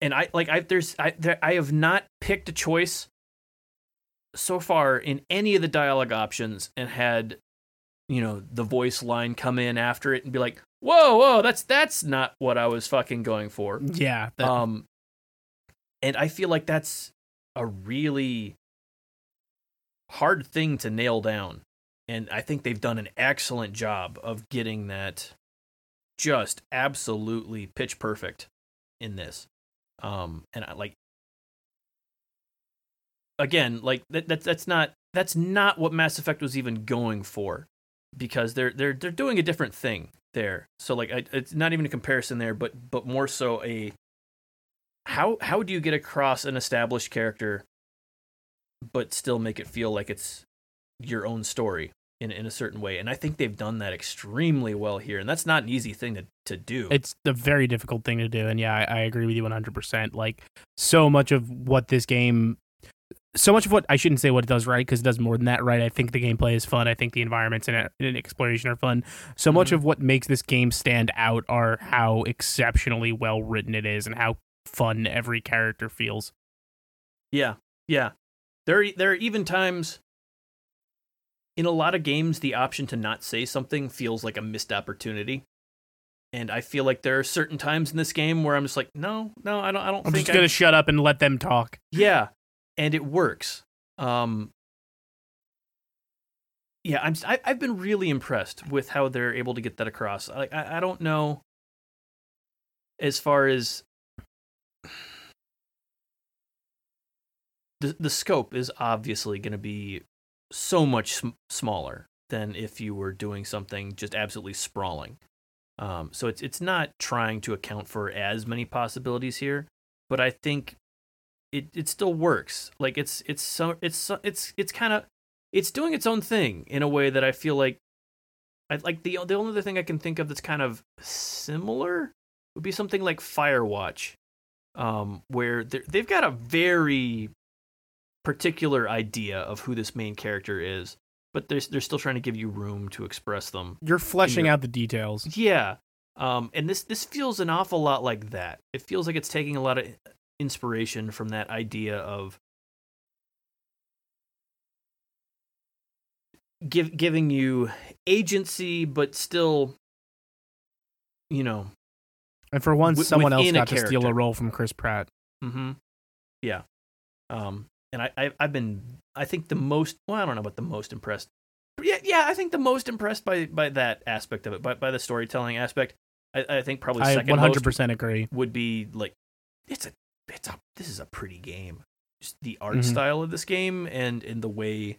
and I like I there's I there, I have not picked a choice so far in any of the dialogue options and had you know the voice line come in after it and be like whoa whoa that's that's not what I was fucking going for Yeah, that, um and I feel like that's a really hard thing to nail down. And I think they've done an excellent job of getting that just absolutely pitch perfect in this. Um, and I like again, like that, that that's not that's not what Mass Effect was even going for, because they're they're they're doing a different thing there. So like, I, it's not even a comparison there, but but more so a how how do you get across an established character, but still make it feel like it's your own story in in a certain way? And I think they've done that extremely well here, and that's not an easy thing to to do. It's a very difficult thing to do, and yeah, I, I agree with you 100%. Like, so much of what this game, so much of what I shouldn't say what it does right because it does more than that right. I think the gameplay is fun. I think the environments and, and exploration are fun. So much Mhm. of what makes this game stand out are how exceptionally well written it is and how fun every character feels. Yeah, yeah. There, there are even times in a lot of games the option to not say something feels like a missed opportunity, and I feel like there are certain times in this game where I'm just like, no, no, I don't, I don't I'm just gonna I, shut up and let them talk. yeah, and it works. Um, yeah, I'm, I, I've been really impressed with how they're able to get that across. Like, I, I don't know as far as the the scope is obviously going to be so much sm- smaller than if you were doing something just absolutely sprawling. Um, so it's it's not trying to account for as many possibilities here, but I think it it still works. Like it's it's so it's so- it's it's kind of it's doing its own thing in a way that I feel like I like the the only other thing I can think of that's kind of similar would be something like Firewatch, um, where they're- they've got a very particular idea of who this main character is, but they're they're still trying to give you room to express them. You're fleshing out the details. Yeah. Um, and this this feels an awful lot like that. It feels like it's taking a lot of inspiration from that idea of give giving you agency, but still, you know, And for once, Wi- someone else got to steal a role from Chris Pratt. Mm-hmm. Yeah. Um, and I, I I've been I think the most well I don't know about the most impressed. Yeah, yeah, I think the most impressed by by that aspect of it, by by the storytelling aspect. I, I think probably I second most 100% agree. would be like it's a it's a this is a pretty game. Just the art Mhm. style of this game and in the way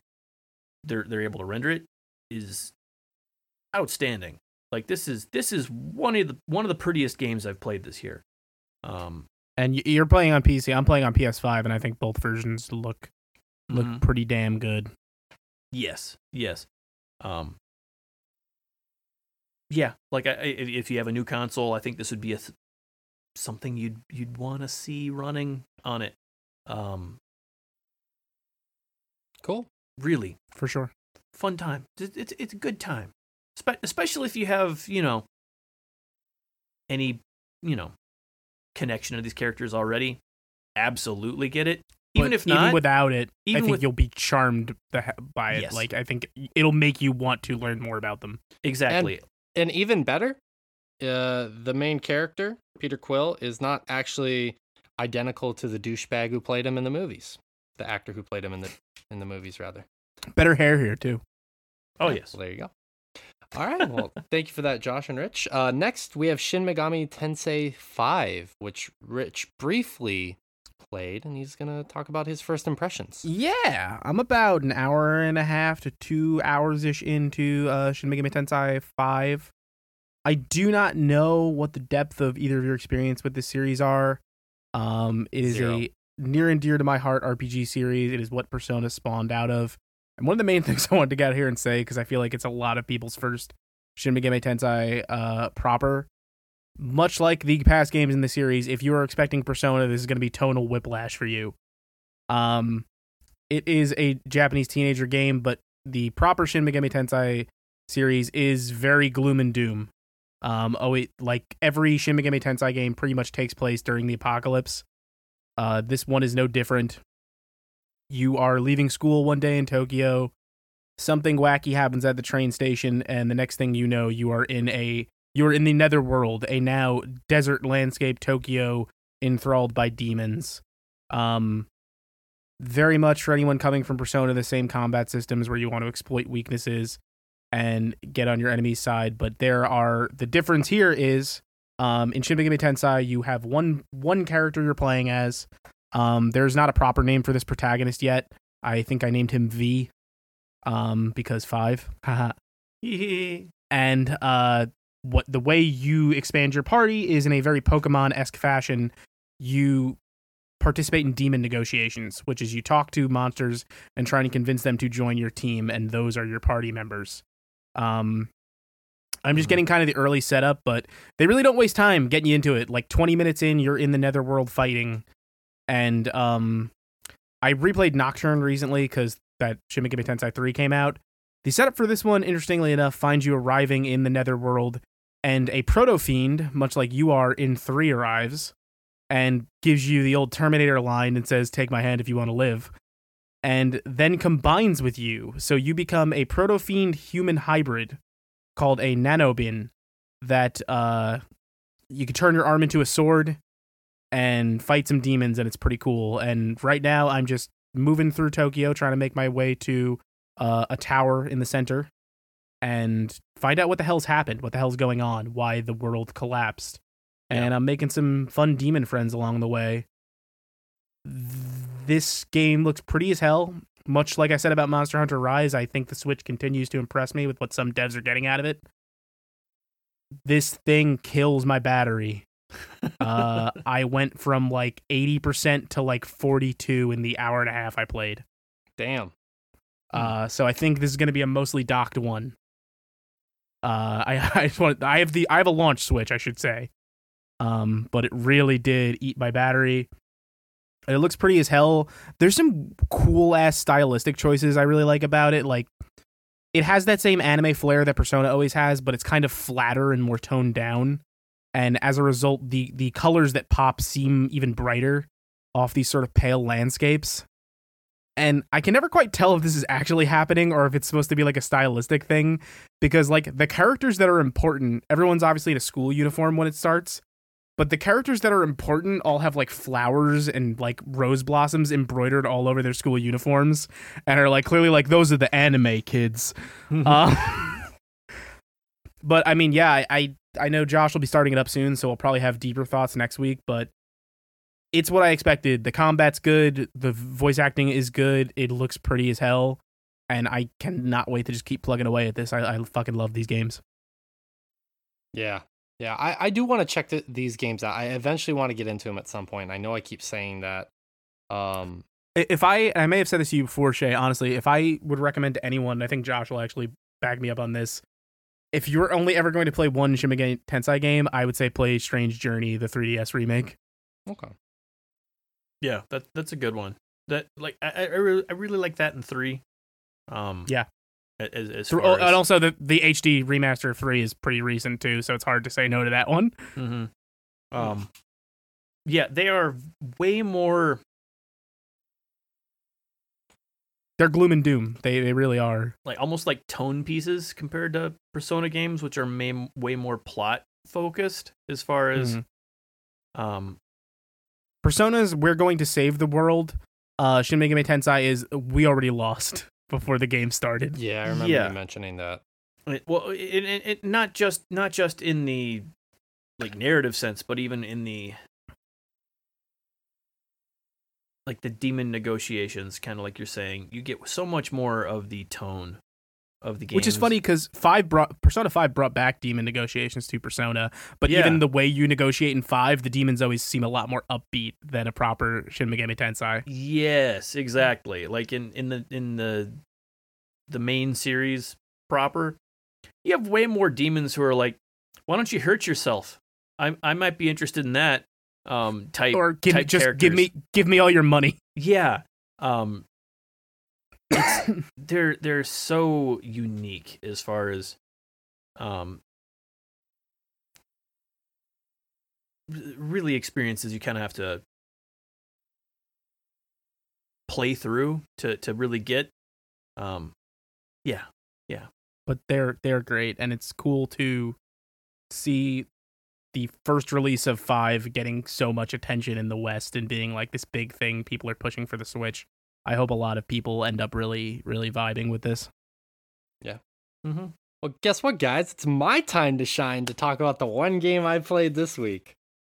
they're they're able to render it is outstanding. Like this is this is one of the one of the prettiest games I've played this year. Um And you're playing on PC. I'm playing on PS5, and I think both versions look look mhm. pretty damn good. Yes, yes. Um, yeah, like I, if, you have a new console, I think this would be a something you'd you'd want to see running on it. Um, Cool. really For sure. fun time. It's it's, it's a good time, Spe- especially if you have you know any you know connection to these characters already. Absolutely get it. Even But if not, even without it, I think with- you'll be charmed the he- by it. Yes. Like I think it'll make you want to learn more about them. exactly. And even better, uh, the main character, Peter Quill, is not actually identical to the douchebag who played him in the movies. The actor who played him in the in the movies, rather. Better hair here too. oh Yeah, yes. Well, there you go. All right. Well, <laughs> thank you for that, Josh and Rich. Uh, next, we have Shin Megami Tensei 5, which Rich briefly played, and he's going to talk about his first impressions. Yeah, I'm about an hour and a half to two hours ish into uh, Shin Megami Tensei 5. I do not know what the depth of either of your experience with this series are. Um, it is Zero. a near and dear to my heart RPG series. It is what Persona spawned out of. And one of the main <laughs> things I wanted to get out here and say, because I feel like it's a lot of people's first Shin Megami Tensei uh, proper. Much like the past games in the series, if you are expecting Persona, this is going to be tonal whiplash for you. Um, it is a Japanese teenager game, but the proper Shin Megami Tensei series is very gloom and doom. Um, oh, it like every Shin Megami Tensei game pretty much takes place during the apocalypse. Uh, this one is no different. You are leaving school one day in Tokyo. Something wacky happens at the train station, and the next thing you know, you are in a you are in the netherworld, a now desert landscape Tokyo enthralled by demons Um, very much for anyone coming from Persona, the same combat systems where you want to exploit weaknesses and get on your enemy's side. But there are the difference here is um, in Shin Megami Tensei you have one one character you're playing as. Um, there's not a proper name for this protagonist yet. I think I named him V, um, because five. <laughs> And uh, what the way you expand your party is in a very Pokemon esque fashion. You participate in demon negotiations, which is you talk to monsters and trying to convince them to join your team, and those are your party members. Um, I'm just Mhm. getting kind of the early setup, but they really don't waste time getting you into it. Like 20 minutes in, you're in the Netherworld fighting, and um, I replayed Nocturne recently because that Shin Megami Tensei 3 came out. The setup for this one, interestingly enough, finds you arriving in the Netherworld, and a proto fiend, much like you are in 3, arrives and gives you the old Terminator line and says, Take my hand if you want to live. And then combines with you. So you become a proto fiend human hybrid called a Nahobino that uh, you can turn your arm into a sword and fight some demons, and it's pretty cool. And right now, I'm just moving through Tokyo trying to make my way to uh, a tower in the center and find out what the hell's happened, what the hell's going on, why the world collapsed. And I'm making some fun demon friends along the way. This game looks pretty as hell. Much like I said about Monster Hunter Rise, I think the Switch continues to impress me with what some devs are getting out of it. This thing kills my battery. <laughs> uh, I went from like 80% to like 42 in the hour and a half I played. Damn. Uh, so I think this is going to be a mostly docked one. Uh, I <laughs> I just want I have the I have a launch switch I should say, um, but it really did eat my battery. It looks pretty as hell. There's some cool ass stylistic choices I really like about it. Like, it has that same anime flair that Persona always has, but it's kind of flatter and more toned down. And as a result, the the colors that pop seem even brighter off these sort of pale landscapes and I can never quite tell if this is actually happening or if it's supposed to be like a stylistic thing because like the characters that are important, everyone's obviously in a school uniform when it starts, but the characters that are important all have like flowers and like rose blossoms embroidered all over their school uniforms and are like clearly like those are the anime kids. <laughs> uh, but I mean, yeah, I, I I know Josh will be starting it up soon, so we'll probably have deeper thoughts next week, but it's what I expected. The combat's good. The voice acting is good. It looks pretty as hell. And I cannot wait to just keep plugging away at this. I, I fucking love these games. Yeah. Yeah. I, I do want to check th- these games out. I eventually want to get into them at some point. I know I keep saying that. Um, If I, I may have said this to you before, Shay, honestly, if I would recommend to anyone, I think Josh will actually back me up on this. If you're only ever going to play one Shin Megami Tensei game, I would say play Strange Journey, the 3DS remake. okay. Yeah, that that's a good one. That like I I, I really, I really like that in three. Um, Yeah. A- As, as Through- far oh, as, and also, the, the HD remaster of 3 is pretty recent, too, so it's hard to say no to that one. hmm Um, yeah, they are way more They're gloom and doom. They, they really are. like almost like tone pieces compared to Persona games, which are may, way more plot focused as far as Mhm. um Persona's we're going to save the world. Uh Shin Megami Tensei is we already lost before the game started. Yeah. I remember Yeah. you mentioning that. It, well, it, it, it not just not just in the like narrative sense, but even in the like the demon negotiations, kind of like you're saying, you get so much more of the tone of the game, Which is funny because five brought Persona Five brought back demon negotiations to Persona, but Yeah. even the way you negotiate in Five, the demons always seem a lot more upbeat than a proper Shin Megami Tensei. Yes, exactly. Like in in the in the the main series proper, you have way more demons who are like, "Why don't you hurt yourself?" I I might be interested in that. Um, type Or give me type just give me give me all your money. Yeah. Um <coughs> they're they're so unique as far as um really experiences you kind of have to play through to to really get um yeah, yeah but they're they're great and it's cool to see the first release of five getting so much attention in the West and being like this big thing people are pushing for the Switch. I hope a lot of people end up really, really vibing with this. Yeah. Mm-hmm. Well, guess what, guys? It's my time to shine to talk about the one game I played this week.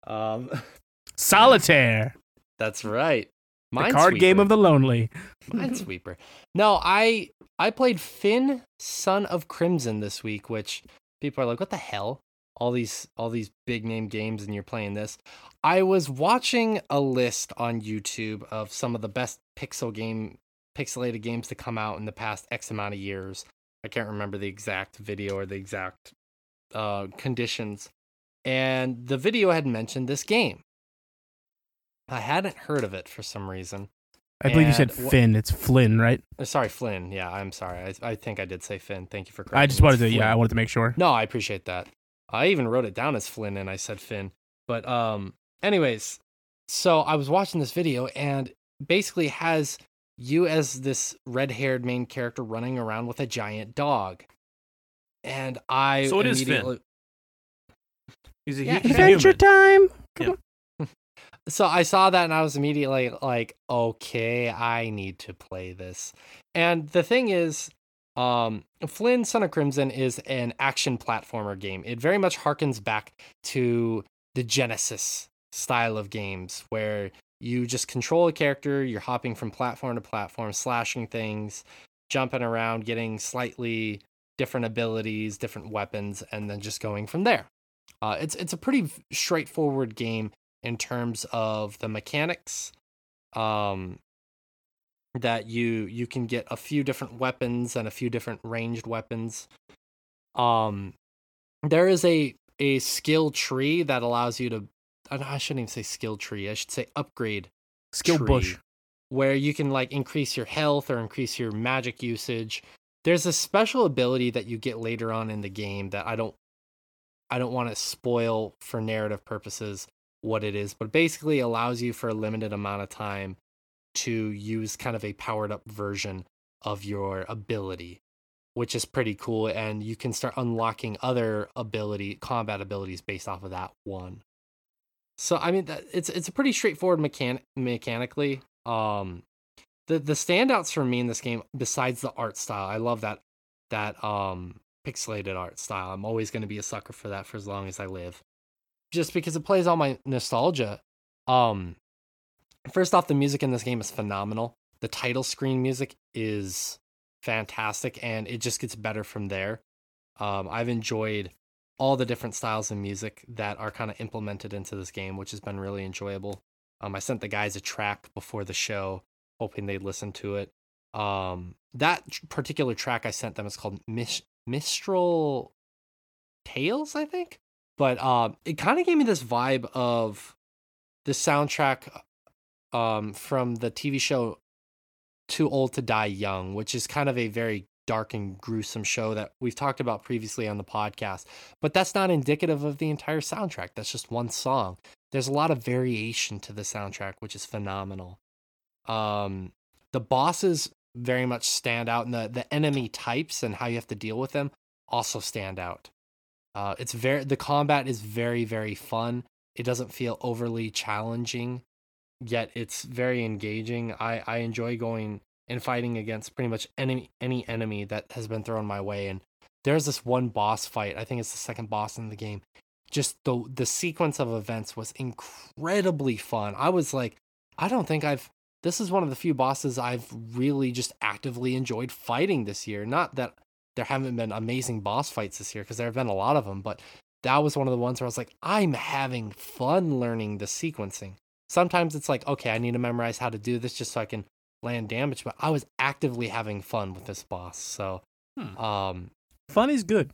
Um, <laughs> Solitaire, that's right. the card game of the lonely. Minesweeper. No, I I played Finn, Son of Crimson this week, which people are like, "What the hell?" All these all these big name games, and you're playing this. I was watching a list on YouTube of some of the best pixel game pixelated games to come out in the past X amount of years. I can't remember the exact video or the exact uh, conditions, and the video had mentioned this game. I hadn't heard of it for some reason. I believe you said And Finn. It's Flynn, right? Uh, Sorry, Flynn. Yeah, I'm sorry. I, I think I did say Finn. Thank you for correcting. I just wanted to. Yeah, I wanted to make sure. No, I appreciate that. I even wrote it down as Flynn and I said Finn. But um anyways, so I was watching this video and basically has you as this red-haired main character running around with a giant dog. And I So it is Finn. immediately He's a, Yeah, he's a Adventure human. time. <laughs> so I saw that and I was immediately like, okay, I need to play this. And the thing is, um, Flynn Son of Crimson is an action platformer game. It very much harkens back to the Genesis style of games where you just control a character, you're hopping from platform to platform, slashing things, jumping around, getting slightly different abilities, different weapons, and then just going from there. Uh, it's it's a pretty straightforward game in terms of the mechanics um that you you can get a few different weapons and a few different ranged weapons um there is a a skill tree that allows you to I I shouldn't even say skill tree I should say upgrade Skill tree, bush. where you can like increase your health or increase your magic usage. There's a special ability that you get later on in the game that I don't I don't want to spoil for narrative purposes what it is, but basically allows you for a limited amount of time to use kind of a powered up version of your ability, which is pretty cool and you can start unlocking other ability combat abilities based off of that one. So I mean, that- it's it's a pretty straightforward mechan- mechanically. Um, the the standouts for me in this game, besides the art style, I love that that um pixelated art style. I'm always going to be a sucker for that for as long as I live, just because it plays all my nostalgia. Um, first off, the music in this game is phenomenal. The title screen music is fantastic, and it just gets better from there. Um, I've enjoyed all the different styles of music that are kind of implemented into this game, which has been really enjoyable. Um, I sent the guys a track before the show, hoping they'd listen to it. Um, that particular track I sent them is called Mis- Mistral Tales, I think. But um, it kind of gave me this vibe of the soundtrack um, from the TV show Too Old to Die Young, which is kind of a very dark and gruesome show that we've talked about previously on the podcast. But that's not indicative of the entire soundtrack. That's just one song. There's a lot of variation to the soundtrack, which is phenomenal. Um, the bosses very much stand out, and the, the enemy types and how you have to deal with them also stand out. Uh, it's very the combat is very very fun. It doesn't feel overly challenging, yet it's very engaging. I I enjoy going and fighting against pretty much any any enemy that has been thrown my way. And there's this one boss fight. I think it's the second boss in the game. Just the the sequence of events was incredibly fun. I was like, I don't think I've. This is one of the few bosses I've really just actively enjoyed fighting this year. Not that there haven't been amazing boss fights this year, because there have been a lot of them, but that was one of the ones where I was like, I'm having fun learning the sequencing. Sometimes it's like, okay, I need to memorize how to do this just so I can land damage, but I was actively having fun with this boss. So, Hmm. um, Fun is good.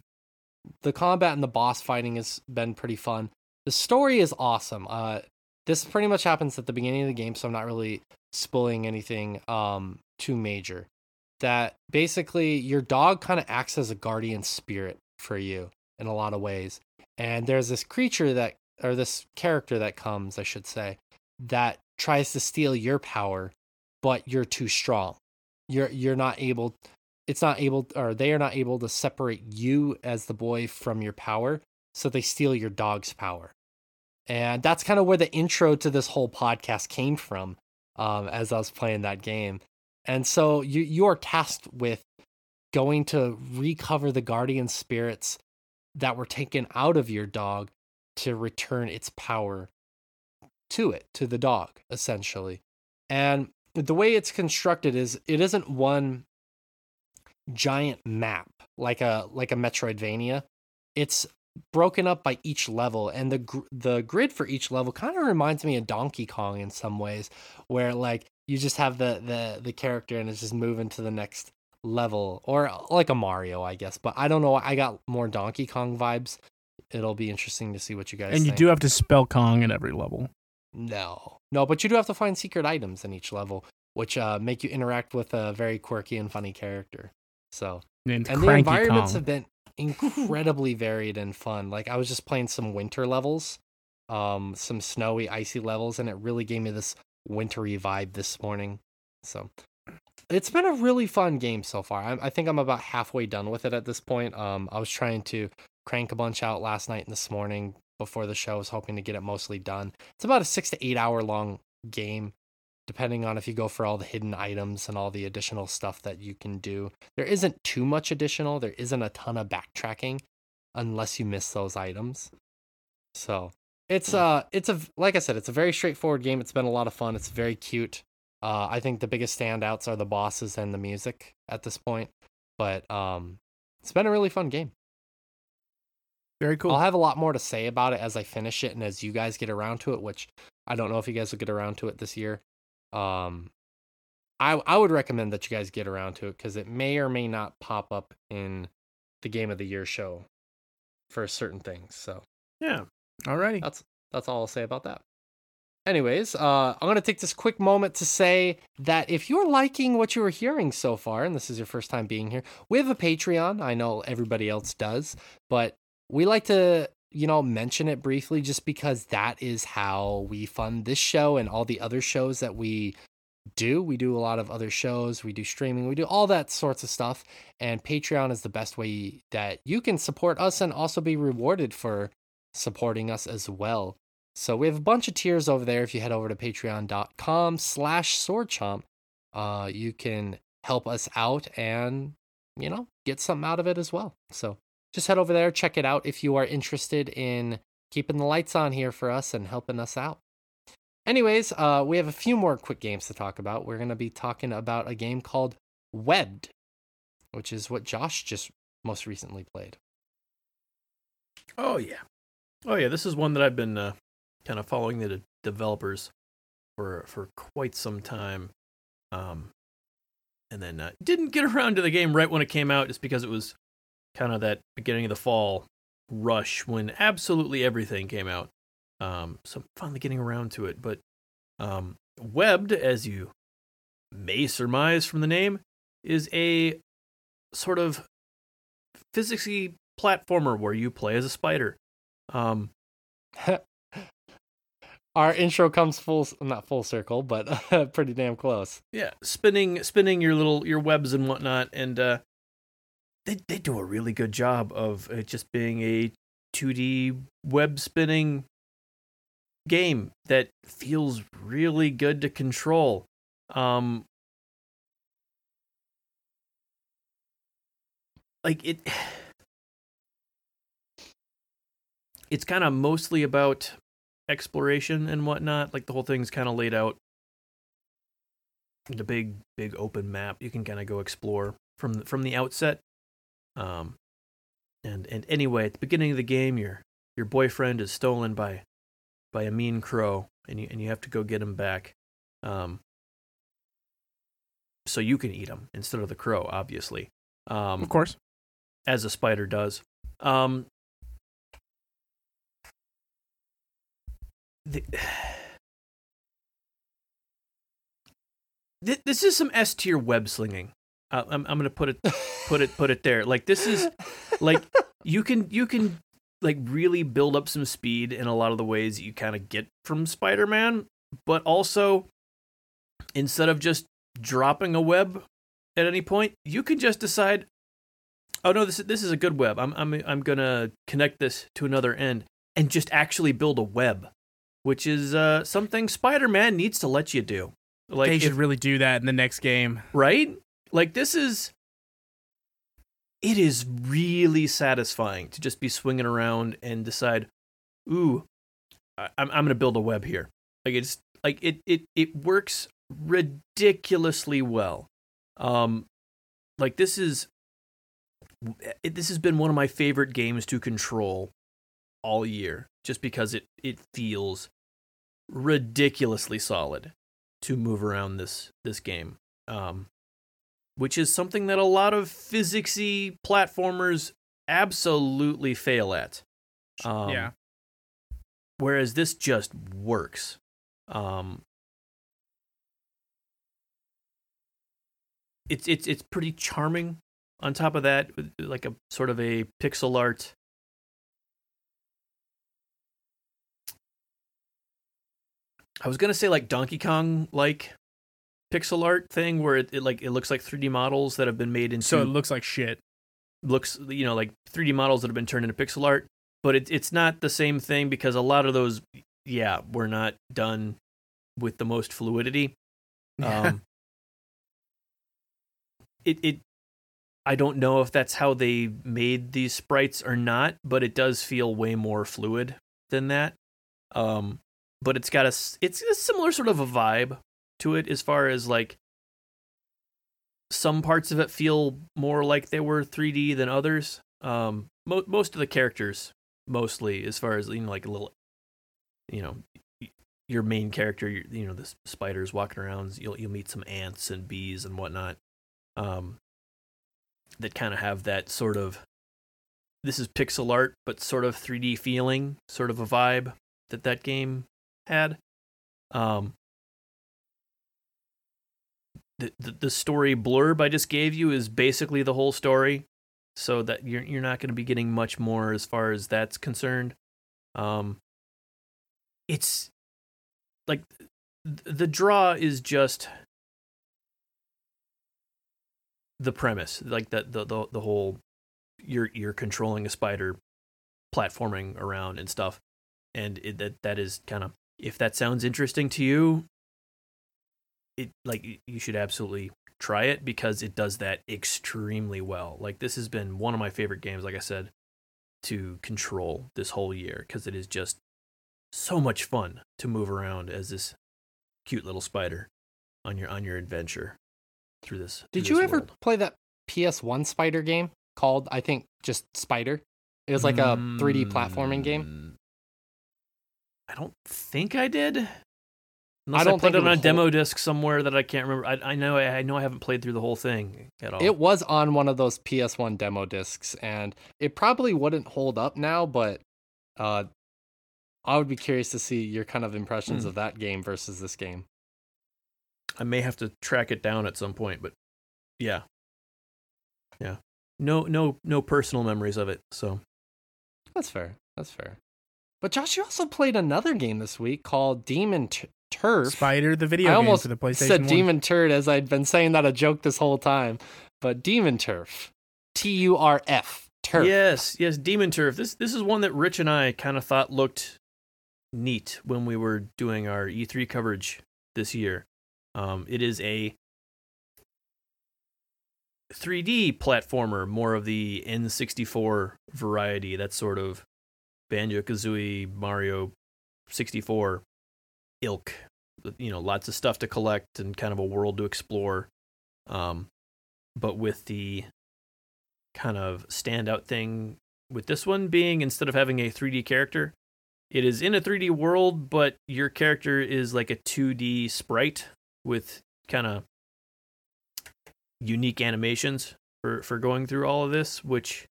the combat and the boss fighting has been pretty fun. The story is awesome. Uh, this pretty much happens at the beginning of the game, so I'm not really spoiling anything um too major. That basically your dog kind of acts as a guardian spirit for you in a lot of ways. And there's this creature that or this character that comes, I should say, that tries to steal your power, but you're too strong. You're you're not able it's not able or they are not able to separate you as the boy from your power so they steal your dog's power. And that's kind of where the intro to this whole podcast came from um, as I was playing that game. And so you you are tasked with going to recover the guardian spirits that were taken out of your dog to return its power to it, to the dog, essentially. And the way it's constructed is it isn't one giant map like a like a Metroidvania. It's broken up by each level and the gr- the grid for each level kind of reminds me of Donkey Kong in some ways where like you just have the the the character and it's just moving to the next level or like a Mario I guess but I don't know I got more Donkey Kong vibes it'll be interesting to see what you guys and you think. do have to spell Kong at every level. No, no, but you do have to find secret items in each level, which uh, make you interact with a very quirky and funny character. So, Named and the environments Kong. have been incredibly varied and fun. Like I was just playing some winter levels, um, some snowy, icy levels, and it really gave me this wintry vibe this morning. So, it's been a really fun game so far. I, I think I'm about halfway done with it at this point. Um, I was trying to crank a bunch out last night and this morning before the show. I was hoping to get it mostly done. It's about a six to eight hour long game, depending on if you go for all the hidden items and all the additional stuff that you can do. There isn't too much additional. There isn't a ton of backtracking unless you miss those items. So it's uh it's a like I said, it's a very straightforward game. It's been a lot of fun. It's very cute. Uh, I think the biggest standouts are the bosses and the music at this point. But um, it's been a really fun game. Very cool. I'll have a lot more to say about it as I finish it and as you guys get around to it, which I don't know if you guys will get around to it this year. Um, I I would recommend that you guys get around to it because it may or may not pop up in the game of the year show for certain things. So Yeah. Alrighty. that's that's all I'll say about that. Anyways, uh, I'm gonna take this quick moment to say that if you're liking what you are hearing so far, and this is your first time being here, we have a Patreon. I know everybody else does, but we like to, you know, mention it briefly just because that is how we fund this show and all the other shows that we do. We do a lot of other shows, we do streaming, we do all that sorts of stuff. And Patreon is the best way that you can support us and also be rewarded for supporting us as well. So we have a bunch of tiers over there. If you head over to patreon.com slash swordchomp, uh, you can help us out and, you know, get something out of it as well. So just head over there, check it out if you are interested in keeping the lights on here for us and helping us out. Anyways, uh, we have a few more quick games to talk about. We're going to be talking about a game called Webbed, which is what Josh just most recently played. Oh yeah. Oh yeah. This is one that I've been uh, kind of following the de- developers for for quite some time. Um, and then uh, didn't get <laughs> around to the game right when it came out, just because it was kind of that beginning of the fall rush when absolutely everything came out. Um, so I'm finally getting around to it. But um, Webbed, as you may surmise from the name, is a sort of physicsy platformer where you play as a spider. Um, <laughs> Our intro comes full, not full circle, but <laughs> pretty damn close. yeah, spinning spinning your little your webs and whatnot, and uh, they they do a really good job of it just being a 2D web spinning game that feels really good to control. Um, like it, <sighs> it's kind of mostly about exploration and whatnot. Like the whole thing's kind of laid out the big big open map you can kind of go explore from the, from the outset um and and anyway at the beginning of the game your your boyfriend is stolen by by a mean crow and you and you have to go get him back um so you can eat him instead of the crow obviously um Of course. as a spider does. Um, the, <sighs> this is some S tier web slinging. Uh, I'm I'm gonna put it put it put it there. Like this is like you can you can like really build up some speed in a lot of the ways that you kind of get from Spider-Man, but also instead of just dropping a web at any point, you can just decide oh no, this is this is a good web. I'm I'm I'm gonna connect this to another end and just actually build a web, which is uh, something Spider-Man needs to let you do. Like they if- should really do that in the next game. right? Like this is it is really satisfying to just be swinging around and decide, ooh, I, I'm I'm gonna build a web here. Like it's like it it it works ridiculously well. Um, like this is it, this has been one of my favorite games to control all year, just because it it feels ridiculously solid to move around this this game. Um, which is something that a lot of physicsy platformers absolutely fail at. Um, yeah. Whereas this just works. Um, it's it's it's pretty charming. On top of that, like a sort of a pixel art. I was gonna say like Donkey Kong like pixel art thing where it, it like it looks like 3D models that have been made into So it looks like shit. looks you know like 3D models that have been turned into pixel art, but it, it's not the same thing because a lot of those yeah were not done with the most fluidity. <laughs> Um, it it I don't know if that's how they made these sprites or not, but it does feel way more fluid than that. Um, but it's got a it's a similar sort of a vibe to it as far as like some parts of it feel more like they were 3D than others. Um, mo- most of the characters, mostly as far as you know, like a little, you know, your main character, you know, the spiders walking around. You'll you'll meet some ants and bees and whatnot. Um, that kind of have that sort of this is pixel art, but sort of 3D feeling, sort of a vibe that that game had. Um, the, the story blurb I just gave you is basically the whole story, so that you're you're not going to be getting much more as far as that's concerned. Um, it's like the draw is just the premise, like that the, the the whole you're you're controlling a spider, platforming around and stuff, and it, that that is kind of if that sounds interesting to you, it like you should absolutely try it because it does that extremely well. Like this has been one of my favorite games, like I said, to control this whole year because it is just so much fun to move around as this cute little spider on your on your adventure through this. Did through you ever world. play that PS1 Spider game called, I think, just Spider? It was like a 3D platforming game. Mm, I don't think I did. Unless I, don't played think it on a would demo disc somewhere that I can't remember. I, I know I know I haven't played through the whole thing at all. It was on one of those PS1 demo discs, and it probably wouldn't hold up now, but uh, I would be curious to see your kind of impressions Hmm. of that game versus this game. I may have to track it down at some point, but yeah, yeah. No, no, no personal memories of it. So That's fair. That's fair. But Josh, you also played another game this week called Demon T- Turf. Spider, the video I game almost for the PlayStation said 1. Demon Turd as I'd been saying that a joke this whole time. But Demon Turf. T U R F. Turf. yes, yes, Demon Turf. This this is one that Rich and I kind of thought looked neat when we were doing our E3 coverage this year. Um, it is a 3D platformer, more of the N64 variety. That sort of Banjo Kazooie, Mario 64 ilk. You know, lots of stuff to collect and kind of a world to explore. Um, but with the kind of standout thing with this one being instead of having a 3D character, it is in a 3D world, but your character is like a 2D sprite with kind of unique animations for for going through all of this, which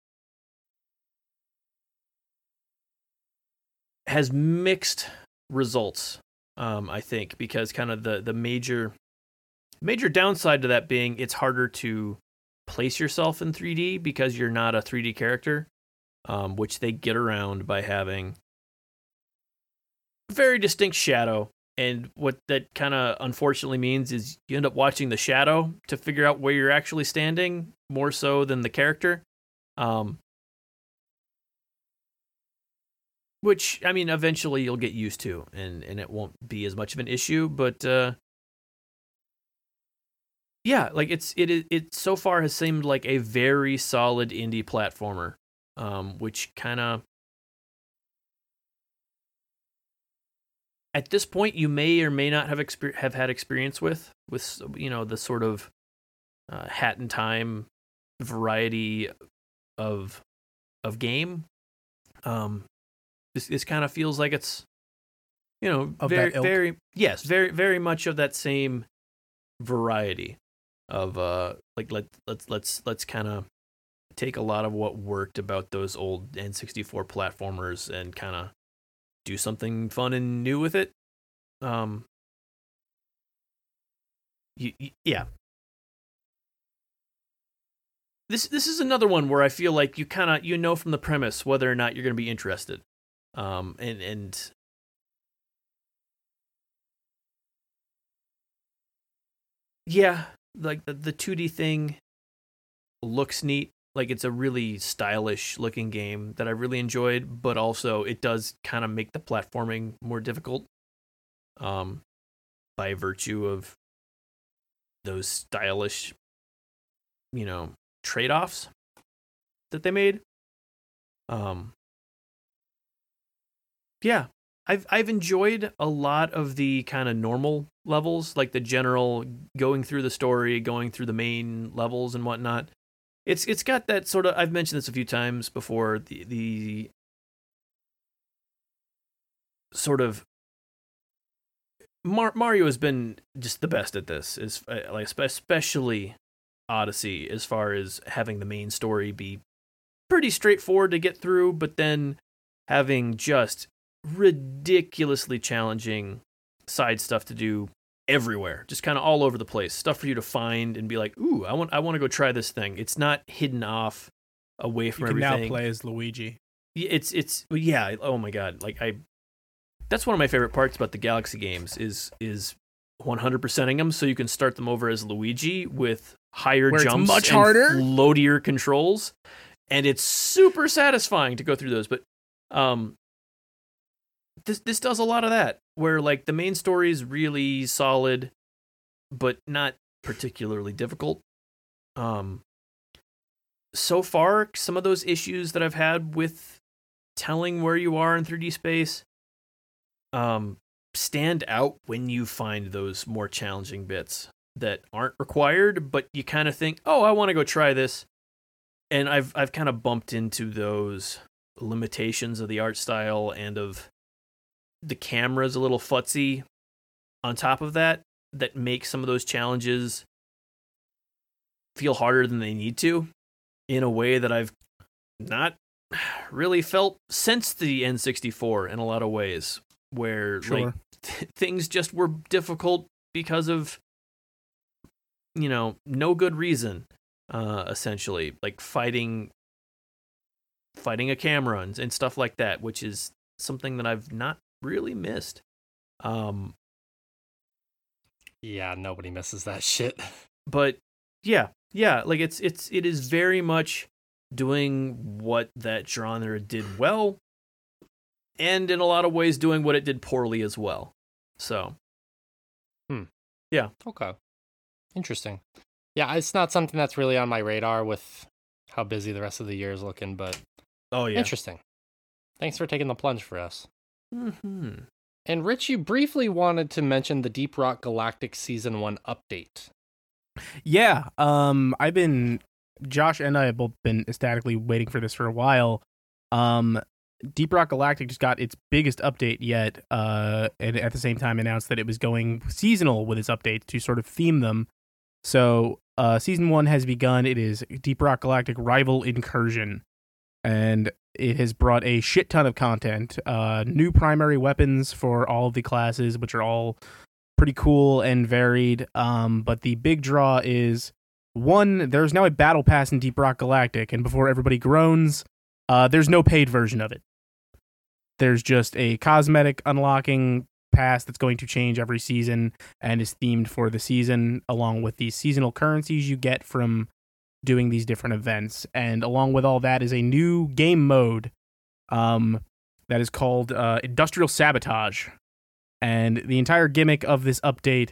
has mixed results. Um, I think because kind of the the major major downside to that being it's harder to place yourself in 3D because you're not a 3D character, um, which they get around by having very distinct shadow. And what that kind of unfortunately means is you end up watching the shadow to figure out where you're actually standing more so than the character. Um, which I mean, eventually you'll get used to, and and it won't be as much of an issue. But uh, yeah, like it's it it, so far has seemed like a very solid indie platformer, um, which kind of at this point you may or may not have exper- have had experience with with you know the sort of uh, Hat in Time variety of of game. Um, this this kind of feels like it's you know Of very very yes very very much of that same variety of uh like let let's let's let's kind of take a lot of what worked about those old N64 platformers and kind of do something fun and new with it. Um y- y- yeah. This this is another one where I feel like you kind of you know from the premise whether or not you're going to be interested. Um and and yeah, like the the 2D thing looks neat. Like it's a really stylish looking game that I really enjoyed, but also it does kind of make the platforming more difficult. Um by virtue of those stylish you know, trade-offs that they made. Um Yeah, I've I've enjoyed a lot of the kind of normal levels, like the general going through the story, going through the main levels and whatnot. It's it's got that sort of I've mentioned this a few times before the the sort of Mar- Mario has been just the best at this is uh, like especially Odyssey as far as having the main story be pretty straightforward to get through but then having just ridiculously challenging side stuff to do everywhere, just kind of all over the place. Stuff for you to find and be like, "Ooh, I want I want to go try this thing." It's not hidden off away You from can everything. now play as Luigi. It's it's yeah. Oh my god! Like I, that's one of my favorite parts about the Galaxy games is is 100%ing them so you can start them over as Luigi with higher Where jumps, much and harder? loadier controls, and it's super satisfying to go through those. But um, this this does a lot of that where like the main story is really solid, but not particularly difficult. Um, so far, some of those issues that I've had with telling where you are in 3D space um, stand out when you find those more challenging bits that aren't required, but you kind of think, "Oh, I want to go try this." And I've I've kind of bumped into those limitations of the art style and of the camera's a little futzy on top of that that make some of those challenges feel harder than they need to in a way that I've not really felt since the N64 in a lot of ways where like th- things just were difficult because of you know no good reason uh essentially like fighting fighting a camera and, and stuff like that which is something that I've not really missed um Yeah, nobody misses that <laughs> shit. but yeah yeah like it's it's it is very much doing what that genre did well and in a lot of ways doing what it did poorly as well so hmm. yeah, Okay. Interesting. Yeah, it's not something that's really on my radar with how busy the rest of the year is looking, but oh yeah interesting. Thanks for taking the plunge for us. Hmm And Rich, you briefly wanted to mention the Deep Rock Galactic Season 1 update. Yeah, um, I've been Josh and I have both been ecstatically waiting for this for a while. Um, Deep Rock Galactic just got its biggest update yet, uh, and at the same time announced that it was going seasonal with its updates to sort of theme them. So, uh, season one has begun. It is Deep Rock Galactic Rival Incursion, and it has brought a shit ton of content. Uh, new primary weapons for all of the classes, which are all pretty cool and varied. Um, but the big draw is one, there's now a battle pass in Deep Rock Galactic, and before everybody groans, uh, there's no paid version of it. There's just a cosmetic unlocking pass that's going to change every season and is themed for the season, along with the seasonal currencies you get from doing these different events. And along with all that is a new game mode um, that is called uh, Industrial Sabotage. And the entire gimmick of this update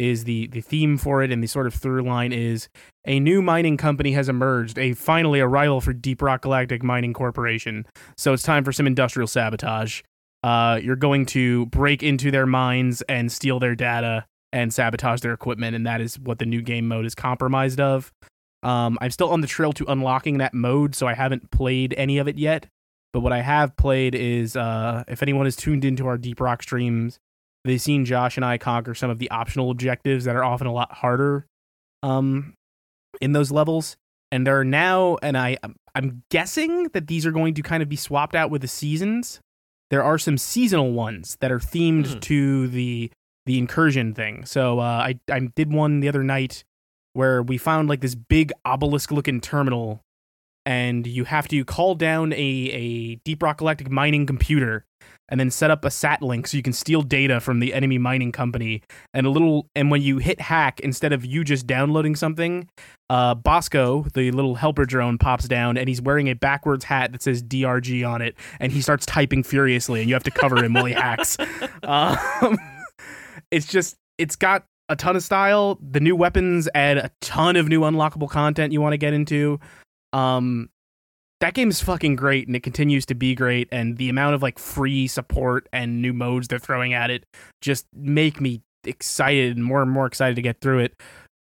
is the the theme for it and the sort of through line is a new mining company has emerged, a finally a rival for Deep Rock Galactic Mining Corporation. So it's time for some industrial sabotage. Uh, you're going to break into their mines and steal their data and sabotage their equipment, and that is what the new game mode is compromised of. Um, I'm still on the trail to unlocking that mode, so I haven't played any of it yet. But what I have played is, uh, if anyone is tuned into our Deep Rock streams, they've seen Josh and I conquer some of the optional objectives that are often a lot harder um, in those levels. And there are now, and I, I'm guessing that these are going to kind of be swapped out with the seasons. There are some seasonal ones that are themed Mhm. to the the incursion thing. So uh, I I did one the other night where we found like this big obelisk looking terminal and you have to call down a, a deep rock galactic mining computer and then set up a sat link so you can steal data from the enemy mining company. And a little and when you hit hack instead of you just downloading something uh bosco the little helper drone pops down and he's wearing a backwards hat that says drg on it and he starts typing furiously and you have to cover him while he hacks. <laughs> Um, <laughs> it's just it's got a ton of style. The new weapons add a ton of new unlockable content you want to get into. Um that game is fucking great and it continues to be great and the amount of like free support and new modes they're throwing at it just make me excited and more and more excited to get through it.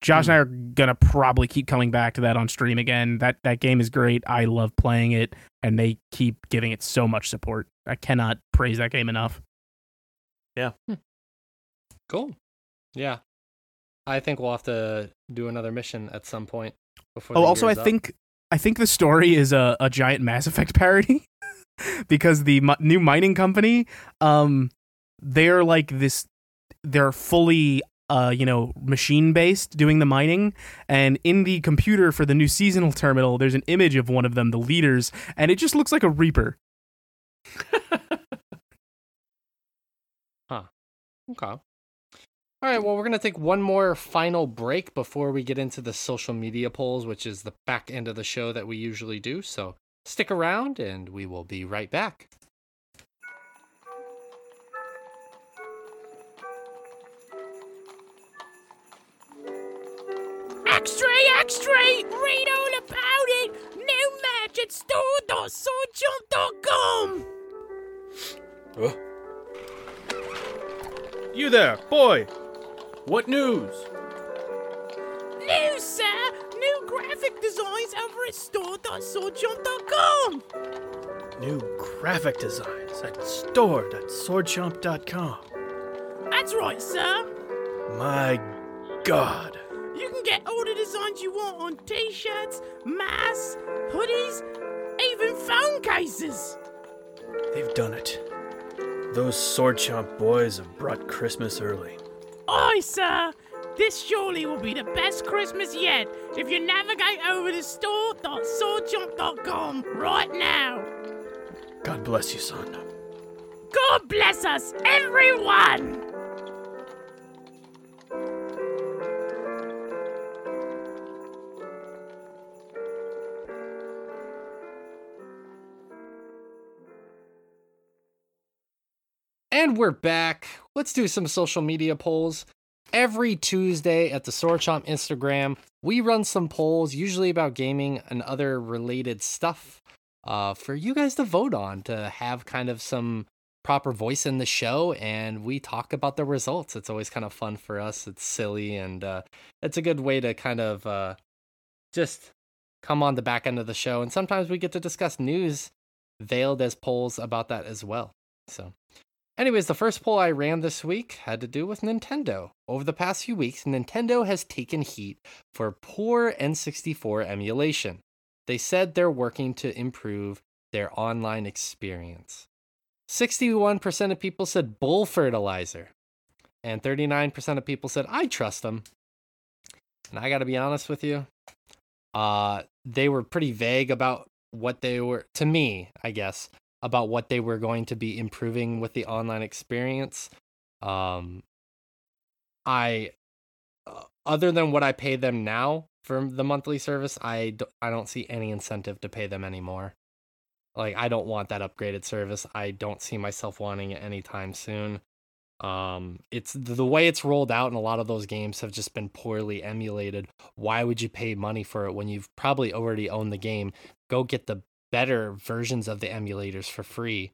Josh and i are gonna probably keep coming back to that on stream again. That that game is great. I love playing it and they keep giving it so much support. I cannot praise that game enough. Yeah. Cool. Yeah. I think we'll have to do another mission at some point before Oh, also, I up. think I think the story is a, a giant Mass Effect parody <laughs> because the mi- new mining company, um, they're like this, they're fully, uh, you know, machine based doing the mining, and in the computer for the new seasonal terminal, there's an image of one of them, the leaders, and it just looks like a Reaper. <laughs> Huh. Okay. All right, well, we're going to take one more final break before we get into the social media polls, which is the back end of the show that we usually do. So stick around and we will be right back. Extra, extra! Read all about it! New match at store.swordchomp.com! You there, boy. What news? New, sir! New graphic designs over at store.swordchomp.com! New graphic designs at store.swordchomp.com. That's right, sir! My god. You can get all the designs you want on t shirts, masks, hoodies, even phone cases! They've done it. Those Sword Chomp boys have brought Christmas early. Aye, sir! This surely will be the best Christmas yet if you navigate over to store.swordchomp.com right now! God bless you, son. God bless us, everyone! We're back. Let's do some social media polls. Every Tuesday at the Sword Chomp Instagram, we run some polls, usually about gaming and other related stuff, uh, for you guys to vote on to have kind of some proper voice in the show. And we talk about the results. It's always kind of fun for us. It's silly and uh, it's a good way to kind of uh, just come on the back end of the show. And sometimes we get to discuss news veiled as polls about that as well. So. Anyways, the first poll I ran this week had to do with Nintendo. Over the past few weeks, Nintendo has taken heat for poor N64 emulation. They said they're working to improve their online experience. 61% of people said bull fertilizer, and 39% of people said I trust them. And I got to be honest with you, uh, they were pretty vague about what they were, to me, I guess, about what they were going to be improving with the online experience. Um, I, uh, other than what I pay them now for the monthly service, I d- I don't see any incentive to pay them anymore. Like I don't want that upgraded service. I don't see myself wanting it anytime soon. Um, it's the way it's rolled out, and a lot of those games have just been poorly emulated. Why would you pay money for it when you've probably already owned the game? Go get the better versions of the emulators for free,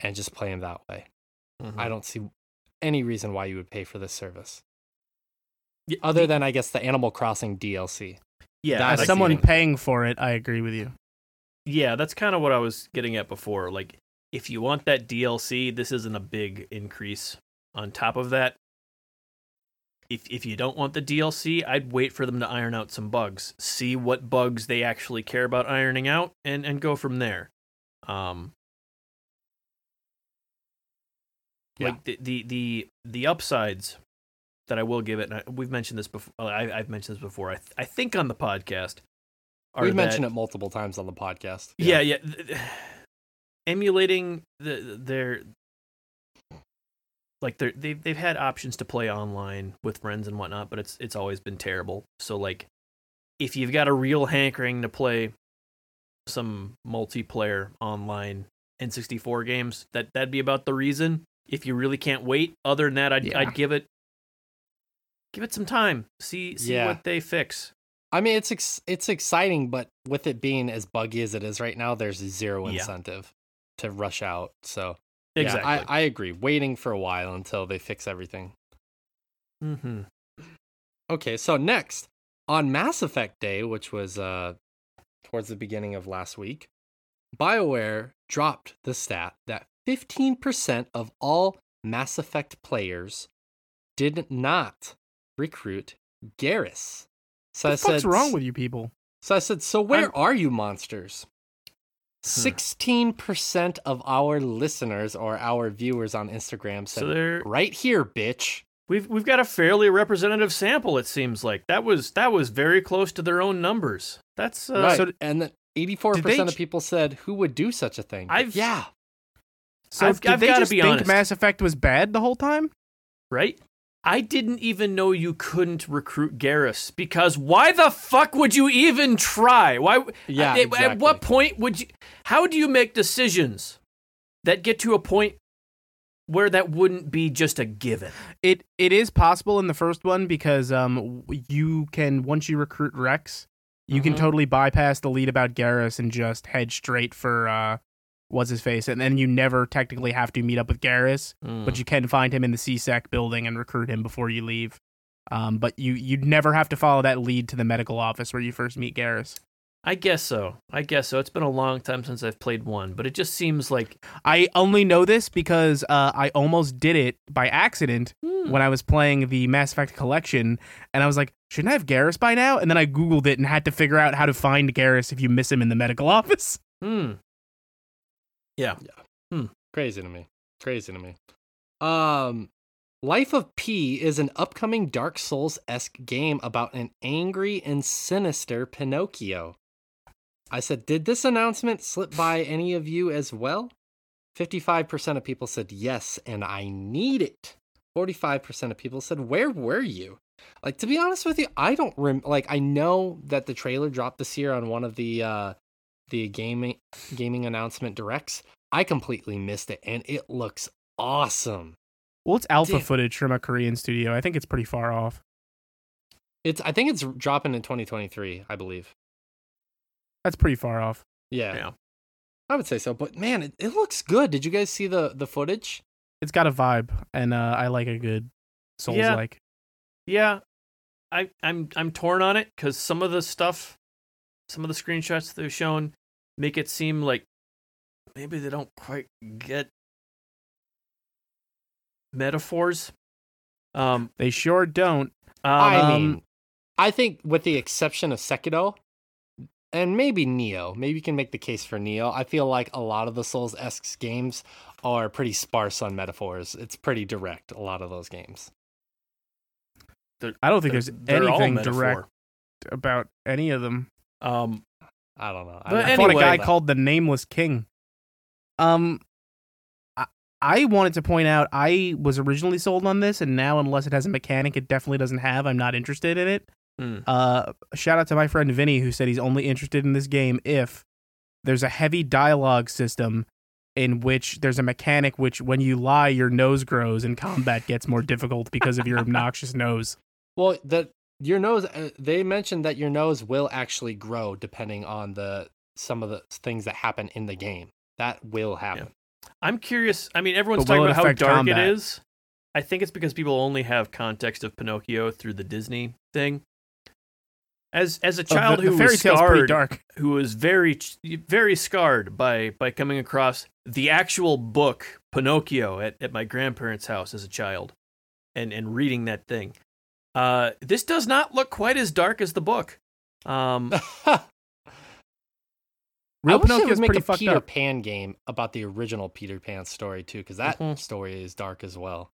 and just play them that way. Mm-hmm. I don't see any reason why you would pay for this service, Y- other the- than I guess the Animal Crossing DLC. yeah, that As I someone it. paying for it, I agree with you. Yeah, that's kind of what I was getting at before. Like, if you want that DLC, this isn't a big increase. On top of that, if if you don't want the DLC, I'd wait for them to iron out some bugs, see what bugs they actually care about ironing out, and and go from there. Um, Yeah. like the the the the upsides that I will give it. And I, we've mentioned this before. I, I've mentioned this before. I th- I think on the podcast. are We've mentioned it multiple times on the podcast. yeah, yeah. th- th- <sighs> Emulating the their like they're they've they've had options to play online with friends and whatnot, but it's it's always been terrible. So like, if you've got a real hankering to play some multiplayer online N64 games, that that'd be about the reason. If you really can't wait, other than that, I'd Yeah. I'd give it give it some time. See see Yeah. what they fix. I mean, it's ex- it's exciting, but with it being as buggy as it is right now, there's zero Yeah. incentive to rush out. So Exactly. yeah, I, I agree. Waiting for a while until they fix everything. mm-hmm. Okay, so next on Mass Effect Day, which was uh towards the beginning of last week, BioWare dropped the stat that 15% of all Mass Effect players did not recruit Garrus. So I What fuck's said, wrong with you people? So I said, so where I'm- are you monsters? 16% of our listeners or our viewers on Instagram said, So they're right here, bitch. We've we've got a fairly representative sample. It seems like that was that was very close to their own numbers. That's uh, right. so- and then 84% they of people said, who would do such a thing? I've- yeah. So I've- did I've they gotta just be think honest. Mass Effect was bad the whole time? right. I didn't even know you couldn't recruit Garrus because why the fuck would you even try? Why? Yeah, At, at what point would you? How do you make decisions that get to a point where that wouldn't be just a given? It it is possible in the first one because um you can once you recruit Rex, you can Mhm. totally bypass the lead about Garrus and just head straight for uh what's his face, and then you never technically have to meet up with Garrus, Hmm. but you can find him in the C-Sec building and recruit him before you leave. Um, but you you'd never have to follow that lead to the medical office where you first meet Garrus. I guess so. I guess so. It's been a long time since I've played one, but it just seems like I only know this because uh, I almost did it by accident hmm, when I was playing the Mass Effect collection, and I was like, shouldn't I have Garrus by now? And then I Googled it and had to figure out how to find Garrus if you miss him in the medical <laughs> office. hmm. Yeah. Yeah, crazy to me. Crazy to me. Um, Lies of P is an upcoming Dark Souls esque game about an angry and sinister Pinocchio. I said, did this announcement slip by any of you as well? 55% of people said yes, and I need it. 45% of people said, where were you? Like, to be honest with you, I don't rem- like, I know that the trailer dropped this year on one of the, uh, the gaming gaming announcement directs. I completely missed it, and it looks awesome. Well, it's alpha Damn. footage from a Korean studio. I think it's pretty far off. It's I think it's dropping in 2023, I believe. That's pretty far off. Yeah, Yeah. I would say so. But man, it, it looks good. Did you guys see the the footage? It's got a vibe, and uh, I like a good Souls like. Yeah, I I'm I'm torn on it because some of the stuff, some of the screenshots they've shown make it seem like maybe they don't quite get metaphors. Um, They sure don't. I Um, mean, I think with the exception of Sekiro and maybe Nioh, maybe you can make the case for Nioh. I feel like a lot of the Souls esque games are pretty sparse on metaphors. It's pretty direct. A lot of those games. I don't think there's anything direct about any of them. Um, I don't know. I, But I I fought a guy called the Nameless King. Um, I, I wanted to point out I was originally sold on this, and now unless it has a mechanic, it definitely doesn't have. I'm not interested in it. Hmm. Uh, shout out to my friend Vinny who said he's only interested in this game if there's a heavy dialogue system in which there's a mechanic which when you lie your nose grows and combat gets more difficult because of your <laughs> obnoxious nose. Well, the your nose. Uh, they mentioned that your nose will actually grow depending on the some of the things that happen in the game. That will happen. I'm curious. I mean, everyone's But talking about how dark combat? it is. I think it's because people only have context of Pinocchio through the Disney thing. As as a Oh, child the, the who fairy was tale's scarred, dark. who was very very scarred by by coming across the actual book Pinocchio at, at my grandparents' house as a child, and and reading that thing. Uh, this does not look quite as dark as the book. Um, <laughs> Real I wish they would make a Peter up. Pan game about the original Peter Pan story too, because that Mhm. story is dark as well.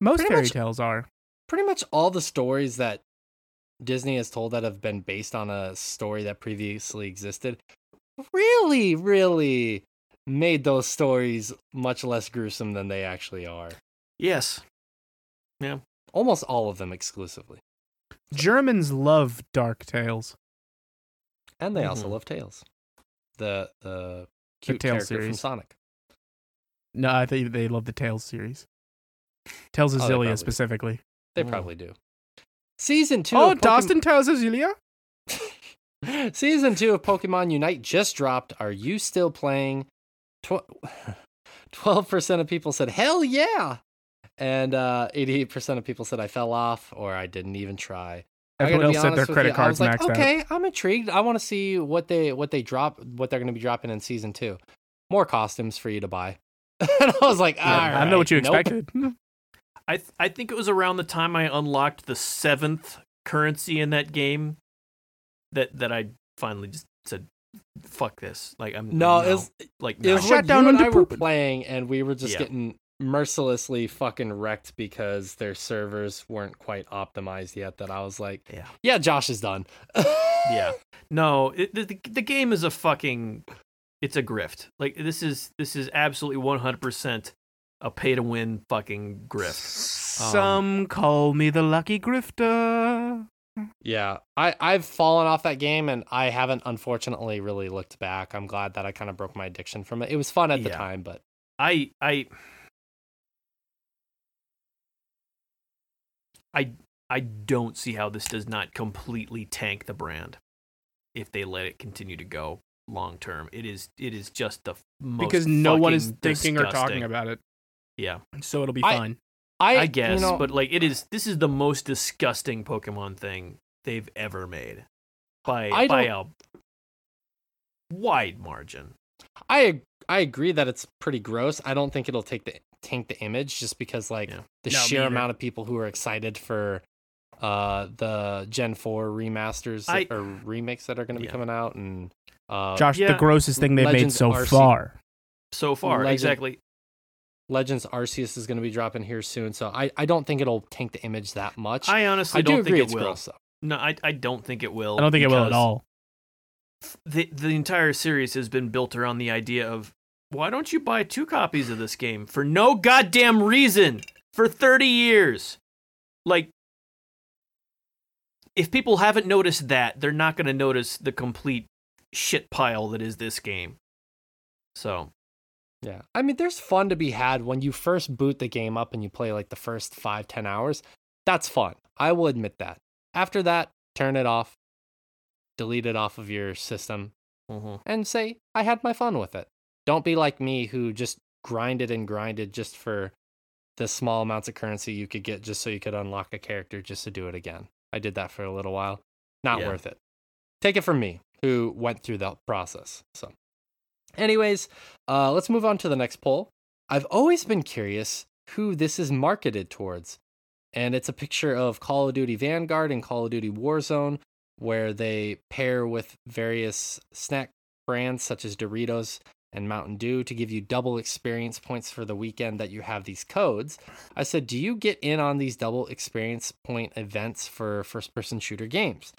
Most pretty fairy much- tales are. Pretty much all the stories that Disney has told that have been based on a story that previously existed really, really made those stories much less gruesome than they actually are. yes, Almost all of them exclusively. Germans love dark tales. And they also Mhm. love Tails. The the cute Tails character from series. Sonic. No, I think they love the Tales series. Tales of Oh, they probably do. specifically. They Mm. probably do. Season two. Oh, of Pokemon- Dustin Tales of Xillia? <laughs> Season two of Pokemon Unite just dropped. Are you still playing? <laughs> Twelve percent of people said hell yeah, and uh, eighty-eight percent of people said I fell off or I didn't even try. Everyone else said their credit you, cards was like, maxed out. okay, I'm intrigued. I want to see what they what they drop, what they're going to be dropping in season two. More costumes for you to buy. <laughs> and I was like, Yeah, I don't know what you nope." expected. <laughs> I th- I think it was around the time I unlocked the seventh currency in that game that that I finally just said, "Fuck this!" Like I'm No, no. it was, like it was Shut down you and under I were playing, and we were just Yeah. getting mercilessly fucking wrecked because their servers weren't quite optimized yet. That I was like, Yeah. yeah, Josh is done. <laughs> yeah. No, it, the, the the game is a fucking it's a grift. Like this is this is absolutely 100% a pay to win fucking grift. Some um, call me the lucky grifter. Yeah, I I've fallen off that game, and I haven't unfortunately really looked back. I'm glad that I kind of broke my addiction from it. It was fun at the Yeah. time, but I I I I don't see how this does not completely tank the brand if they let it continue to go long term. It is it is just the most Because no one is fucking thinking or talking about it. Yeah, So it'll be I- fine. I, I, guess, you know, but like it is this is the most disgusting Pokemon thing they've ever made by I by a wide margin. I I agree that it's pretty gross. I don't think it'll take the tank the image just because like Yeah. the No, sheer amount of people who are excited for uh the Gen 4 remasters I- or remakes that are going to be Yeah. coming out and uh Josh, the grossest thing they've Legends made so RC. far. So far, Legend- exactly. Legends Arceus is going to be dropping here soon. So I I don't think it'll tank the image that much. I honestly I do don't agree think it's it will. gross though. No, I I don't think it will. I don't think it will at all. The the entire series has been built around the idea of why don't you buy two copies of this game for no goddamn reason for 30 years? Like if people haven't noticed that, they're not going to notice the complete shit pile that is this game. So, Yeah. I mean, there's fun to be had when you first boot the game up and you play like the first five, ten hours. That's fun. I will admit that. After that, turn it off, delete it off of your system, mhm. and say, I had my fun with it. Don't be like me who just grinded and grinded just for the small amounts of currency you could get just so you could unlock a character just to do it again. I did that for a little while. Not Yeah. worth it. Take it from me, who went through that process. So, anyways, uh, let's move on to the next poll. I've always been curious who this is marketed towards. And it's a picture of Call of Duty Vanguard and Call of Duty Warzone, where they pair with various snack brands such as Doritos and Mountain Dew to give you double experience points for the weekend that you have these codes. I said, Do you get in on these double experience point events for first person shooter games?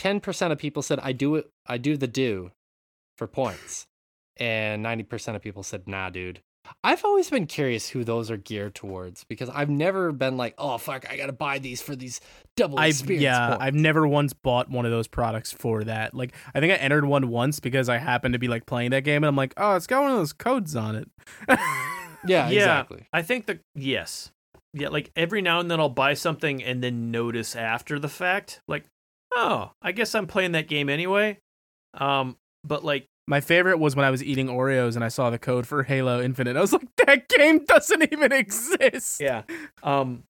10% of people said, I do it, I do the do for points. And 90% of people said, Nah, dude, I've always been curious who those are geared towards because I've never been like, oh fuck, I gotta buy these for these double I've experience yeah, points." I've never once bought one of those products for that. Like I think I entered one once because I happened to be like playing that game and I'm like, oh, it's got one of those codes on it. <laughs> yeah, Yeah. exactly. I think that yes, yeah. Like every now and then I'll buy something and then notice after the fact, like, oh, I guess I'm playing that game anyway. Um, but like, My favorite was when I was eating Oreos and I saw the code for Halo Infinite. I was like, that game doesn't even exist. yeah. Um,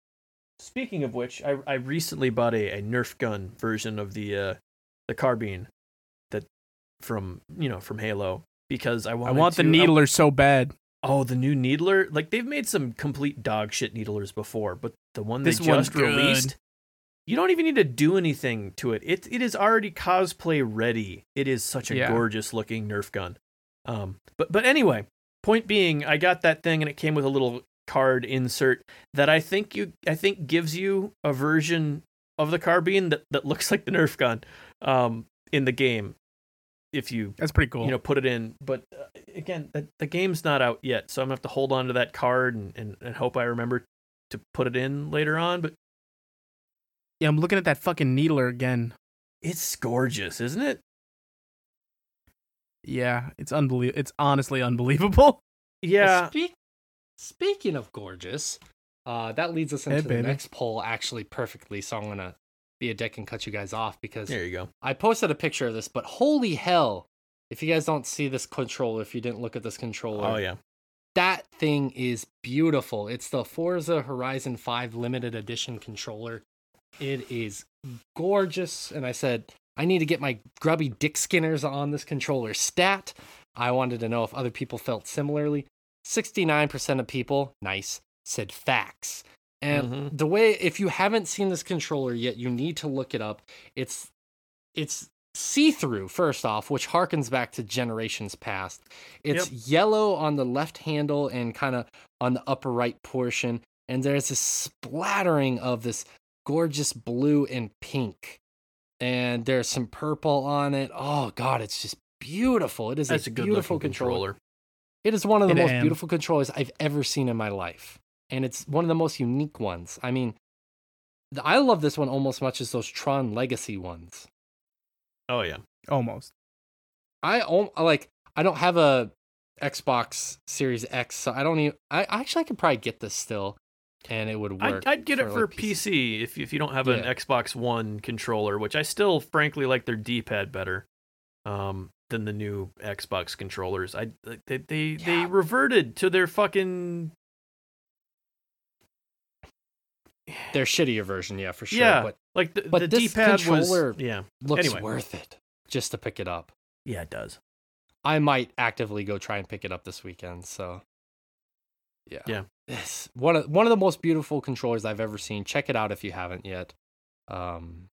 speaking of which, I I recently bought a, a Nerf gun version of the uh the carbine that from you know from Halo because I want I want want the needler so bad. Oh, the new needler! Like they've made some complete dog shit needlers before, but the one This they just released. You don't even need to do anything to it. It it is already cosplay ready. It is such a Yeah. gorgeous looking Nerf gun. Um, but but anyway, point being, I got that thing and it came with a little card insert that I think you I think gives you a version of the carbine that that looks <laughs> like the Nerf gun, um, in the game. If you That's pretty cool. you know put it in but uh, again the, the game's not out yet so i'm gonna have to hold on to that card and, and, and hope i remember to put it in later on but yeah, I'm looking at that fucking needler again. it's gorgeous isn't it Yeah, it's unbelievable. It's honestly unbelievable. <laughs> yeah Well, speak, speaking of gorgeous, uh, that leads us Hey, into the baby. next poll actually perfectly. So I'm gonna be a dick and cut you guys off because there you go I posted a picture of this. But holy hell, if you guys don't see this controller, if you didn't look at this controller, oh yeah that thing is beautiful. It's the Forza Horizon 5 limited edition controller. It is gorgeous. And I said, I need to get my grubby dick skinners on this controller stat. I wanted to know if other people felt similarly. 69% of people, nice, said facts. And Mhm. the way if you haven't seen this controller yet, you need to look it up. It's it's see-through first off, which harkens back to generations past. It's yellow on the left handle and kind of on the upper right portion, and there's this splattering of this gorgeous blue and pink. And there's some purple on it. Oh god, it's just beautiful. It is that's a, a good beautiful controller. controller It is one of the It most am. beautiful controllers I've ever seen in my life. And it's one of the most unique ones. I mean, I love this one almost as much as those Tron Legacy ones. oh yeah Almost. I al- like I don't have a Xbox Series X, so I don't even I actually I could probably get this still and it would work. I'd, I'd get it for like, PC if if you don't have an Xbox One controller, which I still frankly like their D-pad better um, than the new Xbox controllers. I they they, they reverted to their fucking Their shittier version, yeah, for sure. Yeah. But like the, But the this D-pad controller- was yeah looks Anyway. worth it just to pick it up. yeah it does. I might actively go try and pick it up this weekend. So, yeah, Yeah. It's one of one of the most beautiful controllers I've ever seen. Check it out if you haven't yet. Um,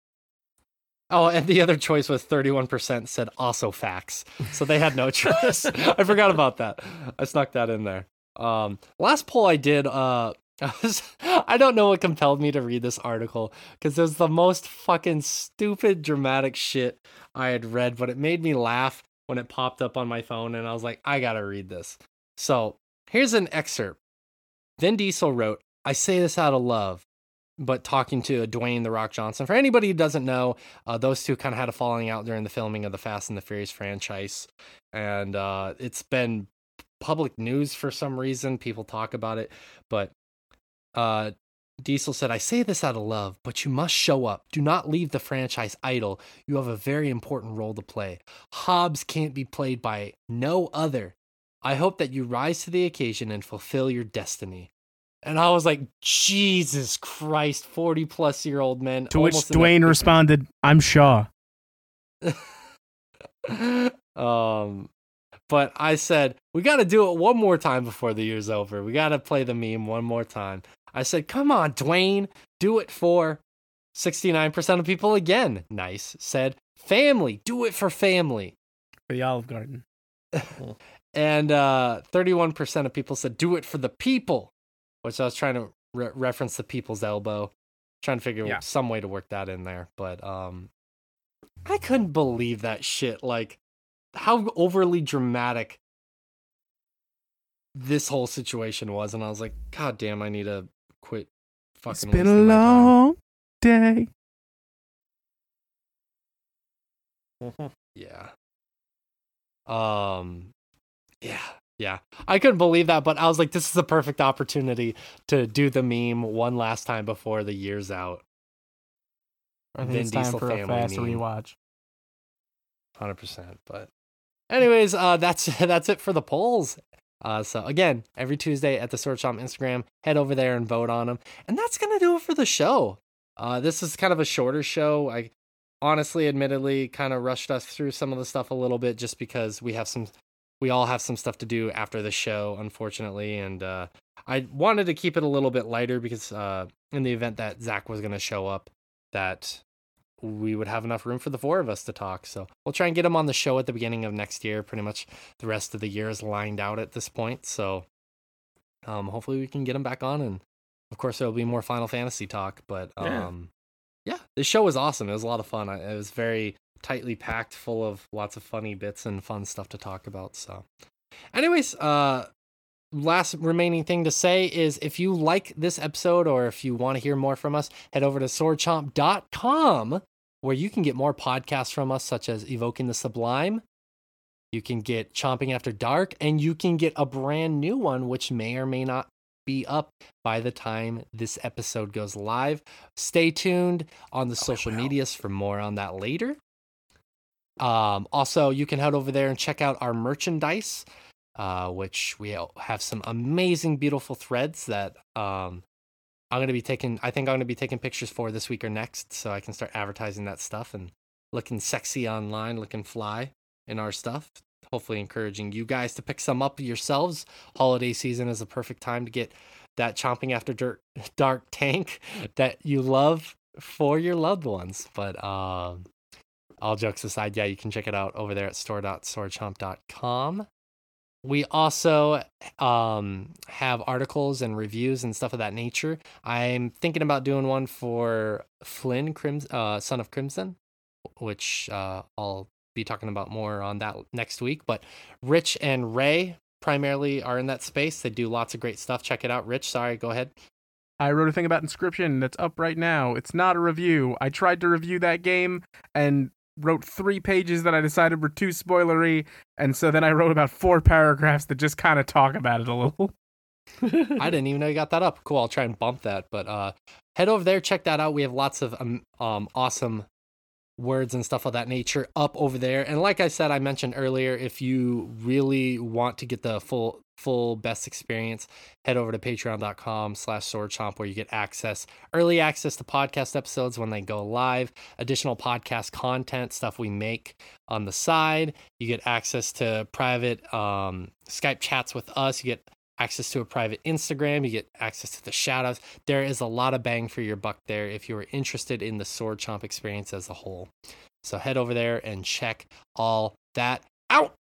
oh, and the other choice was thirty-one percent said also facts, so they had no <laughs> choice. I forgot about that. I snuck that in there. Um, last poll I did. Uh, <laughs> I, was, I don't know what compelled me to read this article because it was the most fucking stupid, dramatic shit I had read, but it made me laugh when it popped up on my phone, and I was like, I gotta read this. So here's an excerpt. Vin Diesel wrote, I say this out of love, but talking to Dwayne The Rock Johnson. For anybody who doesn't know, uh, those two kind of had a falling out during the filming of the Fast and the Furious franchise. And uh, it's been public news for some reason. People talk about it. But uh, Diesel said, I say this out of love, but you must show up. Do not leave the franchise idle. You have a very important role to play. Hobbs can't be played by no other. I hope that you rise to the occasion and fulfill your destiny. And I was like, Jesus Christ, 40 plus year old men. To which Dwayne responded, I'm Shaw. <laughs> um, but I said, we got to do it one more time before the year's over. We got to play the meme one more time. I said, come on, Dwayne, do it for 69% of people again. Nice. Said, family, do it for family. For the Olive Garden. <laughs> And uh, 31% of people said, do it for the people, which I was trying to re- reference the people's elbow, trying to figure Yeah. out some way to work that in there. But um, I couldn't believe that shit. Like, how overly dramatic this whole situation was, and I was like, God damn, I need to quit fucking. It's been a wasting time." long day. <laughs> Yeah. Um. Yeah. Yeah. I couldn't believe that, but I was like, this is the perfect opportunity to do the meme one last time before the year's out. I think Vin it's time Diesel for a fast meme. rewatch. hundred percent. But, anyways, uh, that's <laughs> that's it for the polls. Uh, so again, every Tuesday at the Sword Chomp Instagram, head over there and vote on them. And that's gonna do it for the show. Uh, this is kind of a shorter show. I honestly, admittedly, kind of rushed us through some of the stuff a little bit just because we have some, we all have some stuff to do after the show, unfortunately. And uh, I wanted to keep it a little bit lighter because uh, in the event that Zach was gonna show up, that we would have enough room for the four of us to talk. So we'll try and get him on the show at the beginning of next year. Pretty much the rest of the year is lined out at this point. So um, hopefully we can get him back on. And of course, there'll be more Final Fantasy talk. But Yeah. um, yeah, the show was awesome. It was a lot of fun. It was very tightly packed, full of lots of funny bits and fun stuff to talk about. So, anyways, uh, last remaining thing to say is if you like this episode or if you want to hear more from us, head over to swordchomp.com where you can get more podcasts from us, such as Evoking the Sublime. You can get Chomping After Dark, and you can get a brand new one, which may or may not be up by the time this episode goes live. Stay tuned on the social medias for more on that later. Um, also, you can head over there and check out our merchandise, uh, which we have some amazing, beautiful threads that um, I'm gonna be taking. I think I'm gonna be taking pictures for this week or next, so I can start advertising that stuff and looking sexy online, looking fly in our stuff. Hopefully, encouraging you guys to pick some up yourselves. Holiday season is a perfect time to get that chomping after dirt, <laughs> dark tank that you love for your loved ones. But um, all jokes aside, yeah, you can check it out over there at store.swordchomp.com. We also um, have articles and reviews and stuff of that nature. I'm thinking about doing one for Flynn, Crims- uh, Son of Crimson, which uh, I'll be talking about more on that next week. But Rich and Ray primarily are in that space. They do lots of great stuff. Check it out. Rich, sorry, go ahead. I wrote a thing about Inscryption that's up right now. It's not a review. I tried to review that game and wrote three pages that I decided were too spoilery, and so then I wrote about four paragraphs that just kind of talk about it a little. <laughs> I didn't even know you got that up. Cool. I'll try and bump that. But uh, head over there, check that out. We have lots of um, um awesome words and stuff of that nature up over there. And like I said, I mentioned earlier, if you really want to get the full full best experience, head over to patreon.com slash swordchomp where you get access, early access to podcast episodes when they go live, additional podcast content, stuff we make on the side. You get access to private um, Skype chats with us. You get access to a private Instagram. You get access to the shoutouts. There is a lot of bang for your buck there if you are interested in the Sword Chomp experience as a whole. So head over there and check all that out.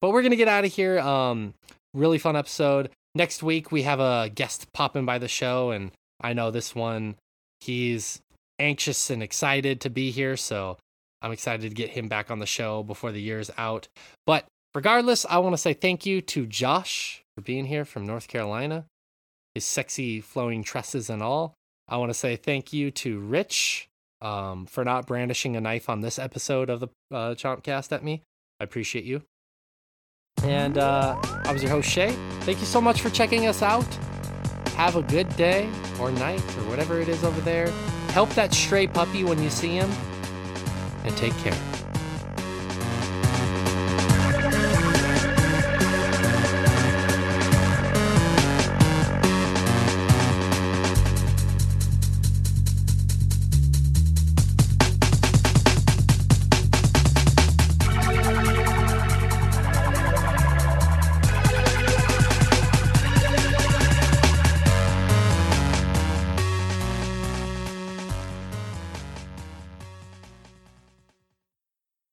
But we're gonna get out of here. Um, really fun episode. Next week we have a guest popping by the show, and I know this one he's anxious and excited to be here, so I'm excited to get him back on the show before the year's out. But regardless, I want to say thank you to Josh for being here from North Carolina, his sexy flowing tresses and all. I want to say thank you to Rich um, for not brandishing a knife on this episode of the uh, Chompcast at me. I appreciate you. And uh, I was your host, Shay. Thank you so much for checking us out. Have a good day or night or whatever it is over there. Help that stray puppy when you see him. And take care.